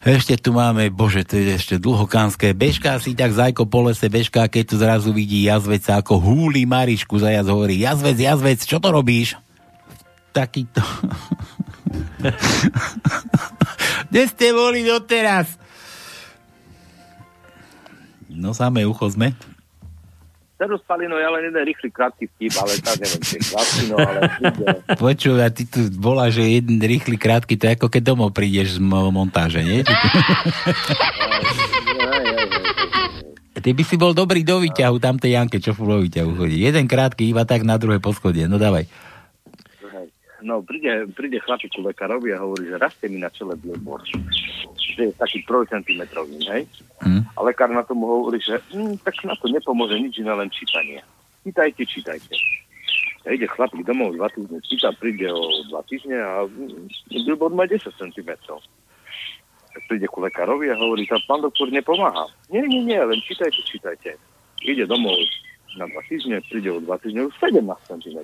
Ešte tu máme, bože, to je ešte dlhokánske. Bežká si tak zajko po lese, bežká, keď tu zrazu vidí jazvec sa ako húli Marišku, zajac hovorí, jazvec, jazvec, čo to robíš? Takýto. [laughs] Kde ste boli doteraz? No samé ucho sme. Serus Palino je len jeden rýchly krátky vtip, ale tak neviem, či je krátky, no ale... Počuj, a ty tu bola, že jeden rýchly, krátky, to je ako keď domov prídeš z mo- montáže, nie? [laughs] Ty by si bol dobrý do výťahu, tam tej Janke, čo vo výťahu chodí. Jeden krátky, iba tak na druhé poschodie. No dávaj. No, príde, príde chlapík ku lekárovi a hovorí, že rastie mi na čele billboard. Že je taký 3 cm, hej? Hm? A lekár na tomu hovorí, že hm, tak na to nepomôže nič iné, len čítanie. Čítajte, čítajte. A ide chlapík domov dva týždne, číta, príde o dva týždne a hm, billboard má 10 cm. Tak príde ku lekárovi a hovorí, že pán doktor nepomáha. Nie, nie, nie, len čítajte, čítajte. Ide domov na dva týždne, príde o dva týždne už 17 cm.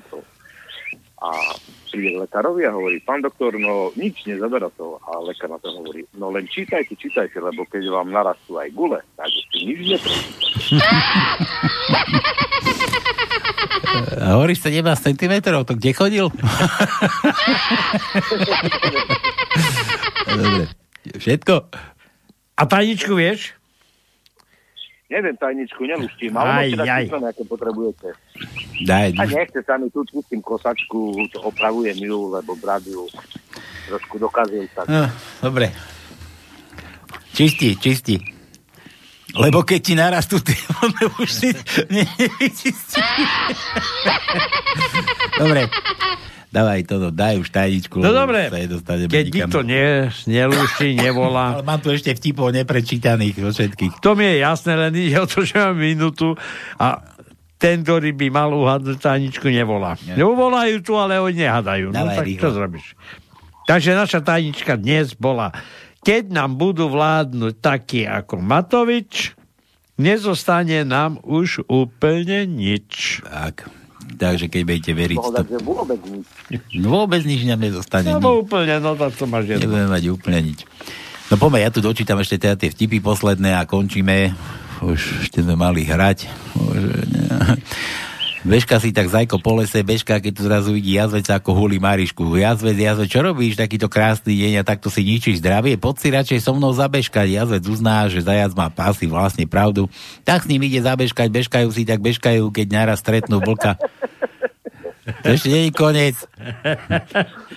A príde k lekárovi a hovorí, pán doktor, no nič nezaberá to. A lekár na to hovorí, no len čítajte, čítajte, lebo keď vám narastú aj gule, tak už si nič neprečítate. A hovoríš sa 17 cm, to kde chodil? [laughs] Dobre. Všetko? A tajničku vieš? Neviem tajničku, nelúštím, Aj, ale môžete dať aj. písmena, aké potrebujete. Daj, A nechce sa mi tu pustím kosačku, to opravujem ju, lebo brat ju trošku dokazil. Tak. No, dobre. Čistí, čistí. Lebo keď ti narastú tie, už si ne, nevyčistí. Dobre. Dávaj to, daj už tajničku. No dobre, keď nikam. nikto nie, nelúši, nevolá. Ale mám tu ešte vtipov neprečítaných od všetkých. To mi je jasné, len [laughs] ide o to, že mám minútu a ten, ktorý by mal uhádnuť tajničku, nevolá. Nie. No, volajú tu, ale oni nehadajú. No Dávaj tak rýchlo. čo zrobíš? Takže naša tajnička dnes bola, keď nám budú vládnuť takí ako Matovič, nezostane nám už úplne nič. Tak. Takže keď budete veriť, to... že vôbec nič. No vôbec nič nám nezostane. No úplne, no tak to máš jedno. Nebudeme mať úplne nič. No poďme, ja tu dočítam ešte teda tie vtipy posledné a končíme. Už ešte sme mali hrať. Ne. Bežka si tak zajko po lese, bežka, keď tu zrazu vidí jazvec ako huli Marišku. Jazvec, jazvec, čo robíš takýto krásny deň a takto si ničíš zdravie? Poď si radšej so mnou zabežkať. Jazvec uzná, že zajac má pásy vlastne pravdu. Tak s ním ide zabežkať, bežkajú si, tak bežkajú, keď naraz stretnú vlka. To ešte nie je koniec.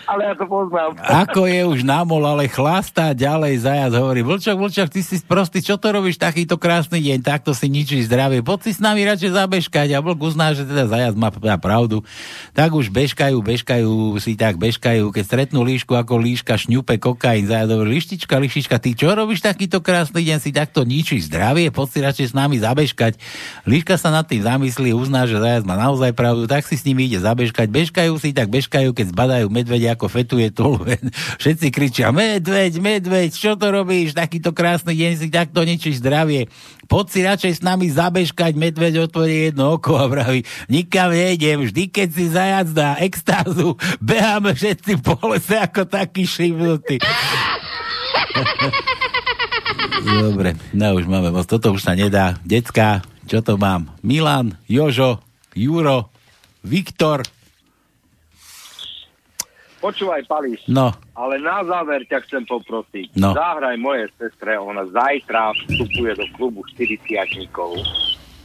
Ale ja to poznám. Ako je už namol, ale chlastá ďalej zajac hovorí, vlčok, vlčok, ty si prostý, čo to robíš takýto krásny deň, takto si ničíš zdravie, poď si s nami radšej zabežkať a vlk uzná, že teda zajac má má pravdu. Tak už bežkajú, bežkajú si tak, bežkajú, keď stretnú líšku ako líška, šňupe, kokain, zajac hovorí, lištička, lištička, ty čo robíš takýto krásny deň, si takto ničíš zdravie, poď si radšej s nami zabežkať. Líška sa nad tým zamyslí, uzná, že zajac má naozaj pravdu, tak si s nimi ide zabežkať, bežkajú si tak, bežkajú, keď zbadajú medvede ako fetuje tolven. Všetci kričia, medveď, medveď, čo to robíš, takýto krásny deň si takto ničíš zdravie. Poď si radšej s nami zabežkať, medveď otvorí jedno oko a vraví, nikam nejdem, vždy keď si zajac dá extázu, beháme všetci po lese ako takí šimnutí. [laughs] Dobre, no už máme moc, toto už sa nedá. Decka, čo to mám? Milan, Jožo, Juro, Viktor, Počúvaj, Pališ. no, Ale na záver ťa chcem poprosiť. No. Zahraj moje sestre, ona zajtra vstupuje do klubu 40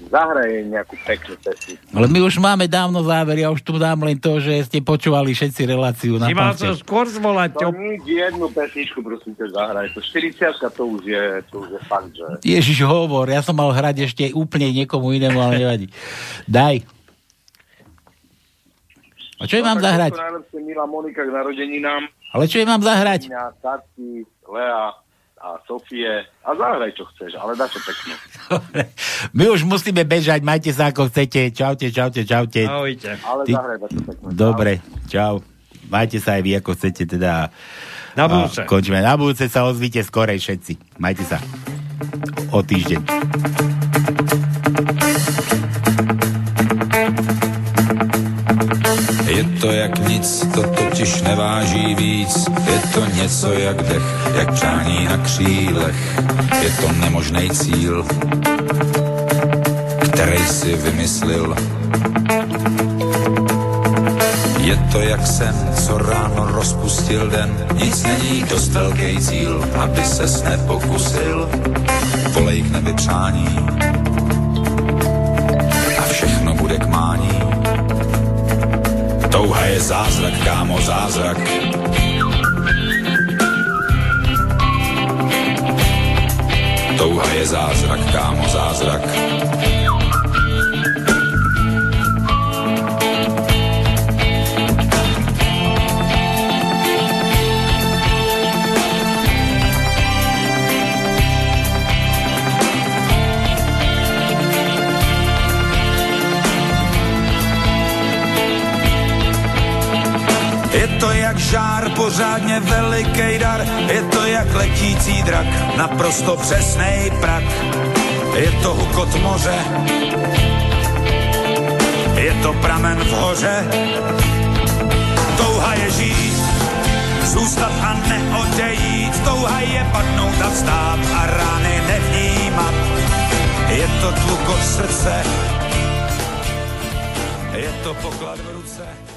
Zahraj jej nejakú peknú pesničku. ale my už máme dávno záver, ja už tu dám len to, že ste počúvali všetci reláciu na mal to skôr zvolať. To nič, jednu pesničku prosím ťa zahraj. To 40 to už je, to už je fakt, že... Ježiš, hovor, ja som mal hrať ešte úplne niekomu inému, ale nevadí. Daj. A čo jej mám No, zahrať? To najlepšie milá Monika k narodeninám. Ale čo jej mám zahrať? Mňa, Tati, Lea a Sofie. A zahraj, čo chceš, ale dá čo pekne. [laughs] My už musíme bežať, majte sa ako chcete. Čaute, čaute, čaute. Ahojte. Ale Ty- zahraj, dá čo pekne. Dobre, čau. Majte sa aj vy, ako chcete teda. Na budúce. A končíme. Na budúce sa ozvite skorej všetci. Majte sa. O týždeň. Je to jak nic, to totiž neváží víc. Je to něco jak dech, jak přání na křílech. Je to nemožný cíl, který si vymyslil. Je to jak sen, co ráno rozpustil den. Nic není dost velký cíl, aby ses nepokusil. Volej k nebi přání je zázrak, kámo, zázrak. Touha je zázrak, kámo, zázrak. Je to jak žár, pořádně veliký dar, je to jak letící drak, naprosto přesnej prak. Je to hukot moře, je to pramen v hoře. Touha je žít, zůstat a neodejít, touha je padnout a vstát a rány nevnímat. Je to tlukot srdce, je to poklad v ruce.